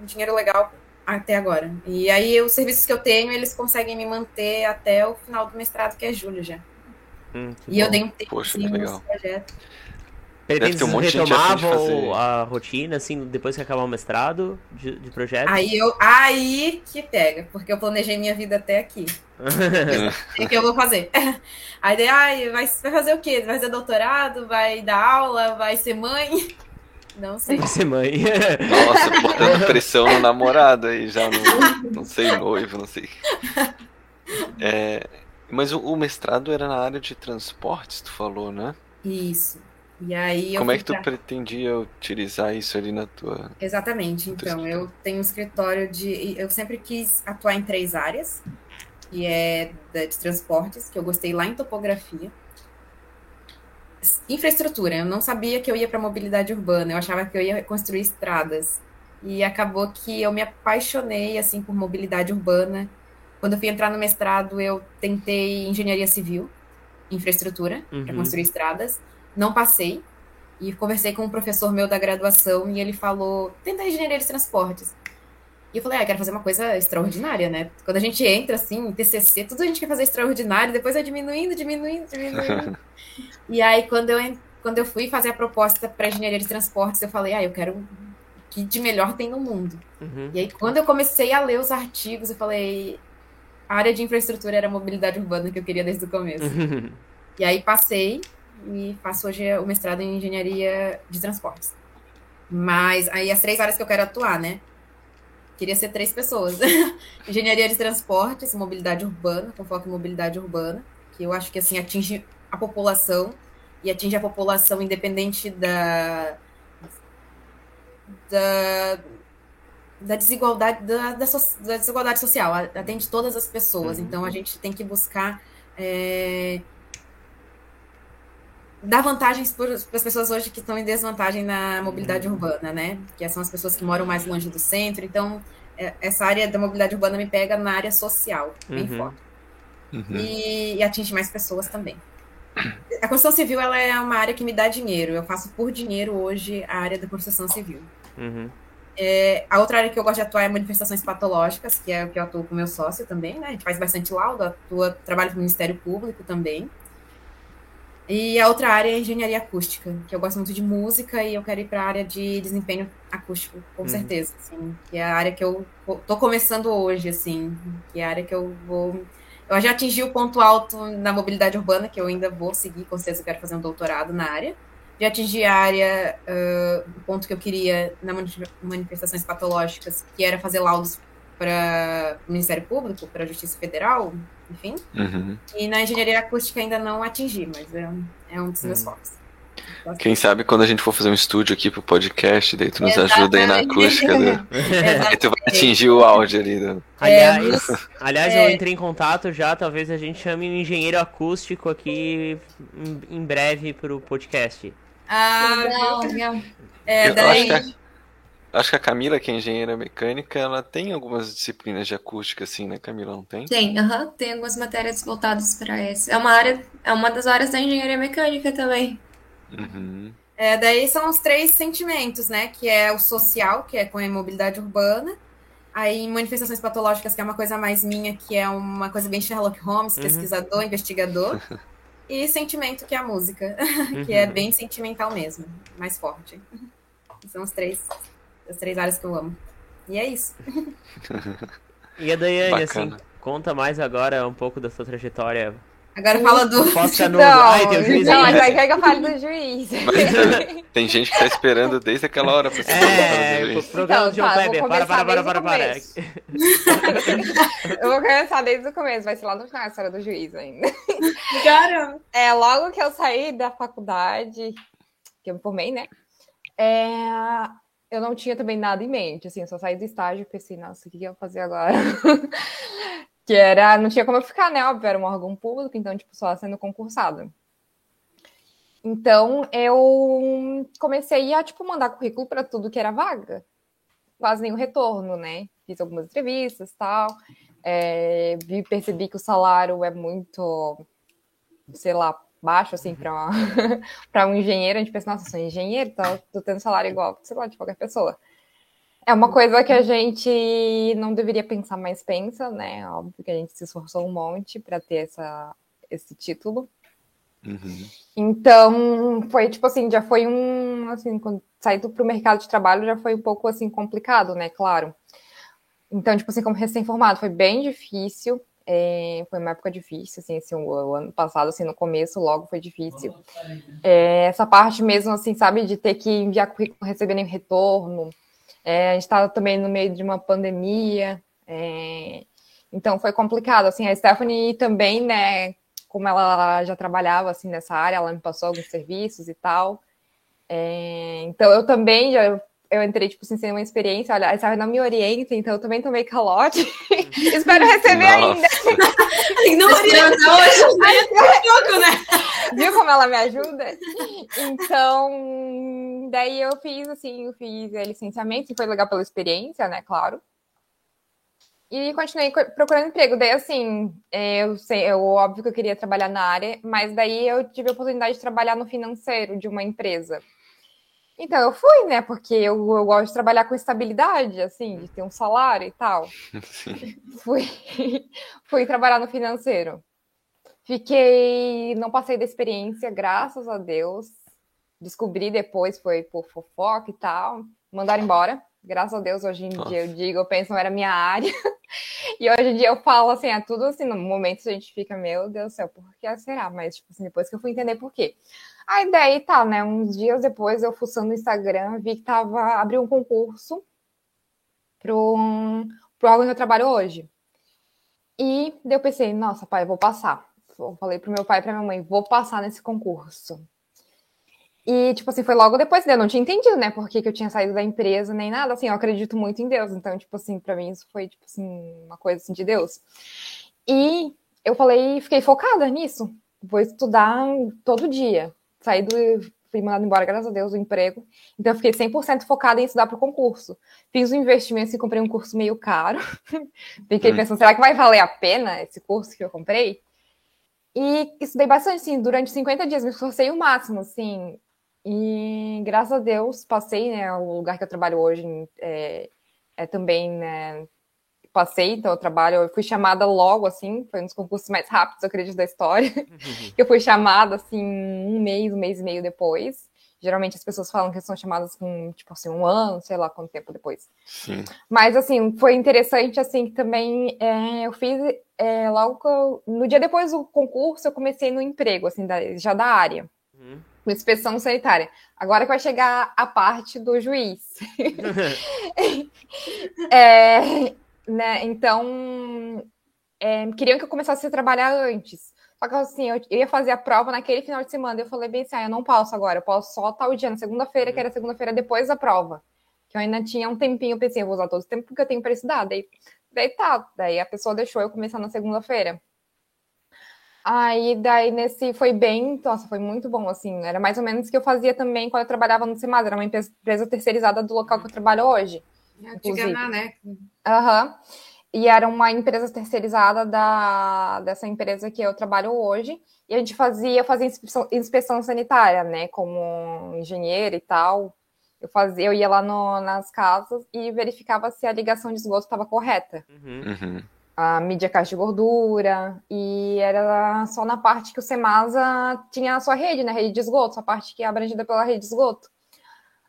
um dinheiro legal até agora. E aí os serviços que eu tenho, eles conseguem me manter até o final do mestrado, que é julho já. Hum, e bom. eu dei um tempo Poxa, assim, legal. projeto. Eles um retomavam a rotina, assim, depois que acabar o mestrado de, de projeto? Aí, eu, aí que pega, porque eu planejei minha vida até aqui. o que eu vou fazer? Aí daí, ai, vai, vai fazer o quê? Vai fazer doutorado? Vai dar aula? Vai ser mãe? Não sei. Vai ser mãe. Nossa, botando pressão no namorado aí, já não, não sei, noivo, não sei. É, mas o, o mestrado era na área de transportes, tu falou, né? Isso. E aí Como é que tu pra... pretendia utilizar isso ali na tua. Exatamente. Então, eu tenho um escritório de. Eu sempre quis atuar em três áreas, que é de transportes, que eu gostei lá em topografia. Infraestrutura, eu não sabia que eu ia para mobilidade urbana, eu achava que eu ia construir estradas. E acabou que eu me apaixonei assim por mobilidade urbana. Quando eu fui entrar no mestrado, eu tentei engenharia civil, infraestrutura, uhum. para construir estradas não passei. E conversei com um professor meu da graduação e ele falou: tenta engenharia de transportes. E eu falei: ah, quero fazer uma coisa extraordinária, né? Quando a gente entra assim, em TCC, tudo a gente quer fazer extraordinário, depois é diminuindo, diminuindo, diminuindo. e aí, quando eu, quando eu fui fazer a proposta para engenharia de transportes, eu falei: ah, eu quero o que de melhor tem no mundo. Uhum. E aí, quando eu comecei a ler os artigos, eu falei: a área de infraestrutura era a mobilidade urbana que eu queria desde o começo. Uhum. E aí, passei e faço hoje o mestrado em engenharia de transportes. Mas aí as três áreas que eu quero atuar, né? Queria ser três pessoas. engenharia de transportes, mobilidade urbana, com foco em mobilidade urbana, que eu acho que assim atinge a população e atinge a população independente da da, da desigualdade da, da, so, da, desigualdade social, atende todas as pessoas. Uhum. Então a gente tem que buscar é, dar vantagens para as pessoas hoje que estão em desvantagem na mobilidade uhum. urbana, né? Que são as pessoas que moram mais longe do centro. Então, é, essa área da mobilidade urbana me pega na área social, bem uhum. forte. Uhum. E, e, atinge mais pessoas também. A construção civil ela é uma área que me dá dinheiro. Eu faço por dinheiro hoje a área da construção civil. Uhum. É, a outra área que eu gosto de atuar é manifestações patológicas, que é o que eu atuo com meu sócio também, né? A gente faz bastante laudo, atua, trabalho com o Ministério Público também. E a outra área é engenharia acústica, que eu gosto muito de música e eu quero ir para a área de desempenho acústico, com uhum. certeza, assim, que é a área que eu tô começando hoje, assim, que é a área que eu vou eu já atingi o ponto alto na mobilidade urbana, que eu ainda vou seguir, com certeza eu quero fazer um doutorado na área. Já atingi a área, uh, o ponto que eu queria na manifestações patológicas, que era fazer laudos para o Ministério Público, para a Justiça Federal, enfim. Uhum. E na engenharia acústica ainda não atingi, mas é, é um dos meus uhum. focos. Quem sabe quando a gente for fazer um estúdio aqui pro podcast, daí tu nos Exatamente. ajuda aí na acústica. Do... aí tu vai atingir o áudio ali. Do... Aliás, é, aliás é. eu entrei em contato já, talvez a gente chame um engenheiro acústico aqui em breve pro podcast. Ah, legal, legal. É, daí... Acho que a Camila, que é engenheira mecânica, ela tem algumas disciplinas de acústica, assim, né, Camila? Não tem? Tem, aham. Tem algumas matérias voltadas para essa. É uma área, é uma das áreas da engenharia mecânica também. Uhum. É, daí são os três sentimentos, né? Que é o social, que é com a imobilidade urbana. Aí, manifestações patológicas, que é uma coisa mais minha, que é uma coisa bem Sherlock Holmes, uhum. pesquisador, investigador. e sentimento, que é a música, uhum. que é uhum. bem sentimental mesmo, mais forte. São os três as três áreas que eu amo. E é isso. e a Daiane, assim, conta mais agora um pouco da sua trajetória. Agora fala do. Foca no... Não, Ai, tem o juiz não, aí quer que eu fale do juiz. Mas, tem gente que tá esperando desde aquela hora pra ser É, o programa então, de John tá, Kleber. Para, para, para, para, para. eu vou começar desde o começo, vai ser lá no final a história do juiz ainda. Caramba! É, logo que eu saí da faculdade, que eu me formei, né? É, eu não tinha também nada em mente, assim, eu só saí do estágio e pensei, nossa, o que eu vou fazer agora? que era, não tinha como eu ficar, né? Óbvio, era um órgão público, então, tipo, só sendo concursada. Então, eu comecei a, tipo, mandar currículo para tudo que era vaga. Quase nenhum retorno, né? Fiz algumas entrevistas e tal. É, percebi que o salário é muito, sei lá, baixo, assim, para um engenheiro, a gente pensa, nossa, sou engenheiro, então tô tendo salário igual, sei lá, de qualquer pessoa. É uma coisa que a gente não deveria pensar, mas pensa, né? Óbvio que a gente se esforçou um monte para ter essa, esse título. Uhum. Então, foi tipo assim, já foi um, assim, quando saí para o mercado de trabalho já foi um pouco, assim, complicado, né? Claro. Então, tipo assim, como recém-formado, foi bem difícil. É, foi uma época difícil, assim, assim o, ano passado, assim, no começo, logo foi difícil. É, essa parte mesmo, assim, sabe, de ter que enviar currículo, receber nem retorno. É, a gente estava também no meio de uma pandemia, é, então foi complicado, assim, a Stephanie também, né, como ela já trabalhava, assim, nessa área, ela me passou alguns serviços e tal, é, então eu também já eu entrei, tipo assim, sem uma experiência, olha, a Sarah não me orienta, então eu também tomei calote. Espero receber ainda. não orienta hoje, né? né? Viu como ela me ajuda? Então, daí eu fiz, assim, eu fiz licenciamento, e foi legal pela experiência, né, claro. E continuei procurando emprego. Daí, assim, é, eu sei, eu óbvio que eu queria trabalhar na área, mas daí eu tive a oportunidade de trabalhar no financeiro de uma empresa. Então, eu fui, né? Porque eu, eu gosto de trabalhar com estabilidade, assim, de ter um salário e tal. Sim. Fui, fui trabalhar no financeiro. Fiquei. Não passei da experiência, graças a Deus. Descobri depois, foi por fofoca e tal. Mandaram embora. Graças a Deus, hoje em Nossa. dia eu digo, eu penso, não era minha área. e hoje em dia eu falo assim, é tudo assim, no momento a gente fica, meu Deus do céu, por que será? Mas, tipo assim, depois que eu fui entender por quê. Aí daí tá, né? Uns dias depois eu fuçando no Instagram, vi que tava, abriu um concurso pro, pro órgão que eu trabalho hoje. E daí eu pensei, nossa, pai, eu vou passar. Eu falei pro meu pai e pra minha mãe, vou passar nesse concurso. E, tipo assim, foi logo depois dele. Eu não tinha entendido, né, por que, que eu tinha saído da empresa, nem nada. Assim, eu acredito muito em Deus. Então, tipo assim, pra mim isso foi, tipo assim, uma coisa assim, de Deus. E eu falei, fiquei focada nisso. Vou estudar todo dia. Saí do. Fui mandada embora, graças a Deus, do emprego. Então, eu fiquei 100% focada em estudar para o concurso. Fiz um investimento e comprei um curso meio caro. Fiquei hum. pensando, será que vai valer a pena esse curso que eu comprei? E estudei bastante, assim, durante 50 dias, me esforcei o máximo, assim. E graças a Deus passei, né? O lugar que eu trabalho hoje é, é também, né? Passei, então eu trabalho, eu fui chamada logo, assim, foi um dos concursos mais rápidos, eu acredito, da história. Uhum. eu fui chamada, assim, um mês, um mês e meio depois. Geralmente as pessoas falam que são chamadas com, tipo assim, um ano, sei lá quanto tempo depois. Sim. Mas, assim, foi interessante, assim, que também é, eu fiz, é, logo eu, no dia depois do concurso, eu comecei no emprego, assim, da, já da área. Uhum. Inspeção sanitária. Agora que vai chegar a parte do juiz. é, né, então, é, queriam que eu começasse a trabalhar antes. Só que assim, eu ia fazer a prova naquele final de semana. Eu falei bem assim: ah, eu não posso agora, eu posso só tal dia, na segunda-feira, que era segunda-feira depois da prova. Que eu ainda tinha um tempinho, eu pensei, eu vou usar todo o tempo que eu tenho para estudar. Daí, daí tá, daí a pessoa deixou eu começar na segunda-feira. Aí, daí, nesse, foi bem, nossa, foi muito bom, assim, era mais ou menos o que eu fazia também quando eu trabalhava no Semaz, era uma empresa terceirizada do local que eu trabalho hoje. Antiga, né? Aham. Uhum. E era uma empresa terceirizada da, dessa empresa que eu trabalho hoje, e a gente fazia, eu fazia inspeção, inspeção sanitária, né, como engenheiro e tal, eu fazia, eu ia lá no, nas casas e verificava se a ligação de esgoto estava correta. Uhum. Uhum a mídia caixa de gordura, e era só na parte que o Semasa tinha a sua rede, né, rede de esgoto, a parte que é abrangida pela rede de esgoto.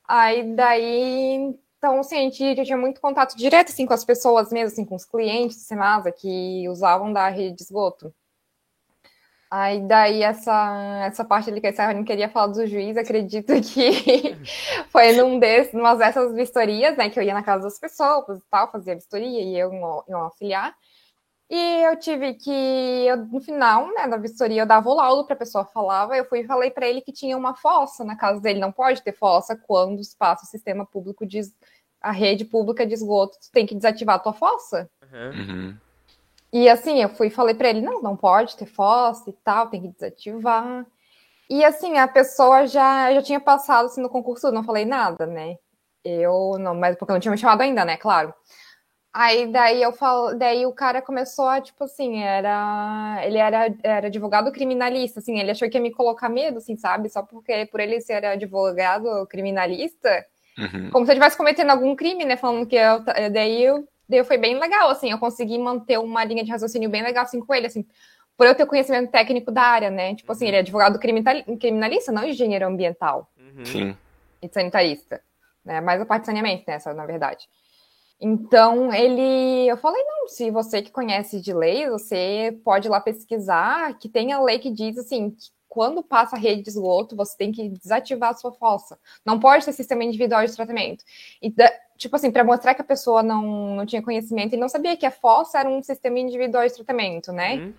Aí daí, então, assim, a gente já tinha muito contato direto, assim, com as pessoas mesmo, assim, com os clientes do Semasa que usavam da rede de esgoto. Aí daí essa, essa parte ali que a Stephanie queria falar do juiz, acredito que foi num desses, numa dessas vistorias, né, que eu ia na casa das pessoas e tal, fazia vistoria e eu um auxiliar. E eu tive que, eu, no final né, da vistoria, eu dava o laudo para a pessoa falava, eu fui e falei para ele que tinha uma fossa na casa dele, não pode ter fossa quando passa o sistema público de a rede pública de esgoto, tu tem que desativar a tua fossa. Uhum. E assim, eu fui e falei para ele, não, não pode ter fossa e tal, tem que desativar. E assim, a pessoa já, já tinha passado assim, no concurso, não falei nada, né? Eu não, mas porque não tinha me chamado ainda, né? Claro. Aí daí eu falo, daí o cara começou a, tipo assim, era. Ele era, era advogado criminalista, assim, ele achou que ia me colocar medo, assim, sabe? Só porque por ele ser advogado criminalista, uhum. como se eu estivesse cometendo algum crime, né? Falando que eu. Daí, eu, daí foi bem legal, assim, eu consegui manter uma linha de raciocínio bem legal assim com ele, assim, por eu ter conhecimento técnico da área, né? Tipo assim, ele é advogado criminalista, não engenheiro ambiental. Uhum. Sim. E sanitarista. Né? Mais a parte de saneamento, né? Essa, na verdade. Então, ele. Eu falei, não, se você que conhece de lei, você pode ir lá pesquisar, que tem a lei que diz assim, que quando passa a rede de esgoto, você tem que desativar a sua fossa. Não pode ter sistema individual de tratamento. E, tipo assim, para mostrar que a pessoa não, não tinha conhecimento, ele não sabia que a fossa era um sistema individual de tratamento, né? Uhum.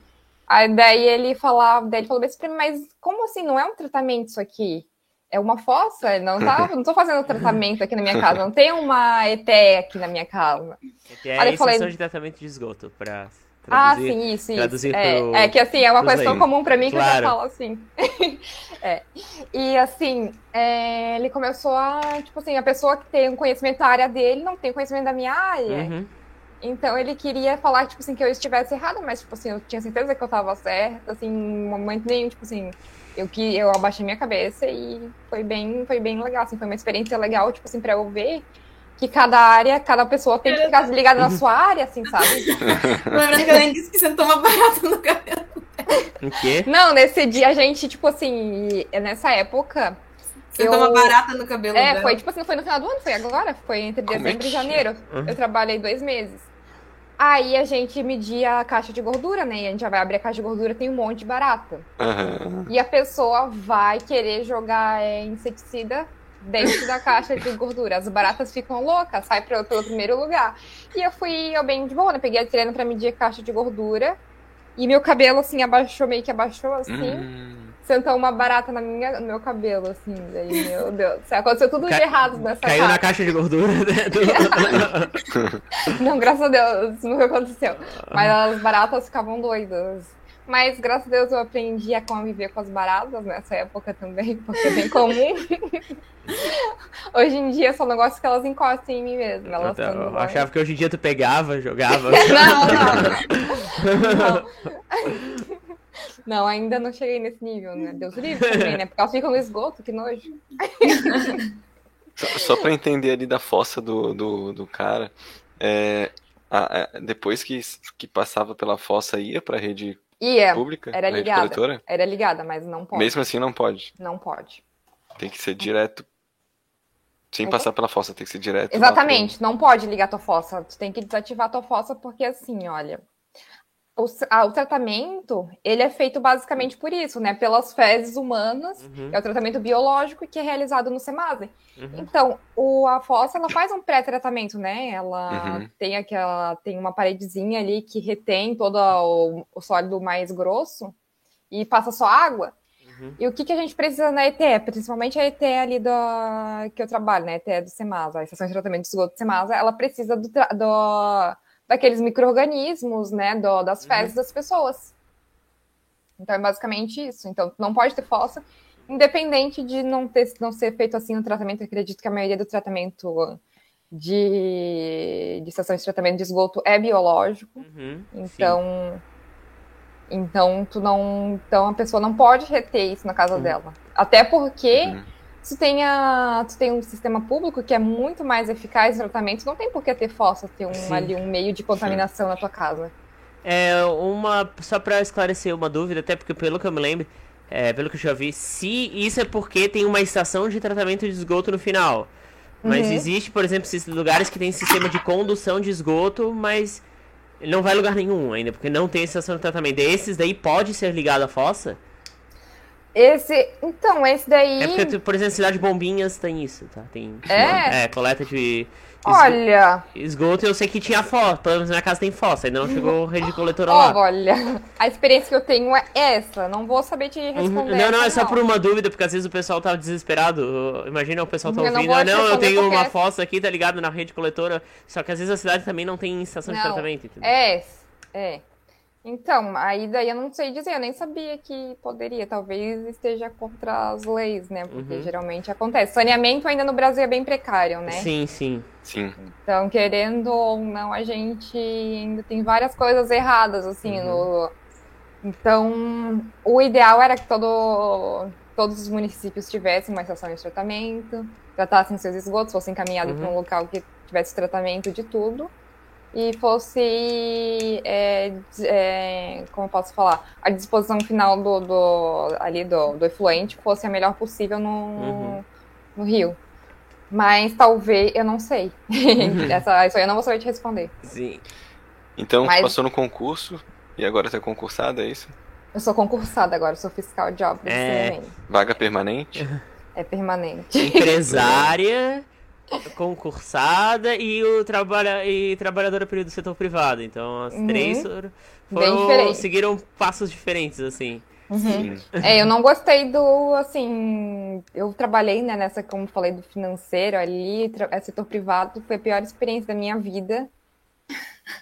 Aí daí ele falava, daí ele falou assim, mas como assim, não é um tratamento isso aqui? É uma fossa, não tá, não tô fazendo tratamento aqui na minha casa, não tem uma ETE aqui na minha casa. ETE é a falei... de tratamento de esgoto, para ah, sim, isso, isso. É, pro... é, que assim, é uma coisa tão comum para mim que claro. eu já falo assim. é. E assim, é, ele começou a, tipo assim, a pessoa que tem um conhecimento da área dele não tem conhecimento da minha área. Uhum. Então ele queria falar, tipo assim, que eu estivesse errada, mas, tipo assim, eu tinha certeza que eu tava certa, assim, em momento nenhum, tipo assim, eu que eu abaixei minha cabeça e foi bem, foi bem legal, assim, foi uma experiência legal, tipo assim, para eu ver que cada área, cada pessoa tem que ficar ligada na sua área, assim, sabe? Lembrando que eu nem disse que você toma barato no cabelo. O quê? Não, nesse dia a gente, tipo assim, nessa época, Você eu... toma barata no cabelo É, dela. foi tipo assim, foi no final do ano, foi agora, foi entre Como é dezembro é e janeiro. Uhum. Eu trabalhei dois meses. Aí a gente media a caixa de gordura, né? E a gente já vai abrir a caixa de gordura, tem um monte de barata. Uhum. E a pessoa vai querer jogar é, inseticida dentro da caixa de gordura. As baratas ficam loucas, sai pelo, pelo primeiro lugar. E eu fui eu bem de boa, né? Peguei a treina pra medir a caixa de gordura. E meu cabelo, assim, abaixou, meio que abaixou, assim. Hum. Sentou uma barata na minha, no meu cabelo, assim. Daí, meu Deus. Aconteceu tudo Ca... de errado nessa Caiu na caixa de gordura. Né? não, graças a Deus, nunca aconteceu. Mas as baratas ficavam doidas. Mas graças a Deus eu aprendi a conviver com as baratas nessa época também, porque é bem comum. hoje em dia só não gosto que elas encostem em mim mesmo. Elas então, eu achava que hoje em dia tu pegava, jogava. não, não. não. Não, ainda não cheguei nesse nível, né? Deus livre também, né? Porque elas ficam no esgoto, que nojo. Só, só para entender ali da fossa do, do, do cara, é, a, a, depois que, que passava pela fossa, ia para a rede Ia, pública? Era ligada. Era ligada, mas não pode. Mesmo assim não pode. Não pode. Tem que ser direto. Sem passar pela fossa, tem que ser direto. Exatamente, não pode ligar a tua fossa. Tu tem que desativar a tua fossa, porque assim, olha. O, a, o, tratamento, ele é feito basicamente por isso, né? Pelas fezes humanas, uhum. é o tratamento biológico que é realizado no SEMASE. Uhum. Então, o, a fossa, ela faz um pré-tratamento, né? Ela uhum. tem aquela, tem uma paredezinha ali que retém todo o, o sólido mais grosso e passa só água. Uhum. E o que, que a gente precisa na ETE, principalmente a ETE ali do, que eu trabalho, né? A ETE do SEMASA, a Estação de Tratamento de Esgoto do SEMASA, ela precisa do, do daqueles micro-organismos, né, do, das uhum. fezes uhum. das pessoas. Então é basicamente isso. Então não pode ter fossa, independente de não, ter, não ser feito assim o um tratamento. Eu acredito que a maioria do tratamento de, de estação de tratamento de esgoto é biológico. Uhum, então, sim. então tu não, então a pessoa não pode reter isso na casa uhum. dela. Até porque uhum. Tu tem, a, tu tem um sistema público que é muito mais eficaz no tratamento, não tem por que ter fossa, ter um, ali um meio de contaminação Sim. na tua casa. É, uma. Só para esclarecer uma dúvida, até porque pelo que eu me lembro, é, pelo que eu já vi, se isso é porque tem uma estação de tratamento de esgoto no final. Mas uhum. existe, por exemplo, lugares que tem sistema de condução de esgoto, mas não vai lugar nenhum ainda, porque não tem estação de tratamento. Esses daí pode ser ligado à fossa? Esse, então, esse daí. É porque, por exemplo, Cidade Bombinhas tem isso, tá? Tem. É? É, coleta de. Olha. Esgoto, eu sei que tinha fossa. Pelo menos na minha casa tem fossa, ainda não chegou rede coletora lá. Olha, a experiência que eu tenho é essa. Não vou saber te uhum. responder. Não, não, é só não. por uma dúvida, porque às vezes o pessoal tá desesperado. Imagina o pessoal tá ouvindo. Não, ah, não eu tenho uma fossa aqui, tá ligado, na rede coletora. Só que às vezes a cidade também não tem estação não. de tratamento, entendeu? É, é. Então, aí daí eu não sei dizer, eu nem sabia que poderia, talvez esteja contra as leis, né? Porque uhum. geralmente acontece. Saneamento ainda no Brasil é bem precário, né? Sim, sim. Sim. Então, querendo ou não, a gente ainda tem várias coisas erradas, assim, uhum. no... Então, o ideal era que todo, todos os municípios tivessem uma estação de tratamento, tratassem seus esgotos, fossem encaminhados uhum. para um local que tivesse tratamento de tudo e fosse, é, é, como eu posso falar, a disposição final do, do ali do, do efluente fosse a melhor possível no, uhum. no rio. Mas talvez, eu não sei. Uhum. Essa, isso aí eu não vou saber te responder. Sim. Então, Mas, passou no concurso e agora está concursada, é isso? Eu sou concursada agora, sou fiscal de obras. É... Vaga permanente? É permanente. Empresária concursada e o trabalha e trabalhadora período do setor privado. Então as uhum. três foram, seguiram passos diferentes assim. Uhum. É, eu não gostei do, assim, eu trabalhei, né, nessa, como falei, do financeiro ali, é, setor privado, foi a pior experiência da minha vida.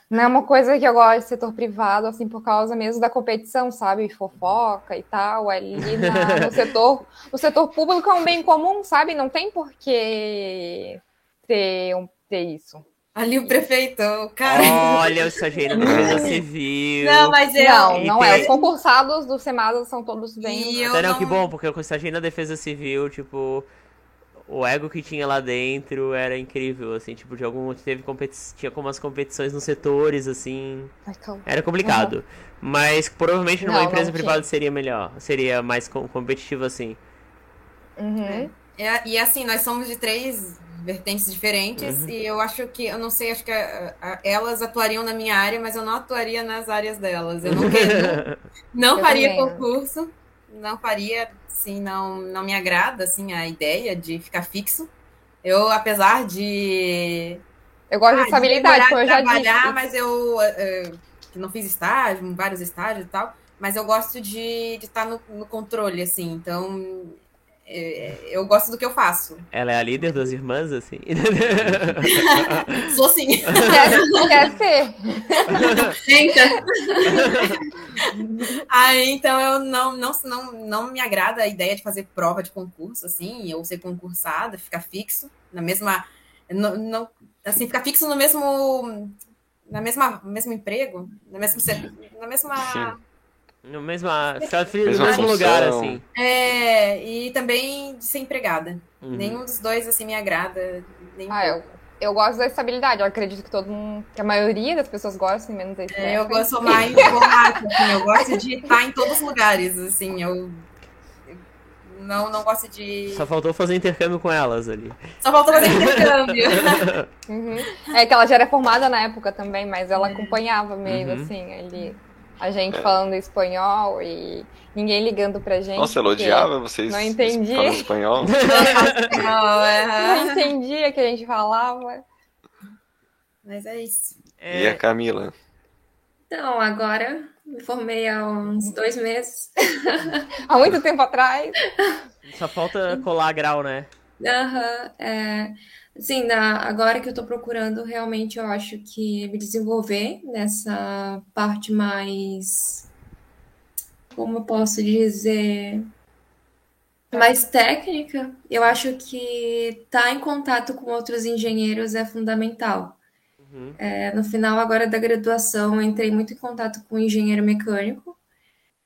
Não é uma coisa que eu gosto de setor privado, assim, por causa mesmo da competição, sabe? Fofoca e tal. Ali na, no setor. O setor público é um bem comum, sabe? Não tem por que ter, um, ter isso. Ali o prefeito, cara. Olha, o estagiário da Defesa Civil. Não, mas eu. Não, não é. Os concursados do SEMASA são todos bem. Não, não, que bom, porque o estagiário da Defesa Civil, tipo o ego que tinha lá dentro era incrível, assim, tipo, de algum. Teve competi tinha algumas competições nos setores, assim. Era complicado. Uhum. Mas provavelmente numa não, empresa privada seria melhor. Seria mais com competitivo assim. Uhum. É, e assim, nós somos de três vertentes diferentes uhum. e eu acho que, eu não sei, acho que a, a, elas atuariam na minha área, mas eu não atuaria nas áreas delas. Eu não, quero, não, não faria concurso, não faria, sim, não, não me agrada, assim, a ideia de ficar fixo. Eu, apesar de... Eu gosto ah, de estabilidade, de eu já trabalhar, mas eu, eu, não fiz estágio, vários estágios e tal, mas eu gosto de, de estar no, no controle, assim, então eu gosto do que eu faço. Ela é a líder das irmãs, assim? Sou sim. Quer, ser. Tenta. Aí, então, eu não, não, não, não me agrada a ideia de fazer prova de concurso, assim, ou ser concursada, ficar fixo na mesma... Não, não, assim, ficar fixo no mesmo... Na mesma, mesmo emprego, na mesma... Na mesma Sim no mesmo, ficar no mesmo lugar, assim. É, e também de ser empregada. Uhum. Nenhum dos dois, assim, me agrada. ah, eu, eu gosto da estabilidade. Eu acredito que todo mundo, que a maioria das pessoas gostam, menos a é, Eu gosto mais volátil, assim. Eu gosto de estar em todos os lugares, assim. Eu não, não gosto de. Só faltou fazer intercâmbio com elas ali. Só faltou fazer intercâmbio. uhum. É que ela já era formada na época também, mas ela acompanhava meio uhum. assim ali a gente é. falando espanhol e ninguém ligando pra gente. Nossa, ela odiava vocês não entendi. falando espanhol. não, é. não entendia que a gente falava. Mas é isso. E a Camila? Então, agora me formei há uns dois meses. há muito tempo atrás. Só falta colar grau, né? Aham, uhum, é... Sim, na, agora que eu estou procurando, realmente eu acho que me desenvolver nessa parte mais. Como eu posso dizer? Mais técnica. Eu acho que estar tá em contato com outros engenheiros é fundamental. Uhum. É, no final agora da graduação, eu entrei muito em contato com um engenheiro mecânico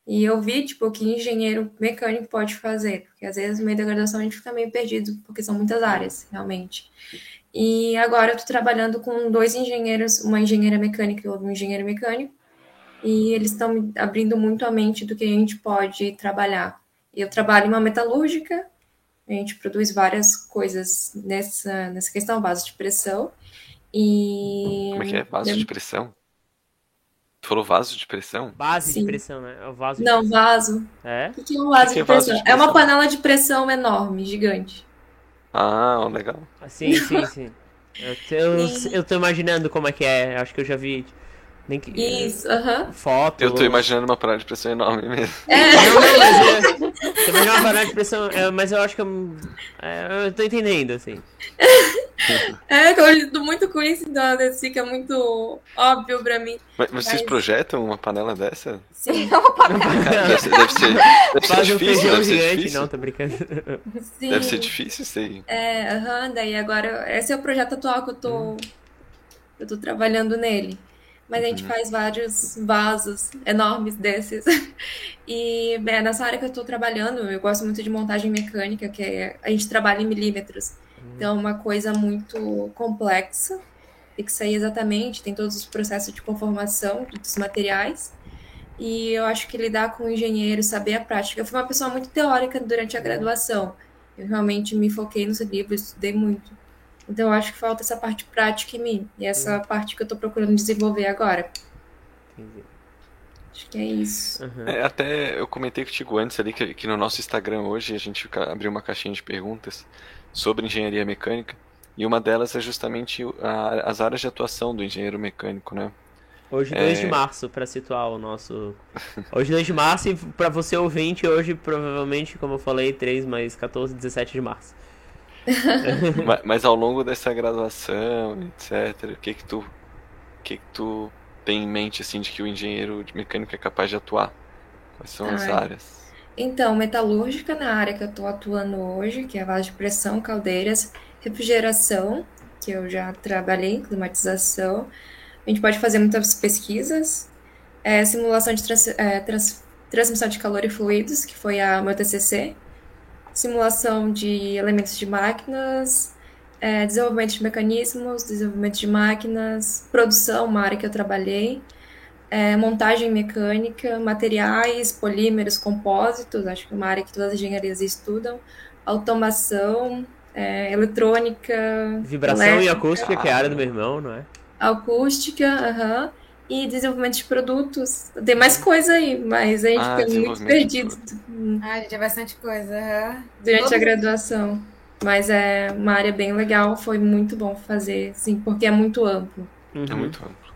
e eu vi, tipo, o que engenheiro mecânico pode fazer, porque às vezes no meio da graduação a gente fica meio perdido, porque são muitas áreas, realmente. E agora eu tô trabalhando com dois engenheiros, uma engenheira mecânica e um engenheiro mecânico, e eles estão abrindo muito a mente do que a gente pode trabalhar. Eu trabalho em uma metalúrgica, a gente produz várias coisas nessa, nessa questão, vaso de pressão, e... Como é que é? Vaso de pressão? Tu falou vaso de pressão? Base Sim. de pressão, né? É o vaso Não, pressão. vaso. É? O que é um vaso, que de, é vaso de, pressão? É uma panela de pressão enorme, gigante. Ah, legal. Sim, sim, sim. Eu, eu, eu tô imaginando como é que é. Acho que eu já vi. Nem que, Isso, aham. Uh -huh. Foto. Eu tô imaginando uma panela de pressão enorme mesmo. É. Não, não, mas é, uma panela de pressão, é, mas eu acho que eu, é, eu tô entendendo, assim. É, eu lido muito com isso, então fica muito óbvio pra mim. Mas, mas vocês projetam uma panela dessa? Sim, é uma panela. Deve ser, deve ser, deve ser difícil, deve ser gigante, difícil. Não, tô brincando. Sim. Deve ser difícil isso aí. É, aham, daí agora, esse é o projeto atual que eu tô, hum. eu tô trabalhando nele. Mas a gente uhum. faz vários vasos enormes desses. E nessa área que eu estou trabalhando, eu gosto muito de montagem mecânica, que é, a gente trabalha em milímetros. Então, é uma coisa muito complexa, tem que sair exatamente, tem todos os processos de conformação dos materiais. E eu acho que lidar com o engenheiro, saber a prática. Eu fui uma pessoa muito teórica durante a graduação. Eu realmente me foquei nos livros, estudei muito. Então, eu acho que falta essa parte prática em mim. E essa parte que eu estou procurando desenvolver agora. Entendi. Acho que é isso. Uhum. É, até eu comentei contigo antes ali que, que no nosso Instagram hoje a gente abriu uma caixinha de perguntas sobre engenharia mecânica. E uma delas é justamente a, as áreas de atuação do engenheiro mecânico, né? Hoje, 2 é... de março, para situar o nosso. Hoje, 2 de março, e para você ouvinte, hoje, provavelmente, como eu falei, 3 mais 14, 17 de março. mas, mas, ao longo dessa graduação, etc., o que que tu, que que tu tem em mente, assim, de que o engenheiro de mecânico é capaz de atuar? Quais são Ai. as áreas? Então, metalúrgica na área que eu estou atuando hoje, que é a base de pressão, caldeiras, refrigeração, que eu já trabalhei, climatização. A gente pode fazer muitas pesquisas, é, simulação de trans, é, trans, transmissão de calor e fluidos, que foi a meu TCC, simulação de elementos de máquinas, é, desenvolvimento de mecanismos, desenvolvimento de máquinas, produção, uma área que eu trabalhei, é, montagem mecânica, materiais, polímeros, compósitos, acho que é uma área que todas as engenharias estudam, automação, é, eletrônica. Vibração elétrica, e acústica, que é a área do meu irmão, não é? Acústica, aham. Uh -huh, e desenvolvimento de produtos. Tem mais coisa aí, mas a gente ah, fica muito perdido. Ah, gente, é bastante coisa. Durante Todo a graduação. Mas é uma área bem legal, foi muito bom fazer, sim, porque é muito amplo. Uhum. É muito amplo.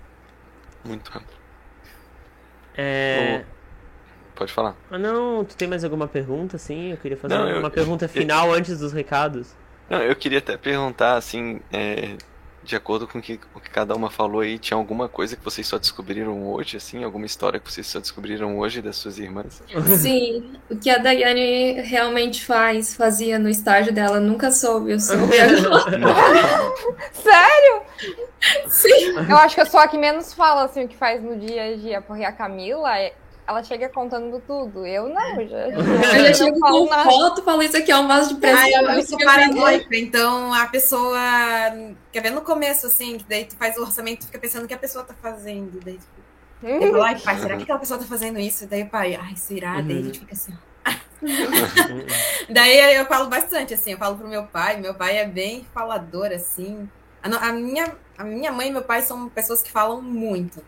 Muito amplo. É... Pode falar. Ah, não, tu tem mais alguma pergunta, sim? Eu queria fazer não, uma eu, pergunta final eu, antes dos recados. Não, eu queria até perguntar, assim, é, de acordo com o que, o que cada uma falou aí, tinha alguma coisa que vocês só descobriram hoje, assim? Alguma história que vocês só descobriram hoje das suas irmãs? Sim, o que a Daiane realmente faz, fazia no estágio dela, nunca soube, eu soube. Sério? Sim. Eu acho que eu sou a que menos fala, assim, o que faz no dia a dia, porque a Camila é ela chega contando tudo. Eu não, já. Eu já chego com nada. foto, falo isso aqui é um vaso de presente. Ah, eu, eu sou paranoica, então a pessoa. Quer ver no começo, assim, que daí tu faz o orçamento e fica pensando o que a pessoa tá fazendo. Daí, tipo, eu falo, ai, pai, será que aquela pessoa tá fazendo isso? Daí o pai, ai, será? Uhum. Daí a gente fica assim. daí eu falo bastante, assim, eu falo pro meu pai, meu pai é bem falador, assim. A, a minha, a minha mãe e meu pai são pessoas que falam muito.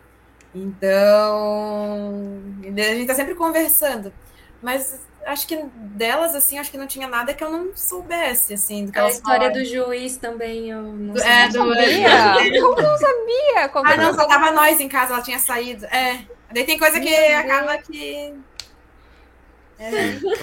Então, a gente tá sempre conversando. Mas acho que delas, assim, acho que não tinha nada que eu não soubesse, assim. Do que a história falaram. do juiz também, eu não é, sabia. Do... sabia. Como não sabia? Como ah, não, só tava nós em casa, ela tinha saído. É, daí tem coisa que acaba que... É.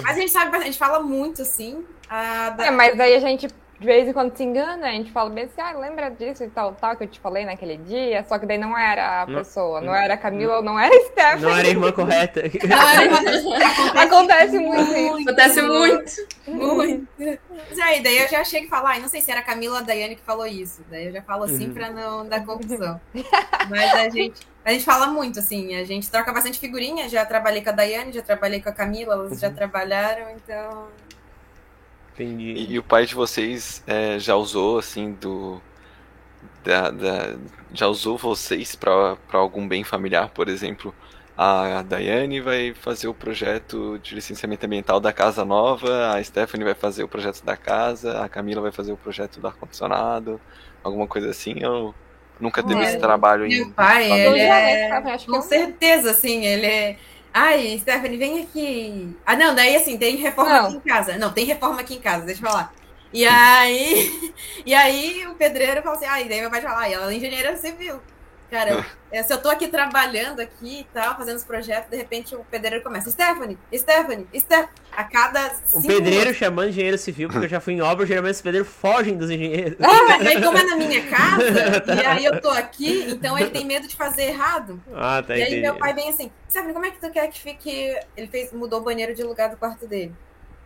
Mas a gente sabe, a gente fala muito, assim. Da... É, mas daí a gente de vez em quando se engana, a gente fala bem assim, ah, lembra disso e tal, tal, que eu te falei naquele dia, só que daí não era a não, pessoa, não era a Camila, não era a Stephanie. Não era a irmã correta. Acontece muito. Acontece muito. Muito. Mas aí, daí eu já chego e falo, ah, não sei se era a Camila ou a Daiane que falou isso. Daí eu já falo assim uhum. pra não dar confusão. Mas a gente, a gente fala muito, assim, a gente troca bastante figurinha, já trabalhei com a Daiane, já trabalhei com a Camila, elas uhum. já trabalharam, então Entendi. E, e o pai de vocês é, já usou, assim, do. Da, da, já usou vocês para algum bem familiar, por exemplo? A Daiane vai fazer o projeto de licenciamento ambiental da casa nova, a Stephanie vai fazer o projeto da casa, a Camila vai fazer o projeto do ar-condicionado, alguma coisa assim, ou nunca teve é, esse trabalho meu Meu pai, ele é, com certeza, assim, ele é Ai, Stephanie, vem aqui. Ah, não, daí assim, tem reforma não. aqui em casa. Não, tem reforma aqui em casa, deixa eu falar. E aí, e aí o pedreiro falou assim, ai, daí meu pai fala, ela é engenheira civil. Cara, eu, se eu tô aqui trabalhando aqui e tal, fazendo os projetos, de repente o pedreiro começa, Stephanie, Stephanie, Stephanie, a cada O pedreiro minutos. chamando engenheiro civil, porque eu já fui em obra, geralmente os pedreiros fogem dos engenheiros. Ah, aí como é na minha casa, e aí eu tô aqui, então ele tem medo de fazer errado. Ah, tá E aí entendi. meu pai vem assim, Stephanie, como é que tu quer que fique... Ele fez, mudou o banheiro de lugar do quarto dele.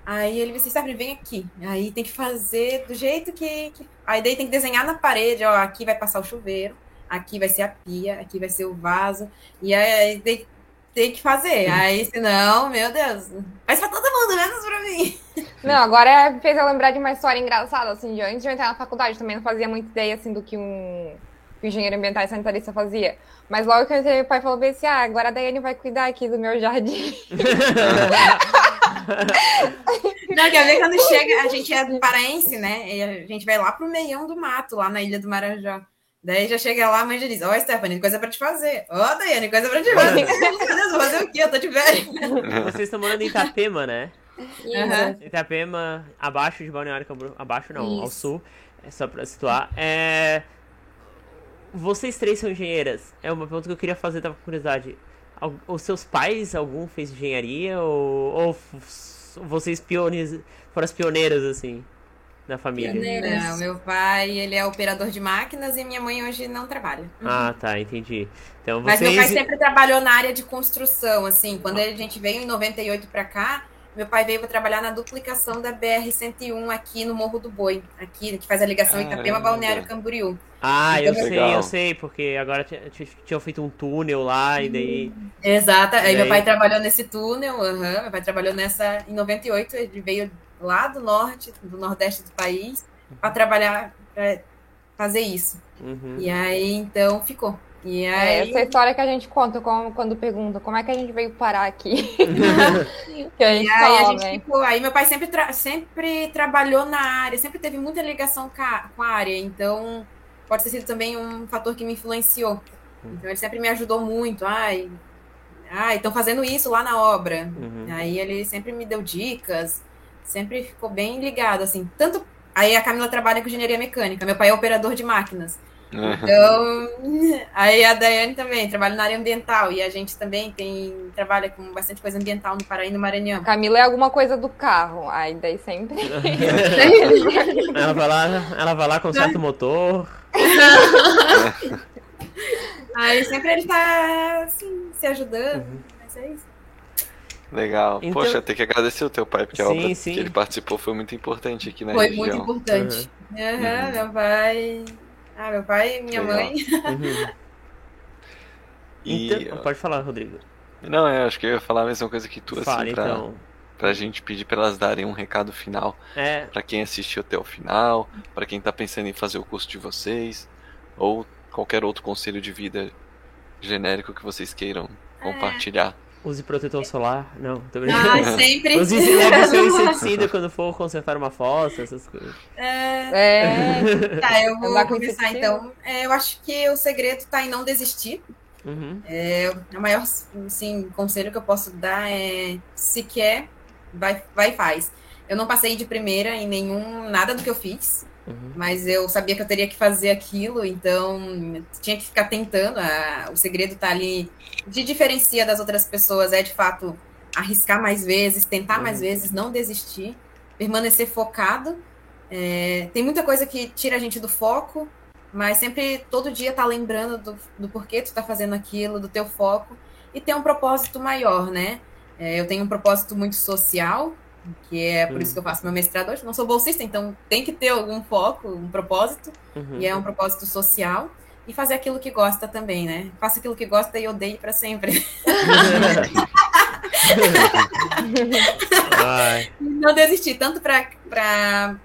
Aí ele disse, Stephanie, vem aqui. Aí tem que fazer do jeito que, que... Aí daí tem que desenhar na parede, ó, aqui vai passar o chuveiro aqui vai ser a pia, aqui vai ser o vaso, e aí tem, tem que fazer. Aí, senão, meu Deus, faz pra todo mundo, menos pra mim. Não, agora fez eu lembrar de uma história engraçada, assim, de antes de eu entrar na faculdade, também não fazia muita ideia, assim, do que um, engenheiro ambiental e sanitarista fazia. Mas logo que eu entrei, meu pai falou assim, ah, agora a Daiane vai cuidar aqui do meu jardim. Não, quer ver quando chega, a gente é paraense, né? E a gente vai lá pro meião do mato, lá na Ilha do Marajó. Daí já chega lá, a mãe já diz: Ó, oh, Stephanie, coisa pra te fazer. Ó, oh, Daiane, coisa pra te fazer. Meu Deus, vou fazer o quê? Eu tô de velho. Vocês estão morando em Itapema, né? Uhum. Itapema, abaixo de Balneário Camboriú. Abaixo não, Isso. ao sul. É só pra situar. É... Vocês três são engenheiras? É uma pergunta que eu queria fazer, tava com curiosidade. Os seus pais, algum fez engenharia? Ou, ou vocês piones... foram as pioneiras, assim? Da família? Não, meu pai, ele é operador de máquinas e minha mãe hoje não trabalha. Ah, tá, entendi. Então, vocês... Mas meu pai sempre trabalhou na área de construção, assim, quando a gente veio em 98 para cá, meu pai veio para trabalhar na duplicação da BR-101 aqui no Morro do Boi, aqui, que faz a ligação Caramba. Itapema Balneário Camboriú. Ah, então, eu sei, eu sei, porque agora tinham feito um túnel lá e daí. Exato, aí daí... meu pai trabalhou nesse túnel, uhum, meu pai trabalhou nessa em 98, ele veio lá do norte, do nordeste do país, para trabalhar, para fazer isso. Uhum. E aí, então, ficou. E é, aí... É, essa história que a gente conta quando, quando pergunta como é que a gente veio parar aqui. que a gente e aí, fala, a gente, né? tipo, aí meu pai sempre, tra sempre trabalhou na área, sempre teve muita ligação com a, com a área, então pode ter sido também um fator que me influenciou. Então ele sempre me ajudou muito. Ai, ai, estão fazendo isso lá na obra. Uhum. Aí ele sempre me deu dicas, sempre ficou bem ligado, assim. Tanto. Aí a Camila trabalha com engenharia mecânica, meu pai é operador de máquinas. Então, aí a Daiane também trabalha na área ambiental e a gente também tem trabalha com bastante coisa ambiental no Paraná e no Maranhão. Camila é alguma coisa do carro, aí daí sempre. ela vai lá, ela vai lá conserta o motor. aí sempre ele tá assim, se ajudando, uhum. mas é isso. Legal. Então... Poxa, tem que agradecer o teu pai, porque sim, a obra sim. que ele participou foi muito importante aqui na foi região. Foi muito importante. Uhum. Uhum, meu pai ah, meu pai e minha Legal. mãe. Uhum. E... Então, pode falar, Rodrigo. Não, eu acho que eu ia falar a mesma coisa que tu, assim, Fale, assim, pra, então. pra gente pedir pra elas darem um recado final. É. Pra quem assistiu até o final, pra quem tá pensando em fazer o curso de vocês, ou qualquer outro conselho de vida genérico que vocês queiram é. compartilhar. Use protetor solar. Não, tô brincando. Ah, sempre. Use seu inseticida quando for consertar uma fossa, essas coisas. É. é. Tá, eu vou começar então. É, eu acho que o segredo tá em não desistir. Uhum. É, o maior assim, conselho que eu posso dar é se quer, vai, vai e faz. Eu não passei de primeira em nenhum nada do que eu fiz. Uhum. Mas eu sabia que eu teria que fazer aquilo, então tinha que ficar tentando. A, o segredo está ali de diferencia das outras pessoas é de fato arriscar mais vezes, tentar uhum. mais vezes, não desistir, permanecer focado. É, tem muita coisa que tira a gente do foco, mas sempre todo dia tá lembrando do, do porquê tu tá fazendo aquilo, do teu foco e ter um propósito maior, né? É, eu tenho um propósito muito social, que é por uhum. isso que eu faço meu mestrado hoje. Não sou bolsista, então tem que ter algum foco, um propósito, uhum. e é um propósito social. E fazer aquilo que gosta também, né? Faça aquilo que gosta e odeie para sempre. Não desistir, tanto para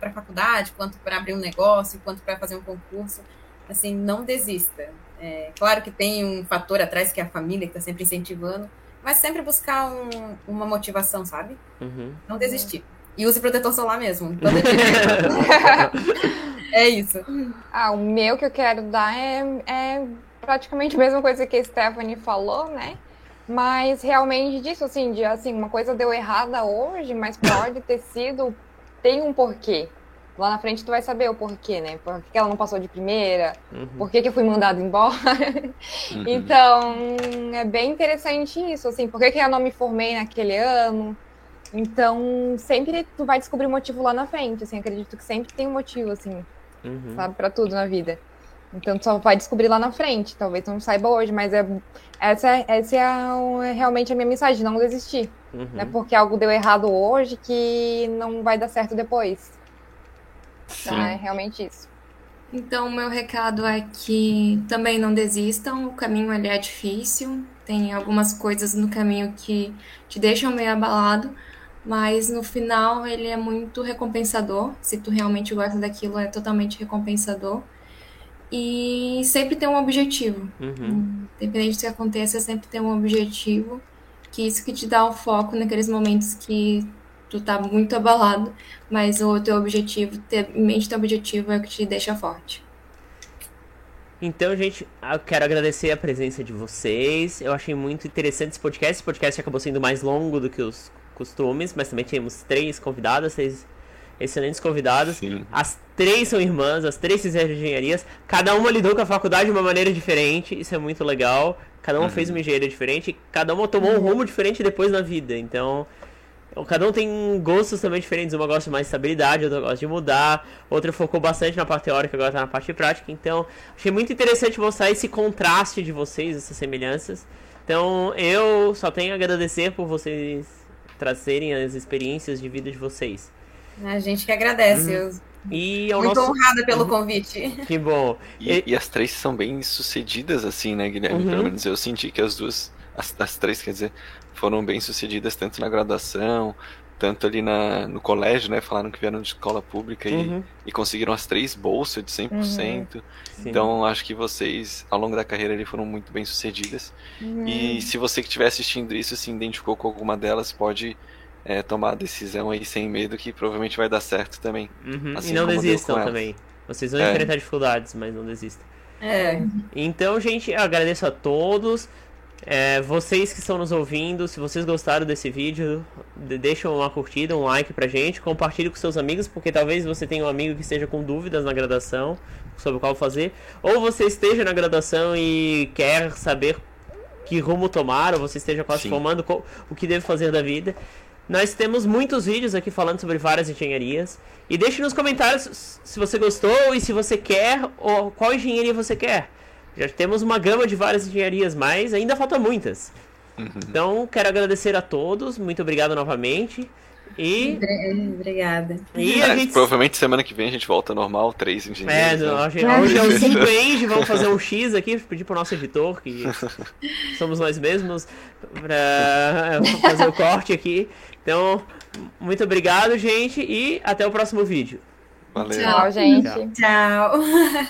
a faculdade, quanto para abrir um negócio, quanto para fazer um concurso. Assim, não desista. É, claro que tem um fator atrás que é a família, que está sempre incentivando, mas sempre buscar um, uma motivação, sabe? Uhum. Não desistir. E use protetor solar mesmo. é isso. Ah, o meu que eu quero dar é, é praticamente a mesma coisa que a Stephanie falou, né? Mas realmente disso, assim, de assim, uma coisa deu errada hoje, mas pode ter sido, tem um porquê. Lá na frente tu vai saber o porquê, né? Por que ela não passou de primeira, uhum. por que, que eu fui mandado embora. Uhum. Então, é bem interessante isso, assim, por que, que eu não me formei naquele ano. Então, sempre tu vai descobrir motivo lá na frente, assim, acredito que sempre tem um motivo, assim, uhum. sabe, para tudo na vida. Então, tu só vai descobrir lá na frente, talvez tu não saiba hoje, mas é, essa, essa é, a, é realmente a minha mensagem, não desistir. Uhum. Não é porque algo deu errado hoje que não vai dar certo depois. Sim. Então é realmente isso. Então, o meu recado é que também não desistam, o caminho ele é difícil, tem algumas coisas no caminho que te deixam meio abalado, mas no final ele é muito recompensador. Se tu realmente gosta daquilo, é totalmente recompensador. E sempre tem um objetivo. Uhum. Independente do que aconteça, sempre tem um objetivo. Que isso que te dá o foco naqueles momentos que tu tá muito abalado, mas o teu objetivo, ter em mente teu objetivo é o que te deixa forte. Então, gente, eu quero agradecer a presença de vocês. Eu achei muito interessante esse podcast. Esse podcast acabou sendo mais longo do que os costumes, mas também temos três convidadas, três excelentes convidadas. Sim. As três são irmãs, as três fizeram engenharias. Cada uma lidou com a faculdade de uma maneira diferente. Isso é muito legal. Cada uma uhum. fez uma engenharia diferente. Cada uma tomou um rumo diferente depois na vida. Então, Cada um tem gostos também diferentes. Uma gosta mais de estabilidade, outra gosta de mudar. Outra focou bastante na parte teórica, agora tá na parte prática. Então, achei muito interessante mostrar esse contraste de vocês, essas semelhanças. Então, eu só tenho a agradecer por vocês trazerem as experiências de vida de vocês. A gente que agradece. Uhum. E Muito nosso... honrada pelo uhum. convite. Que bom. E, e... e, as três são bem sucedidas, assim, né, Guilherme? Uhum. Pelo menos eu senti que as duas, as, as três, quer dizer, foram bem sucedidas tanto na graduação tanto ali na, no colégio, né? Falaram que vieram de escola pública uhum. e, e, conseguiram as três bolsas de 100%. Uhum. Então, acho que vocês, ao longo da carreira, ali, foram muito bem sucedidas. Uhum. E se você que estiver assistindo isso se identificou com alguma delas, pode é, tomar a decisão aí sem medo, que provavelmente vai dar certo também. Uhum. Assim e não desistam também. Vocês vão é. enfrentar dificuldades, mas não desistam. É. Então, gente, agradeço a todos. É, vocês que estão nos ouvindo, se vocês gostaram desse vídeo, deixem uma curtida, um like pra gente, compartilhe com seus amigos, porque talvez você tenha um amigo que esteja com dúvidas na graduação sobre qual fazer, ou você esteja na graduação e quer saber que rumo tomar, ou você esteja quase Sim. formando o que deve fazer da vida. Nós temos muitos vídeos aqui falando sobre várias engenharias. E deixe nos comentários se você gostou e se você quer, ou qual engenharia você quer. Já temos uma gama de várias engenharias, mas ainda falta muitas. Uhum. Então, quero agradecer a todos. Muito obrigado novamente. E. Obrigada. E a gente... Provavelmente semana que vem a gente volta normal, três engenheiros. É, né? hoje, hoje é o 5 Eng, vamos fazer um X aqui, pedir pro nosso editor, que somos nós mesmos, pra fazer o corte aqui. Então, muito obrigado, gente, e até o próximo vídeo. Valeu. Tchau, gente. Tchau. Tchau.